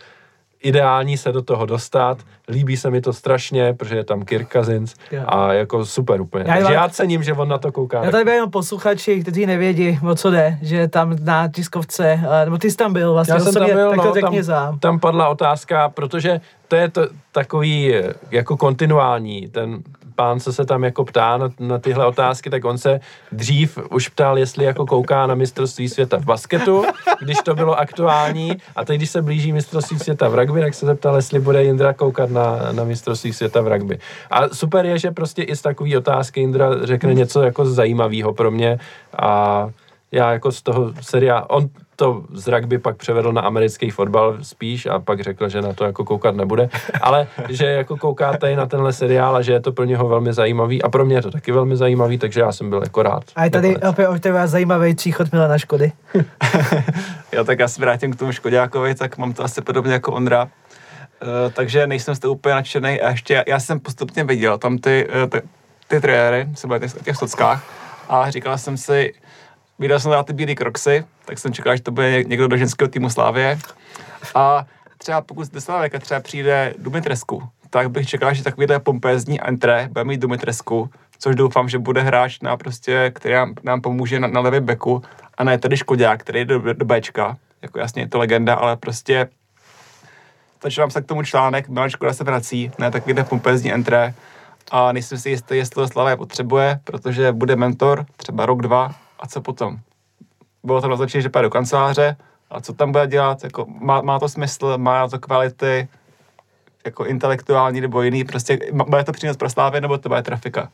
ideální se do toho dostat. Líbí se mi to strašně, protože je tam Kirk Cousins a jako super úplně. Já Takže já cením, že on na to kouká. Já tady byl jenom posluchači, kteří nevědí, o co jde, že tam na tiskovce, eh, nebo ty jsi tam byl vlastně, já jsem tam byl, tak no, tam, sám. tam padla otázka, protože to je to, takový eh, jako kontinuální, ten pán, co se tam jako ptá na, na tyhle otázky, tak on se dřív už ptal, jestli jako kouká na mistrovství světa v basketu, když to bylo aktuální, a teď, když se blíží mistrovství světa v rugby, tak se zeptal, jestli bude Jindra koukat na, na mistrovství světa v rugby. A super je, že prostě i z takové otázky Jindra řekne něco jako zajímavého pro mě a já jako z toho seriálu, on to z rugby pak převedl na americký fotbal spíš a pak řekl, že na to jako koukat nebude, ale že jako koukáte na tenhle seriál a že je to pro něho velmi zajímavý a pro mě je to taky velmi zajímavý, takže já jsem byl jako rád. A je tady opět od tebe zajímavý příchod Milana Škody. *laughs* jo, tak já se vrátím k tomu Škodákovi, tak mám to asi podobně jako Ondra. Uh, takže nejsem z toho úplně nadšený a ještě já jsem postupně viděl tam ty, uh, ty, ty se byly v těch stockách a říkal jsem si, viděl jsem na ty bílé kroxy, tak jsem čekal, že to bude někdo do ženského týmu Slávě. A třeba pokud z Slávek třeba přijde Dumitresku, tak bych čekal, že takovýhle pompézní entré bude mít Dumitresku, což doufám, že bude hráč, na prostě, který nám, nám pomůže na, na levém beku a ne tady Škodák, který jde do, do Bčka. Jako jasně je to legenda, ale prostě začínám se k tomu článek, Milan Škoda se vrací, ne takovýhle pompézní entré a nejsem si jistý, jestli to Slavě potřebuje, protože bude mentor třeba rok, dva a co potom? Bylo to naznačení, že půjde do kanceláře a co tam bude dělat? Jako, má, má to smysl, má to kvality, jako intelektuální nebo jiný, prostě bude to přínos pro Slávě nebo to bude trafika?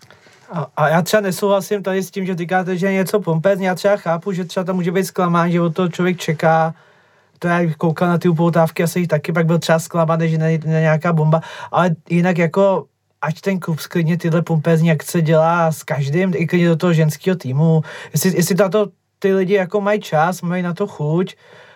A, a já třeba nesouhlasím tady s tím, že říkáte, že je něco pompezní. Já třeba chápu, že třeba tam může být zklamán, že od toho člověk čeká, to já koukal na ty upoutávky, asi taky pak byl třeba zklamaný, že není nějaká bomba, ale jinak jako ať ten klub sklidně tyhle pompezní akce dělá s každým, i klidně do toho ženského týmu. Jestli, jestli tato ty lidi jako mají čas, mají na to chuť,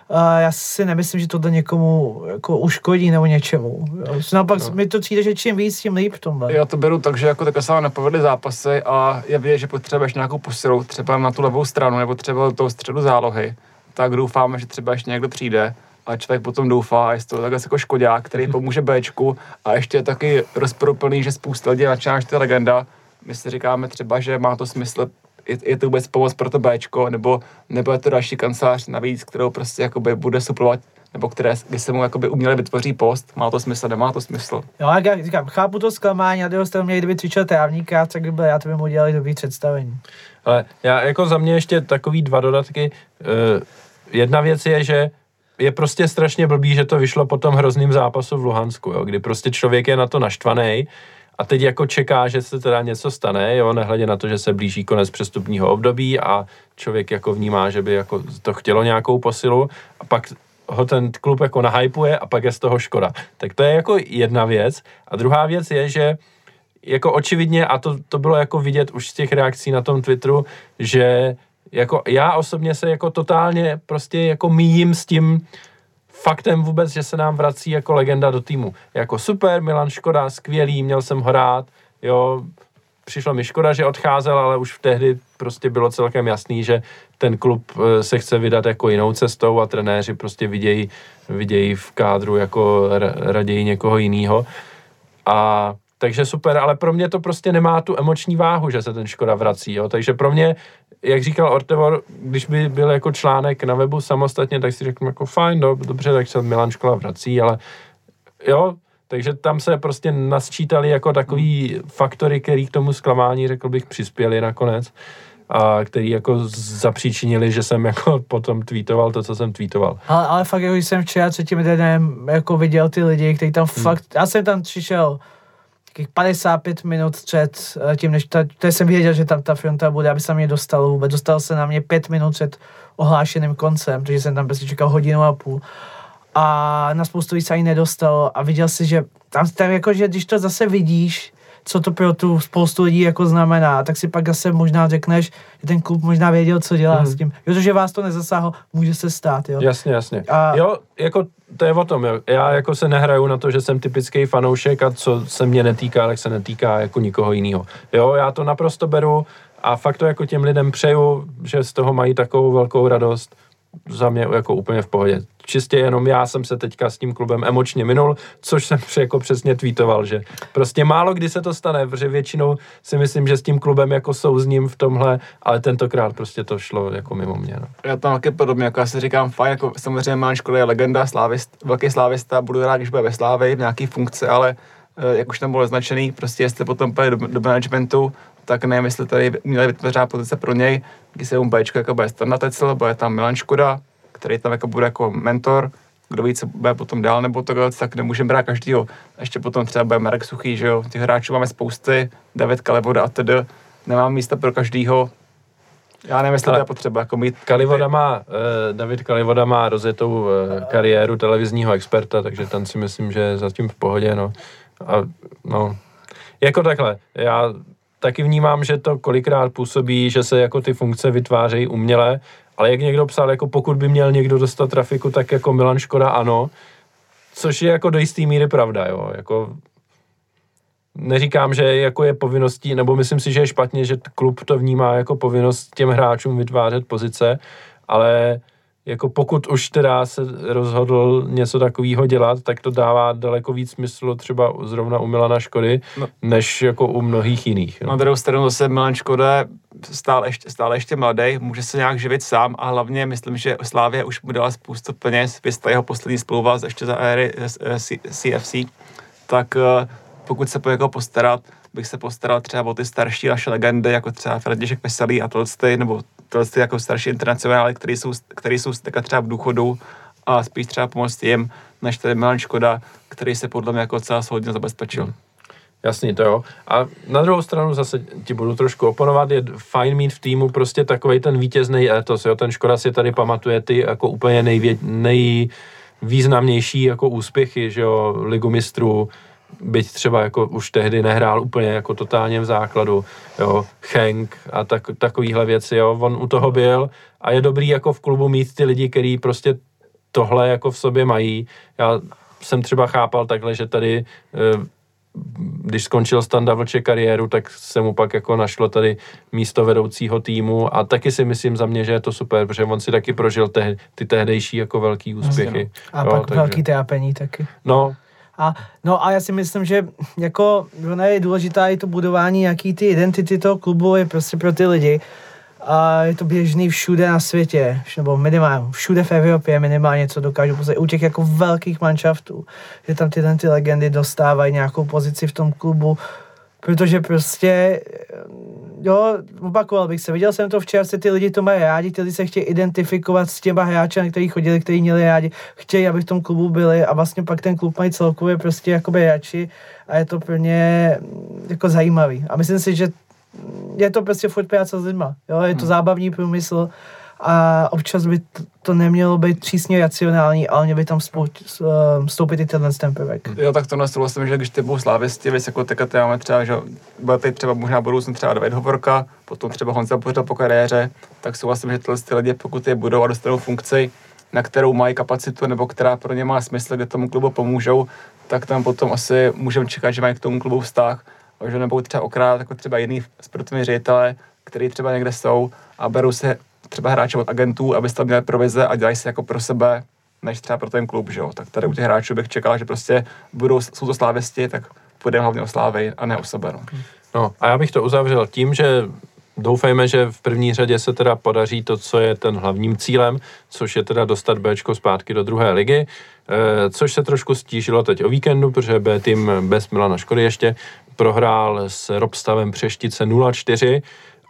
a já si nemyslím, že tohle někomu jako uškodí nebo něčemu. Naopak no. mi to přijde, že čím víc, tím líp v tomhle. Já to beru tak, že jako takhle se vám nepovedly zápasy a je vidět, že potřebuješ nějakou posilu, třeba na tu levou stranu nebo třeba do toho středu zálohy, tak doufáme, že třeba ještě někdo přijde a člověk potom doufá, a je to takhle jako škodák, který pomůže Bčku a ještě je taky rozporuplný, že spousta lidí načíná, že to je legenda. My si říkáme třeba, že má to smysl je, je to vůbec pomoc pro to Bčko, nebo, nebo je to další kancelář navíc, kterou prostě jakoby bude suplovat nebo které, by se mu jakoby uměle vytvoří post, má to smysl, nemá to smysl. Jo, jak já říkám, chápu to zklamání, na druhou stranu měli, kdyby cvičil trávníka, tak by byl, já to by mu udělali dobrý představení. Ale já jako za mě ještě takový dva dodatky. Uh, jedna věc je, že je prostě strašně blbý, že to vyšlo po tom hrozným zápasu v Luhansku, jo, kdy prostě člověk je na to naštvaný a teď jako čeká, že se teda něco stane, jo, nehledě na to, že se blíží konec přestupního období a člověk jako vnímá, že by jako to chtělo nějakou posilu a pak ho ten klub jako nahypuje a pak je z toho škoda. Tak to je jako jedna věc. A druhá věc je, že jako očividně, a to, to bylo jako vidět už z těch reakcí na tom Twitteru, že jako já osobně se jako totálně prostě jako míjím s tím faktem vůbec, že se nám vrací jako legenda do týmu. Jako super, Milan Škoda, skvělý, měl jsem ho rád, jo, přišlo mi škoda, že odcházel, ale už v tehdy prostě bylo celkem jasný, že ten klub eh, se chce vydat jako jinou cestou a trenéři prostě vidějí, vidějí v kádru jako raději někoho jiného. A takže super, ale pro mě to prostě nemá tu emoční váhu, že se ten Škoda vrací, jo. Takže pro mě, jak říkal Ortevor, když by byl jako článek na webu samostatně, tak si řeknu jako fajn, do, dobře, tak se Milan Škola vrací, ale jo, takže tam se prostě nasčítali jako takový hmm. faktory, který k tomu zklamání, řekl bych, přispěli nakonec a který jako zapříčinili, že jsem jako *laughs* potom tweetoval to, co jsem tweetoval. Ale, ale fakt, jako jsem včera třetím dnem jako viděl ty lidi, kteří tam hmm. fakt, já jsem tam přišel 55 minut před eh, tím, než ta, to jsem věděl, že tam ta fronta bude, aby se mě dostal vůbec. Dostal se na mě 5 minut před ohlášeným koncem, protože jsem tam prostě čekal hodinu a půl. A na spoustu víc ani nedostal a viděl si, že tam, tam jako, že když to zase vidíš, co to pro tu spoustu lidí jako znamená, tak si pak zase možná řekneš, že ten klub možná věděl, co dělá mm. s tím. Protože vás to nezasáhlo, může se stát, jo. Jasně, jasně. A... Jo, jako to je o tom, jo. Já jako se nehraju na to, že jsem typický fanoušek a co se mě netýká, tak se netýká jako nikoho jiného. Jo, já to naprosto beru a fakt to jako těm lidem přeju, že z toho mají takovou velkou radost za mě jako úplně v pohodě. Čistě jenom já jsem se teďka s tím klubem emočně minul, což jsem *laughs* jako přesně tweetoval, že prostě málo kdy se to stane, protože většinou si myslím, že s tím klubem jako souzním v tomhle, ale tentokrát prostě to šlo jako mimo mě. No. Já tam taky podobně, jako já si říkám, fajn, jako samozřejmě má školy je legenda, slávist, velký slávista, budu rád, když bude ve Slávě v nějaký funkci, ale eh, jak už tam bylo značený, prostě jestli potom půjde do, do managementu, tak nevím, jestli tady měli vytvořit pozice pro něj, když se mu Bčko jako bude Standa Tecel, bude tam Milan Škoda, který tam jako bude jako mentor, kdo ví, co bude potom dál, nebo to, tak nemůžeme brát každýho. Ještě potom třeba bude Marek Suchý, že jo, těch hráčů máme spousty, David Kalevoda a tedy. Nemám místa pro každýho, já nevím, jestli to je potřeba. Jako mít... Kalivoda má, eh, David Kalivoda má rozjetou eh, kariéru televizního experta, takže ten si myslím, že je zatím v pohodě, no. A, no. Jako takhle, já taky vnímám, že to kolikrát působí, že se jako ty funkce vytvářejí uměle, ale jak někdo psal, jako pokud by měl někdo dostat trafiku, tak jako Milan Škoda ano, což je jako do jistý míry pravda, jo, jako neříkám, že jako je povinností, nebo myslím si, že je špatně, že klub to vnímá jako povinnost těm hráčům vytvářet pozice, ale jako pokud už teda se rozhodl něco takového dělat, tak to dává daleko víc smyslu třeba zrovna u Milana Škody, no. než jako u mnohých jiných. No. Na druhou stranu zase Milan Škoda stále ještě, stále ještě mladý, může se nějak živit sám a hlavně myslím, že Slávě už mu dala spoustu peněz, vysta jeho poslední spoluva ještě za éry CFC, tak eh, pokud se po jako postarat, bych se postaral třeba o ty starší naše legendy, jako třeba František Veselý a Tolsty, nebo Tolsty jako starší internacionály, který jsou, který jsou třeba v důchodu a spíš třeba pomoct jim, než tady Milan Škoda, který se podle mě jako celá hodně zabezpečil. Hmm. Jasný, to jo. A na druhou stranu zase ti budu trošku oponovat, je fajn mít v týmu prostě takový ten vítězný etos, jo. Ten Škoda si tady pamatuje ty jako úplně nejvě, nejvýznamnější jako úspěchy, že jo, ligu mistrů, byť třeba jako už tehdy nehrál úplně jako totálně v základu, jo, Henk a tak, takovýhle věci, jo, on u toho byl a je dobrý jako v klubu mít ty lidi, kteří prostě tohle jako v sobě mají. Já jsem třeba chápal takhle, že tady e, když skončil Standa Vlče kariéru, tak se mu pak jako našlo tady místo vedoucího týmu a taky si myslím za mě, že je to super, protože on si taky prožil te, ty tehdejší jako velký úspěchy. A Jo, pak takže- velký trápení taky. No, A, no a já si myslím, že jako ono je důležitá i to budování nějaký ty identity toho klubu je prostě pro ty lidi. A je to běžný všude na světě, nebo minimálně všude v Evropě minimálně, co dokážu prostě u těch jako velkých manšaftů, že tam tyhle ty legendy dostávají nějakou pozici v tom klubu, protože prostě, jo, opakoval bych se, viděl jsem to včera, se ty lidi to mají rádi, ty lidi se chtějí identifikovat s těma hráči, kteří chodili, kteří měli rádi, chtějí, aby v tom klubu byli a vlastně pak ten klub mají celkově prostě jakoby radši a je to pro ně mm, jako zajímavý. A myslím si, že je to prostě furt práce s lidma, jo, je to Hmm. zábavní průmysl a občas by to, nemělo být přísně racionální, ale měl by tam eh, vstoupit i tenhle ten prvek. Jo, tak to nesouhlasím, že když ty budou slávisti, víc jako tady máme třeba, že bude teď třeba možná budoucnu třeba David Hovorka, potom třeba Honza Pořad po kariéře, tak souhlasím, že tyhle ty lidi, pokud je budou a dostanou funkci, na kterou mají kapacitu nebo která pro ně má smysl, kde tomu klubu pomůžou, tak tam potom asi můžeme čekat, že mají k tomu klubu vztah, že nebudou třeba okrát jako třeba jiný sportovní ředitele, který třeba někde jsou a berou se třeba hráče od agentů, aby tam měli provize a dělají si jako pro sebe, než třeba pro ten klub, že jo. Tak tady u těch hráčů bych čekal, že prostě budou, jsou to slávisti, tak půjde hlavně o slávy a ne o sebe. No. No a já bych to uzavřel tím, že doufejme, že v první řadě se teda podaří to, co je ten hlavním cílem, což je teda dostat Bčko zpátky do druhé ligy, eh, což se trošku stížilo teď o víkendu, protože B tým bez Milana Škody ještě prohrál s Robstavem Přeštice 0-4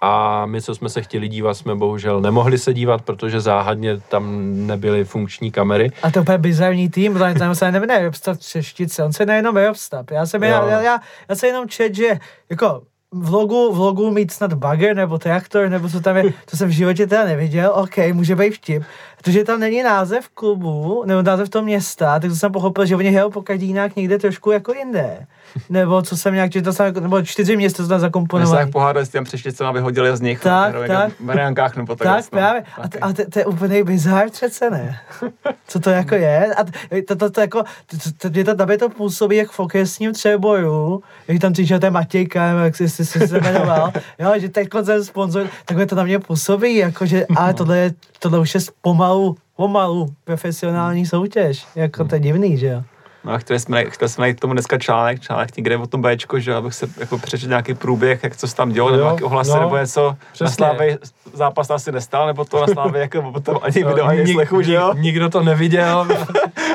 a my, co jsme se chtěli dívat, jsme bohužel nemohli se dívat, protože záhadně tam nebyly funkční kamery. A to je bizarní tým, protože tam se nemenuje Robstav Třeštice, on se nejenom Robstav. Já jsem, já, já, já, já, jsem jenom čet, že jako v logu, v logu mít snad bugger nebo traktor, nebo co tam je, to jsem v životě teda neviděl, OK, může být vtip. Protože tam není název klubu, nebo název toho města, tak to jsem pochopil, že oni hrajou po každý jinak někde trošku jako jinde. *laughs* Nebo co jsem nějak četl, jako- nebo čtyři města jsou tam zakomponovaný. tak pohádali s těm přeštěcem a vyhodili z nich. Tak, no, tak. V Mariankách nebo tak. Tak, jasno. právě. A, t- a to, to je úplný bizar přece, ne? *laughs* Co to jako je? A t- to, to, to jako, to, to, mě to, tam to působí jak v okresním třeboju, jak tam přišel ten Matějka, nebo jak jsi, jsi, jsi se jmenoval, *laughs* jo, že teď ten sponzor, takhle to na mě působí, jako, že, ale tohle, je, tohle už je pomalu, pomalu profesionální soutěž, jako to je divný, že jo? No a chtěli jsme, chtěli jsme najít k tomu dneska článek, článek někde o tom Bčko, že abych se jako přečetl nějaký průběh, jak co se tam dělo, nebo Jo, nějaký ohlasy, no, nebo něco. přesně. Na Slávě zápas asi nestal, nebo to na Slávě jako potom ani video, ani Nik- slechu, že jo? nik- Nikdo to neviděl,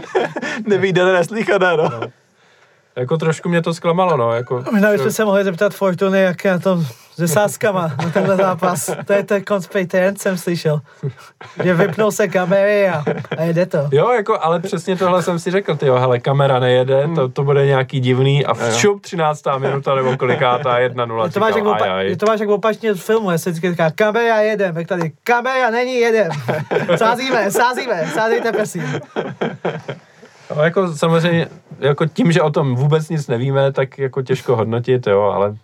*laughs* Nevídané, neslýchané, no. Jako trošku mě to zklamalo, no, jako... Možná bychom se mohli zeptat Fortuny, jak je na to se sázkama na tenhle zápas. To je ten conspirator, jsem slyšel. Že vypnou se kamery a, a jede to. Jo, jako, ale přesně tohle jsem si řekl, ty hele, kamera nejede, to, to bude nějaký divný a všup 13. minuta nebo kolikátá 1-0, Je to, máš jak opa- aj. to máš jak opačně z filmu, já se vždycky říká, kamera jedem, jak tady, kamera není jedem. *laughs* Sázíme, sázíme, sázejte prosím. No, jako samozřejmě, jako tím, že o tom vůbec nic nevíme, tak jako těžko hodnotit, jo, ale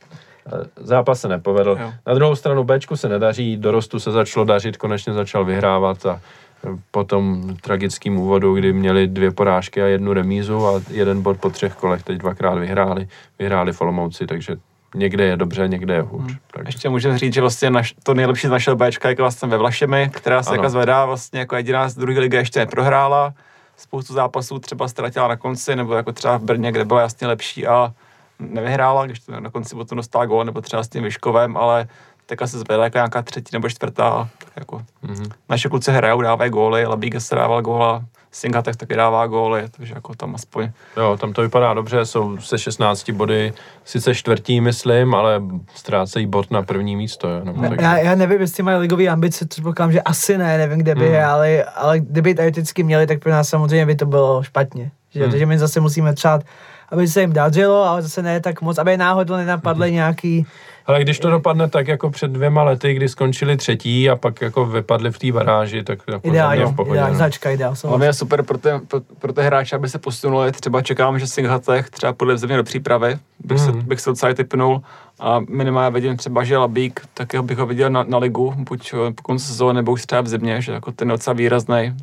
zápas se nepovedl. Jo. Na druhou stranu Bčku se nedaří, dorostu se začalo dařit, konečně začal vyhrávat a eh, po tom tragickém úvodu, kdy měli dvě porážky a jednu remízu a jeden bod po třech kolech, teď dvakrát vyhráli, vyhráli v Olomouci, takže někde je dobře, někde je hůř. Takže, Ještě můžeme říct, že vlastně naš, to nejlepší z našeho Bčka je vlastně ve Vlašemi, která se jako zvedá vlastně jako jediná z druhé ligy ještě neprohrála. Spoustu zápasů třeba ztratila na konci, nebo jako třeba v Brně, kde byla jasně lepší a nevyhrála, když to na konci potom dostala gól, nebo třeba s tím Vyškovem, ale teďka se zvedá jako nějaká třetí nebo čtvrtá. Tak jako mm-hmm. naše kluci hrajou, dávají góly, Labíga se dával góla, Singatek taky dává góly, takže jako tam aspoň Jo, tam to vypadá dobře, jsou se 16 body, sice čtvrtí, myslím, ale ztrácejí bod na první místo. Jo, nebo tak. Já, já nevím, jestli mají ligové ambice, předpokládám, že asi ne, nevím, kde by Hmm. je, ale, ale kdyby teoreticky měli, tak pro nás samozřejmě by to bylo špatně. Že? Hmm. Takže my zase musíme přát, aby se jim dařilo, ale zase ne tak moc, aby náhodou nenapadly nějaký Ale když to dopadne tak jako před dvěma lety, kdy skončili třetí a pak jako vypadli v té baráži, tak jako mě v pohodě. ideální no. značka, ideál. Hlavně je super pro ty, pro, pro ty hráče, aby se posunuli. Třeba čekám, že Singhatech třeba v země do přípravy, bych, se, Mhm. bych se docela typnul. A minimálně vidím třeba, že Labík, tak bych ho viděl na, na ligu, buď po konci sezóny, nebo už třeba v zimě, že jako ten je docela výrazný.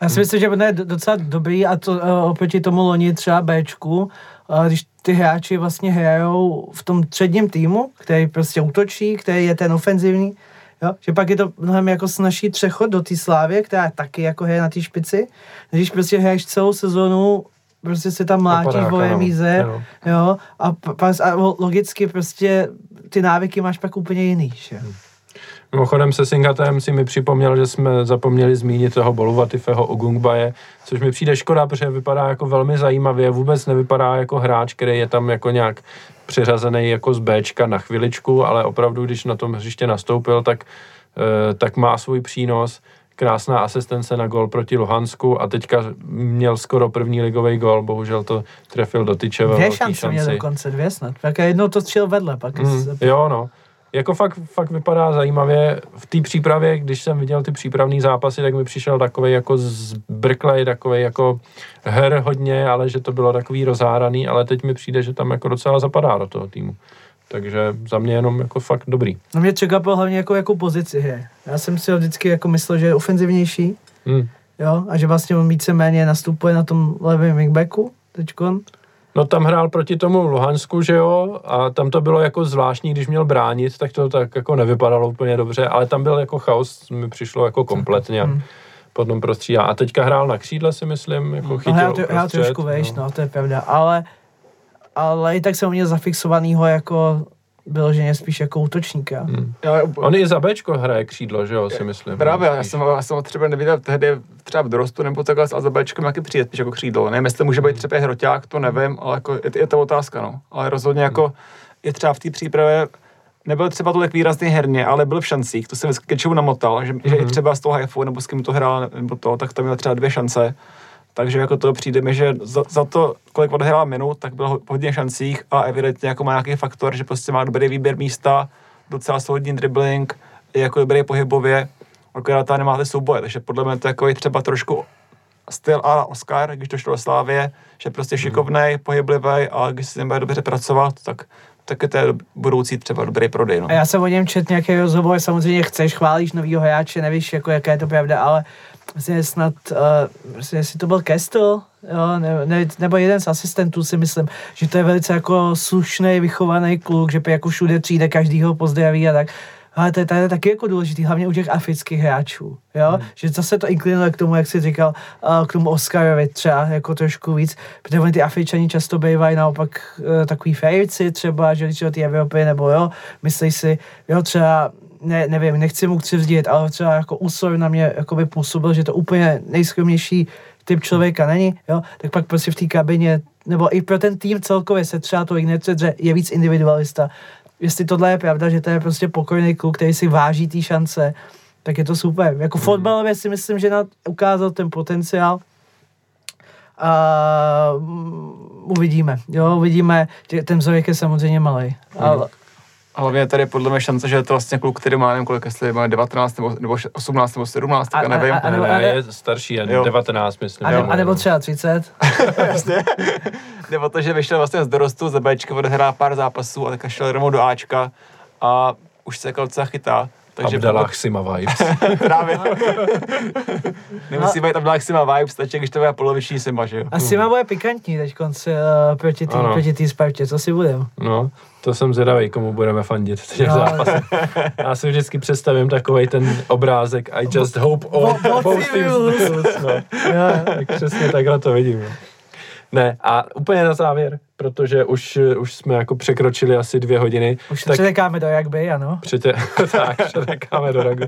Já si myslím, že bude docela dobrý a to uh, oproti tomu loni třeba Bčku, uh, když ty hráči vlastně hrajou v tom středním týmu, který prostě útočí, který je ten ofenzivní, Jo? Že pak je to mnohem jako snažší přechod do té slávy, která taky jako hraje na té špici. Když prostě hraješ celou sezonu prostě se tam mlátíš v no. míze, Jo. jo, a, a logicky prostě ty návyky máš pak úplně jiný, že? jo. Mimochodem se Singatem si mi připomněl, že jsme zapomněli zmínit toho Boluvatifeho Ogungbaje, což mi přijde škoda, protože vypadá jako velmi zajímavě, vůbec nevypadá jako hráč, který je tam jako nějak přiřazený jako z Bčka na chviličku, ale opravdu, když na tom hřiště nastoupil, tak, eh, tak má svůj přínos. Krásná asistence na gol proti Luhansku a teďka měl skoro první ligový gol, bohužel to trefil do tyče ve Dvě šance měl dokonce, dvě snad. Tak jednou to střel vedle, pak Mm, se- jo, no. Jako fakt, fakt vypadá zajímavě. V té přípravě, když jsem viděl ty přípravné zápasy, tak mi přišel takový jako zbrklej, takový jako her hodně, ale že to bylo takový rozháraný, ale teď mi přijde, že tam jako docela zapadá do toho týmu. Takže za mě jenom jako fakt dobrý. No mě překvapilo hlavně jako, jakou pozici je. Já jsem si ho vždycky jako myslel, že je ofenzivnější, Hmm. jo, a že vlastně on víceméně nastupuje na tom levém wingbacku teďkon. No tam hrál proti tomu Luhansku, že jo, a tam to bylo jako zvláštní, když měl bránit, tak to tak jako nevypadalo úplně dobře, ale tam byl jako chaos, mi přišlo jako kompletně Hmm. po tom prostří. A teďka hrál na křídle, si myslím, jako No, chytil hrál, hrál trošku vejš, no. to je pravda, ale, ale i tak jsem měl zafixovanýho jako vyloženě spíš jako útočníka. Hmm. Já, On i za Bčko hraje křídlo, že jo, si myslím. Právě, já jsem, já jsem ho třeba neviděl tehdy třeba v dorostu nebo takhle s Azabečkem, jaký přijde spíš jako křídlo. Nevím, jestli může být třeba i hroťák, to nevím, ale jako je, je to otázka, no. Ale rozhodně jako je třeba v té přípravě nebyl třeba tolik výrazný herně, ale byl v šancích, to jsem vždycky kečou namotal, že, že i třeba z toho Haifu, nebo s kým to hrál, nebo to, tak tam měl třeba dvě šance. Takže jako to přijde mi, že za, za to, kolik odehrál minut, tak byl ho- hodně šancích a evidentně jako má nějaký faktor, že prostě má dobrý výběr místa, docela solidní dribbling, je jako dobrý pohybově, akorát tam nemáte souboje, takže podle mě to je jako třeba trošku styl a Oscar, když to šlo do Slávě, že prostě šikovnej, pohyblivý a když si nebude dobře pracovat, tak tak je to budoucí třeba dobrý prodej. No. A já jsem o něm čet nějaký rozhovor, samozřejmě chceš, chválíš novýho hráče, nevíš, jako, jaká je to pravda, ale vlastně snad, uh, vlastně, jestli to byl Kestel, jo, ne, ne, nebo jeden z asistentů si myslím, že to je velice jako slušný, vychovaný kluk, že jako všude přijde, každýho pozdraví a tak. Ale to je, je taky jako důležitý, hlavně u těch afrických hráčů, jo? Hmm. Že zase to inklinuje k tomu, jak jsi říkal, uh, k tomu Oscarovi třeba jako trošku víc, protože oni ty Afričani často bývají naopak uh, takový fejci třeba, že když té Evropy, nebo jo, myslí si, jo, třeba ne, nevím, nechci mu křivdit, ale třeba jako úsor na mě jako by působil, že to úplně nejskromnější typ člověka není, jo, tak pak prostě v té kabině, nebo i pro ten tým celkově se třeba to ignoruje, že je víc individualista. Jestli tohle je pravda, že to je prostě pokojný kluk, který si váží té šance, tak je to super. Jako fotbalově si myslím, že na, ukázal ten potenciál. A mm, uvidíme, jo, uvidíme, ten vzorek je samozřejmě malý. Ale, A hlavně je tady podle mě šance, že je to vlastně kluk, který má, nevím kolik, jestli má 19 nebo, nebo 18 nebo 17, tak A- nevím. a- a- Ne, nebo- ne, je starší, Jo. 19, myslím. a, ne, a nebo třeba 30. *laughs* Jasně. Nebo to, že vyšel vlastně z dorostu za Bčka, odehrál pár zápasů a teďka šel rovnou do Ačka a už se jako docela chytá. Takže Abdallah Sima vibes. *laughs* právě. Nemusí být Abdallah Sima vibes, stačí, když to bude poloviční Sima, že jo? A Sima bude pikantní teď konci uh, proti té Ano. proti tý Spartě, co si budem? No, to jsem zvědavý, komu budeme fandit v *laughs* těch No. zápasech. Já si vždycky představím takový ten obrázek I just hope all, Bo- both teams lose. No. *laughs* Jo, jo. Tak přesně takhle to vidím. no. Ne, a úplně na závěr, protože už, už jsme jako překročili asi dvě hodiny. Už tak překáme do rugby, ano. Přetě, *laughs* tak, přetekáme do rugby.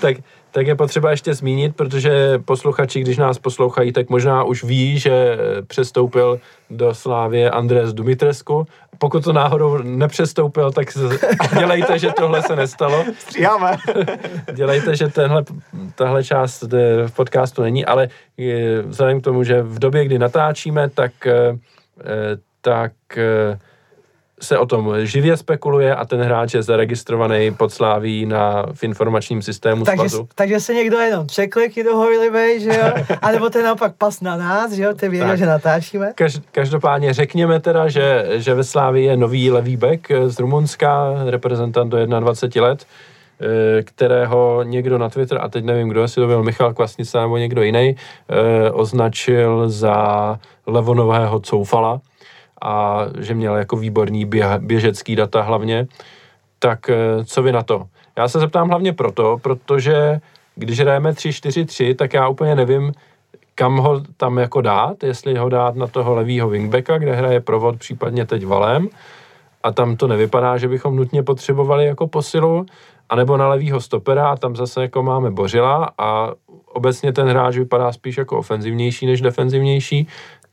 Tak, tak je potřeba ještě zmínit, protože posluchači, když nás poslouchají, tak možná už ví, že přestoupil do Slávě Andres Dumitrescu. Pokud to náhodou nepřestoupil, tak *laughs* dělejte, že tohle se nestalo. Stříháme. *laughs* Dělejte, že tenhle, tahle část eh, v podcastu není, ale eh, vzhledem k tomu, že v době, kdy natáčíme, tak, eh, eh, tak eh, se o tom živě spekuluje a ten hráč je zaregistrovaný pod Sláví na, v informačním systému Takže, svazu. takže se někdo jenom překlikl do horlivej, že jo? *laughs* A nebo ten naopak pas na nás, že jo? Ty věděl, že natáčíme. Kaž, každopádně řekněme teda, že, že ve Slávii je nový levý back z Rumunska, reprezentant do 21 let, eh, kterého někdo na Twitter, a teď nevím kdo, jestli to byl Michal Kvasnica nebo někdo jiný, eh, označil za levonového coufala. A že měl jako výborný běžecký data hlavně. Tak eh, co vy na to? Já se zeptám hlavně proto, protože když hrajeme 3-4-3, tak já úplně nevím, kam ho tam jako dát, jestli ho dát na toho levýho wingbacka, kde hraje provod případně teď valem a tam to nevypadá, že bychom nutně potřebovali jako posilu, anebo na levýho stopera a tam zase jako máme Bořila a obecně ten hráč vypadá spíš jako ofenzivnější než defenzivnější,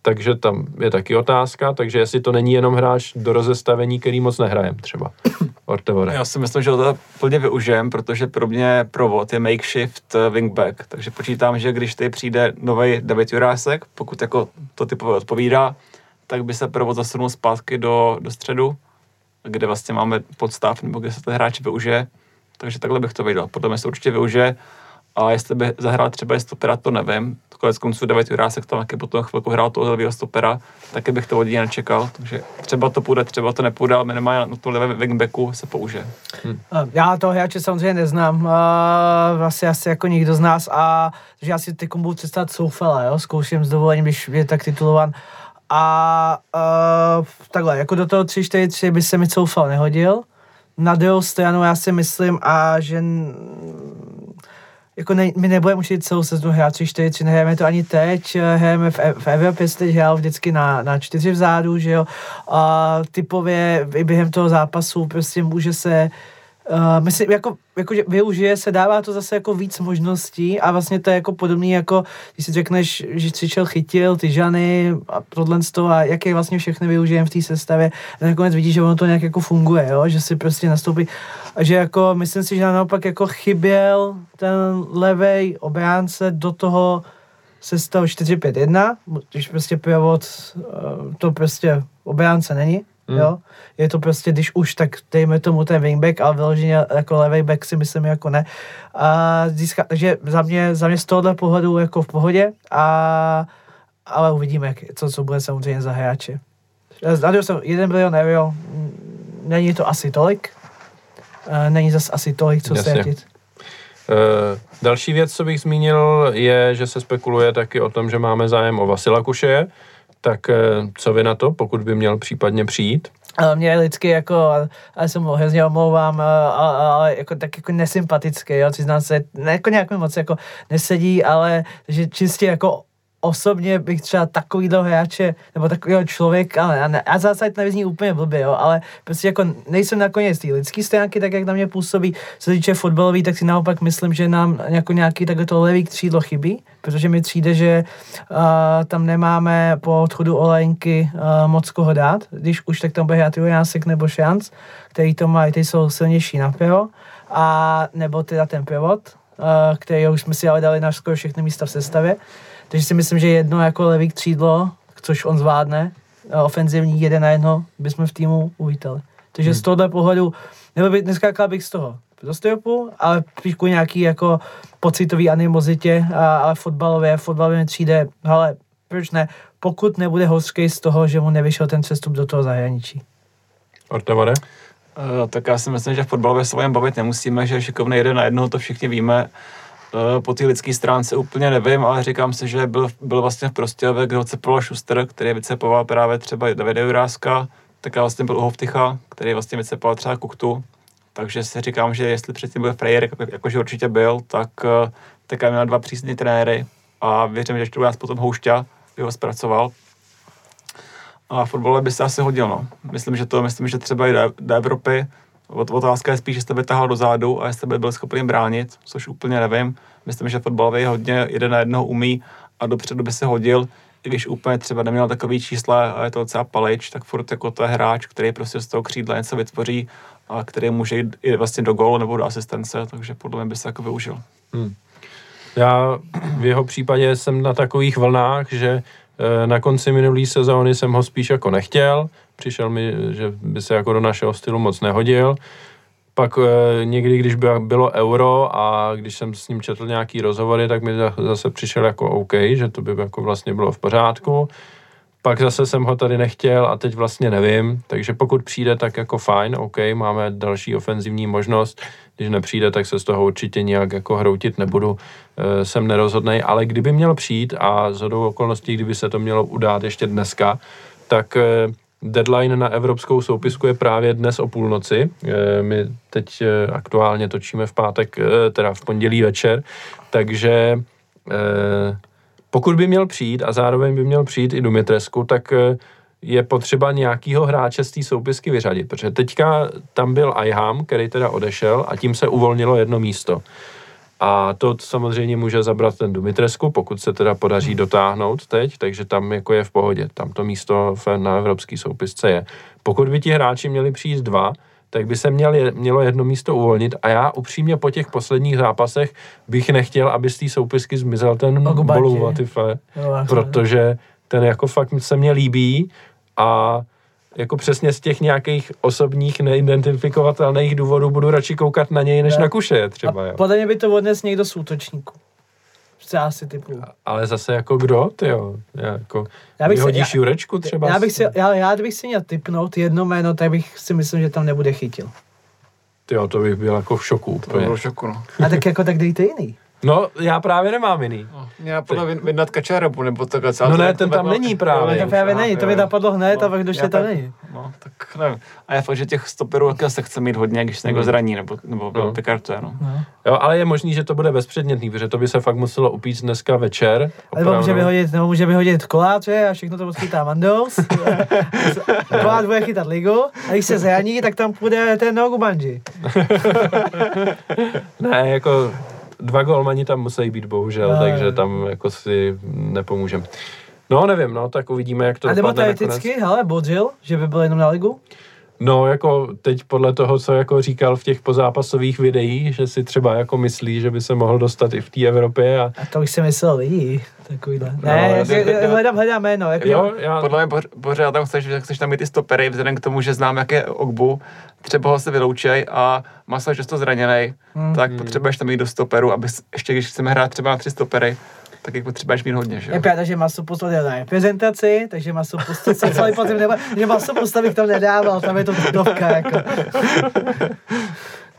takže tam je taky otázka, takže jestli to není jenom hráč do rozestavení, který moc nehrajem třeba. *clears throat* Ortevore. Já si myslím, že to plně využijem, protože pro mě provod je makeshift eh, wingback, takže počítám, že když tady přijde nový David Jurásek, pokud jako to typové odpovídá, tak by se provod zasunul zpátky do, do středu, kde vlastně máme podstav, nebo kde se ten hráč využije. Takže takhle bych to viděl. Podle mě se určitě využije. A jestli by zahrál třeba i stopera, to nevím. Konec konců David Jurásek tam taky potom chvilku hrál toho levého stopera, taky bych to od něj nečekal. Takže třeba to půjde, třeba to nepůjde, ale minimálně na to levé wingbacku se použije. Hmm. Já toho hráče samozřejmě neznám, uh, vlastně asi jako nikdo z nás, a takže já si ty budu představit Soufela, jo, zkouším s dovolením, když je tak titulovan. A uh, takhle, jako do toho 3-4-3 by se mi Soufel nehodil. Na druhou stranu já si myslím, a že jako ne, my nebudeme učit celou sezonu hrát 3 4 3 nehrajeme to ani teď, hrajeme v, v Evropě, teď hrál vždycky na, na čtyři vzadu, že jo, a typově i během toho zápasu prostě může se Uh, myslím, jako, jako, že využije se, dává to zase jako víc možností a vlastně to je jako podobný jako, když si řekneš, že Třičel chytil ty žany a tohle z toho a jaké vlastně všechny využijeme v té sestavě. A nakonec vidíš, že ono to nějak jako funguje, jo? že si prostě nastoupí. A že jako, myslím si, že naopak jako chyběl ten levej obránce do toho sestavu 4-5-1, když prostě pěvod uh, to prostě obránce není, Mm. Jo? Je to prostě, když už, tak dejme tomu ten wingback, ale vyloženě jako levý back si myslím jako ne. A získá, takže za mě, za mě z tohohle pohledu jako v pohodě, a, ale uvidíme, jak, co, co bude samozřejmě za hráče. Zadil jsem 1 milion euro, není to asi tolik, není zase asi tolik, co se Uh, další věc, co bych zmínil, je, že se spekuluje taky o tom, že máme zájem o Vasila Kušeje, tak eh, co vy na to, pokud by měl případně přijít? mě lidsky jako, ale jsem mu hrozně omlouvám, ale jako tak jako nesympatický, jo, přiznám se, ne, jako nějak moc jako nesedí, ale že čistě jako osobně bych třeba takovýhle hráče, nebo takového člověka, ale a, ne, a zase to nevyzní úplně blbě, jo, ale prostě jako nejsem nakonec té lidské stránky, tak jak na mě působí, co se týče fotbalový, tak si naopak myslím, že nám jako nějaký takhle to levý křídlo chybí, protože mi přijde, že uh, tam nemáme po odchodu Olejnky uh, moc koho dát, když už tak tam bude hrát Jásek nebo Šanc, který to mají, ty jsou silnější na pivo, a nebo teda ten pivot, uh, který už jsme si ale dali na skoro všechny místa v sestavě. Takže si myslím, že jedno jako levý křídlo, což on zvládne, ofenzivní jeden na jedno, bychom v týmu uvítali. Takže hmm. z tohohle pohledu, nebo by, neskákal bych z toho do stojopu, ale spíš nějaký jako pocitový animozitě, a, ale fotbalové, fotbalové mi přijde, ale proč ne, pokud nebude hořký z toho, že mu nevyšel ten přestup do toho zahraničí. Ortevare? Uh, tak já si myslím, že v fotbalové se o bavit nemusíme, že šikovný jeden na jednoho, to všichni víme. Eh, po té lidské stránce úplně nevím, ale říkám si, že byl, byl vlastně v Prostějově, kde ho cepoval Schuster, který vycepoval právě třeba Davide Juráska, tak vlastně byl u Hovtycha, který vlastně vycepoval třeba Kuktu, takže si říkám, že jestli předtím byl Frejer, jako, jakože určitě byl, tak, eh, tak měl dva přísné trenéry a věřím, že to nás potom Houšťa ho zpracoval. A fotbale by se asi hodil, no. Myslím, že to, myslím, že třeba i do, do Evropy, Otázka je spíš, jestli by tahal do zádu a jestli by byl schopný bránit, což úplně nevím. Myslím, že fotbalový hodně jeden na jednoho umí a dopředu by se hodil, i když úplně třeba neměl takový čísla a je to docela palič, tak furt jako to je hráč, který prostě z toho křídla něco vytvoří a který může jít i vlastně do gólu nebo do asistence, takže podle mě by se jako využil. Hmm. Já v jeho případě jsem na takových vlnách, že eh, na konci minulé sezóny jsem ho spíš jako nechtěl, přišel mi, že by se jako do našeho stylu moc nehodil. Pak e, někdy, když by, bylo euro a když jsem s ním četl nějaký rozhovory, tak mi zase přišel jako OK, že to by jako vlastně bylo v pořádku. Pak zase jsem ho tady nechtěl a teď vlastně nevím, takže pokud přijde, tak jako fajn, OK, máme další ofenzivní možnost, když nepřijde, tak se z toho určitě nějak jako hroutit nebudu, e, jsem nerozhodnej, ale kdyby měl přijít a z hodou okolností, kdyby se to mělo udát ještě dneska, tak e, deadline na evropskou soupisku je právě dnes o půlnoci. Eh, My teď eh, aktuálně točíme v pátek, eh, teda v pondělí večer, takže pokud by měl přijít a zároveň by měl přijít i Dumitresku, tak je potřeba nějakýho hráče z té soupisky vyřadit, protože teďka tam byl Iham, který teda odešel a tím se uvolnilo jedno místo. A to samozřejmě může zabrat ten Dumitresku, pokud se teda podaří dotáhnout teď, takže tam jako je v pohodě. Tam to místo na evropský soupisce je. Pokud by ti hráči měli přijít dva, tak by se měl, mělo jedno místo uvolnit a já upřímně po těch posledních zápasech bych nechtěl, aby z té soupisky zmizel ten vlastně. protože ten jako fakt se mně líbí a jako přesně z těch nějakých osobních neidentifikovatelných důvodů budu radši koukat na něj, než Jo. na kuše třeba, A jo. podle mě by to odnes někdo z útočníků. Já si typu. Ale zase jako kdo, ty jo? Jako, Já bych se- vyhodíš já- Jurečku třeba? Já bych, si, já, já bych si měl typnout jedno jméno, tak bych si myslel, že tam nebude chytil. Ty jo, to bych byl jako v šoku To úplně. bylo šoku, no. A tak jako tak dejte jiný. No, já právě nemám jiný. Já podle mě vydat Kačarebu, nebo takhle. No to ne, ten to tam není právě. Ale to právě není, to by napadlo hned a pak došli já tam tak- není. No, tak nevím. A je fakt, že těch stoperů se chce mít hodně, když se někdo Hmm. zraní, nebo, nebo No. no. pikartuje, no. No. Jo, ale je možný, že to bude bezpředmětný, protože to by se fakt muselo upít dneska večer. Nebo může opravdu. vyhodit, nebo může vyhodit koláče a všechno to odchytá Mandous. *laughs* Kolát bude chytat ligu a když se zraní, tak tam půjde ten Nogu Banji. *laughs* Ne, jako dva golmani tam musí být, bohužel, No, takže tam jako si nepomůžem. No, nevím, no, tak uvidíme, jak to A nebo dopadne teoreticky, hele, Bodžil, že by byl jenom na ligu? No, jako teď podle toho, co jako říkal v těch pozápasových videích, že si třeba jako myslí, že by se mohl dostat i v té Evropě a A to už si myslel lidi, takovýhle. No, Ne, já já, si- já, hledám, hledám jméno. Jako, jo, já, Podle mě poř- pořád tam chceš, že chceš tam mít ty stopery, vzhledem k tomu, že znám, jak je Ogbu, třeba ho se vyloučej a Masa je často zraněný, Hmm. tak potřebuješ tam mít do stoperu, aby ještě když chceme hrát třeba na tři stopery, tak jich potřebuješ mít hodně, že jo? Je pravda, že Maso postavil na reprezentaci, takže Maso postavil celý podzim, nebo, že Maso postavil tam nedával, tam je to tutovka, jako.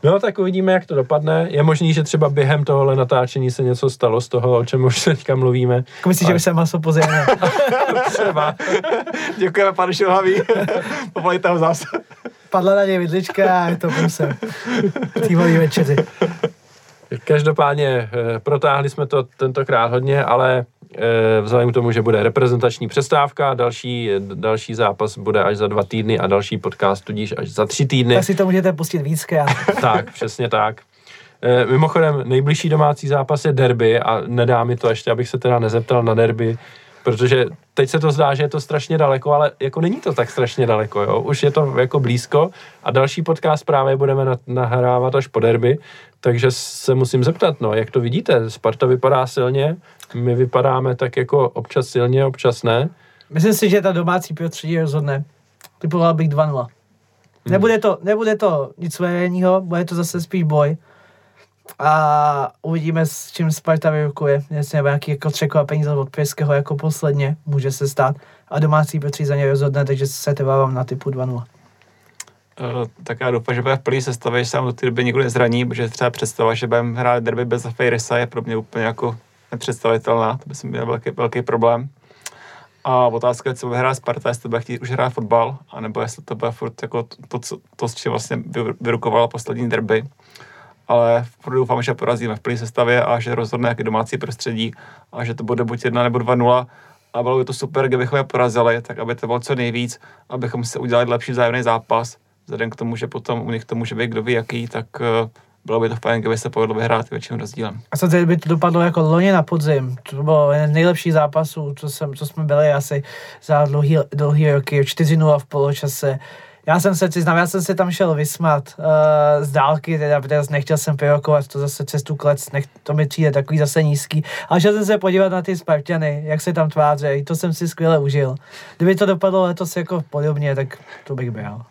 no, tak uvidíme, jak to dopadne. Je možný, že třeba během tohohle natáčení se něco stalo z toho, o čem už teďka mluvíme. Jako myslíš, že by se Maso pozemnil? Třeba. Děkujeme, pane Šilhavý. *laughs* Povolejte ho zase. Padla na něj vidlička a je to průse. Týmový večeři. Každopádně eh, protáhli jsme to tentokrát hodně, ale eh, vzhledem k tomu, že bude reprezentační přestávka, další, další zápas bude až za dva týdny a další podcast tudíž až za tři týdny. Tak si to můžete pustit víckrát. *laughs* tak, přesně tak. Eh, Mimochodem, nejbližší domácí zápas je derby a nedá mi to ještě, abych se teda nezeptal na derby, protože teď se to zdá, že je to strašně daleko, ale jako není to tak strašně daleko, jo? Už je to jako blízko a další podcast právě budeme na- nahrávat až po derby, takže se musím zeptat, no, jak to vidíte? Sparta vypadá silně, my vypadáme tak jako občas silně, občas ne. Myslím si, že ta domácí prostředí rozhodne. Typoval bych 2-0. Nebude to, nebude to nic suverénního, bude to zase spíš boj. A uvidíme, s čím Sparta vyrukuje. Jestli nebo nějaký jako překvapení od Pěského jako posledně, může se stát. A domácí prostředí za ně rozhodne, takže se trvávám na typu 2-0. Uh, tak já doufám, že bude v plný sestavě, že se do té doby nikdo nezraní, protože třeba představa, že budeme hrát derby bez Fejrisa je pro mě úplně jako nepředstavitelná, to by se měl velký, velký problém. A otázka je, co bude hrát Sparta, jestli to bude chtít už hrát fotbal, anebo jestli to bude furt jako to, to, co- to s čím vlastně vy- vyrukovala poslední derby. Ale doufám, že porazíme v plný sestavě a že rozhodne jaký domácí prostředí a že to bude buď 1 nebo 2-0 a bylo by to super, kdybychom je porazili, tak aby to bylo co nejvíc, abychom se udělali lepší vzájemný zápas, vzhledem k tomu, že potom u nich to může být kdo ví jaký, tak eh, bylo by to fajn, kdyby se povedlo vyhrát větším rozdílem. A teď by to dopadlo jako loni na podzim. To bylo jeden z nejlepších zápasů, co, jsem, co jsme byli asi za dlouhý, dlouhý roky. 4-0 v poločase. Já jsem se přiznám, já jsem se tam šel vysmat uh, z dálky, teda, protože nechtěl jsem pyrokovat to zase přes tu klec, nech, to mi přijde takový zase nízký. A šel jsem se podívat na ty Spartany, jak se tam tvářejí, to jsem si skvěle užil. Kdyby to dopadlo letos jako podobně, tak to bych bral.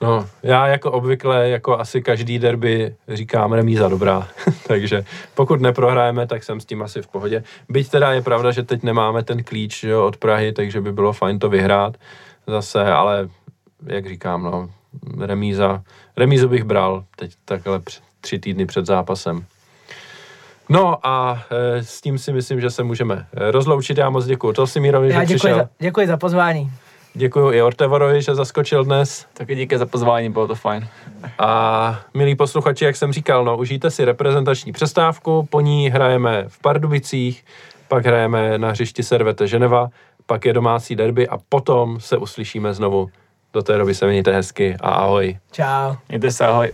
No, já jako obvykle, jako asi každý derby říkám remíza dobrá, *laughs* takže pokud neprohrajeme, tak jsem s tím asi v pohodě. Byť teda je pravda, že teď nemáme ten klíč jo, od Prahy, takže by bylo fajn to vyhrát zase, ale jak říkám, no, remíza, remízu bych bral teď takhle tři týdny před zápasem. No a e, s tím si myslím, že se můžeme e, rozloučit. Já moc děkuji Tosimirovi, Já že děkuji přišel. za, děkuji za pozvání. Děkuji i Ortevorovi, že zaskočil dnes. Taky díky za pozvání, bylo to fajn. A milí posluchači, jak jsem říkal, no, užijte si reprezentační přestávku, po ní hrajeme v Pardubicích, pak hrajeme na hřišti Servete Ženeva, pak je domácí derby a potom se uslyšíme znovu. Do té doby se mějte hezky a ahoj. Čau. Mějte se, ahoj.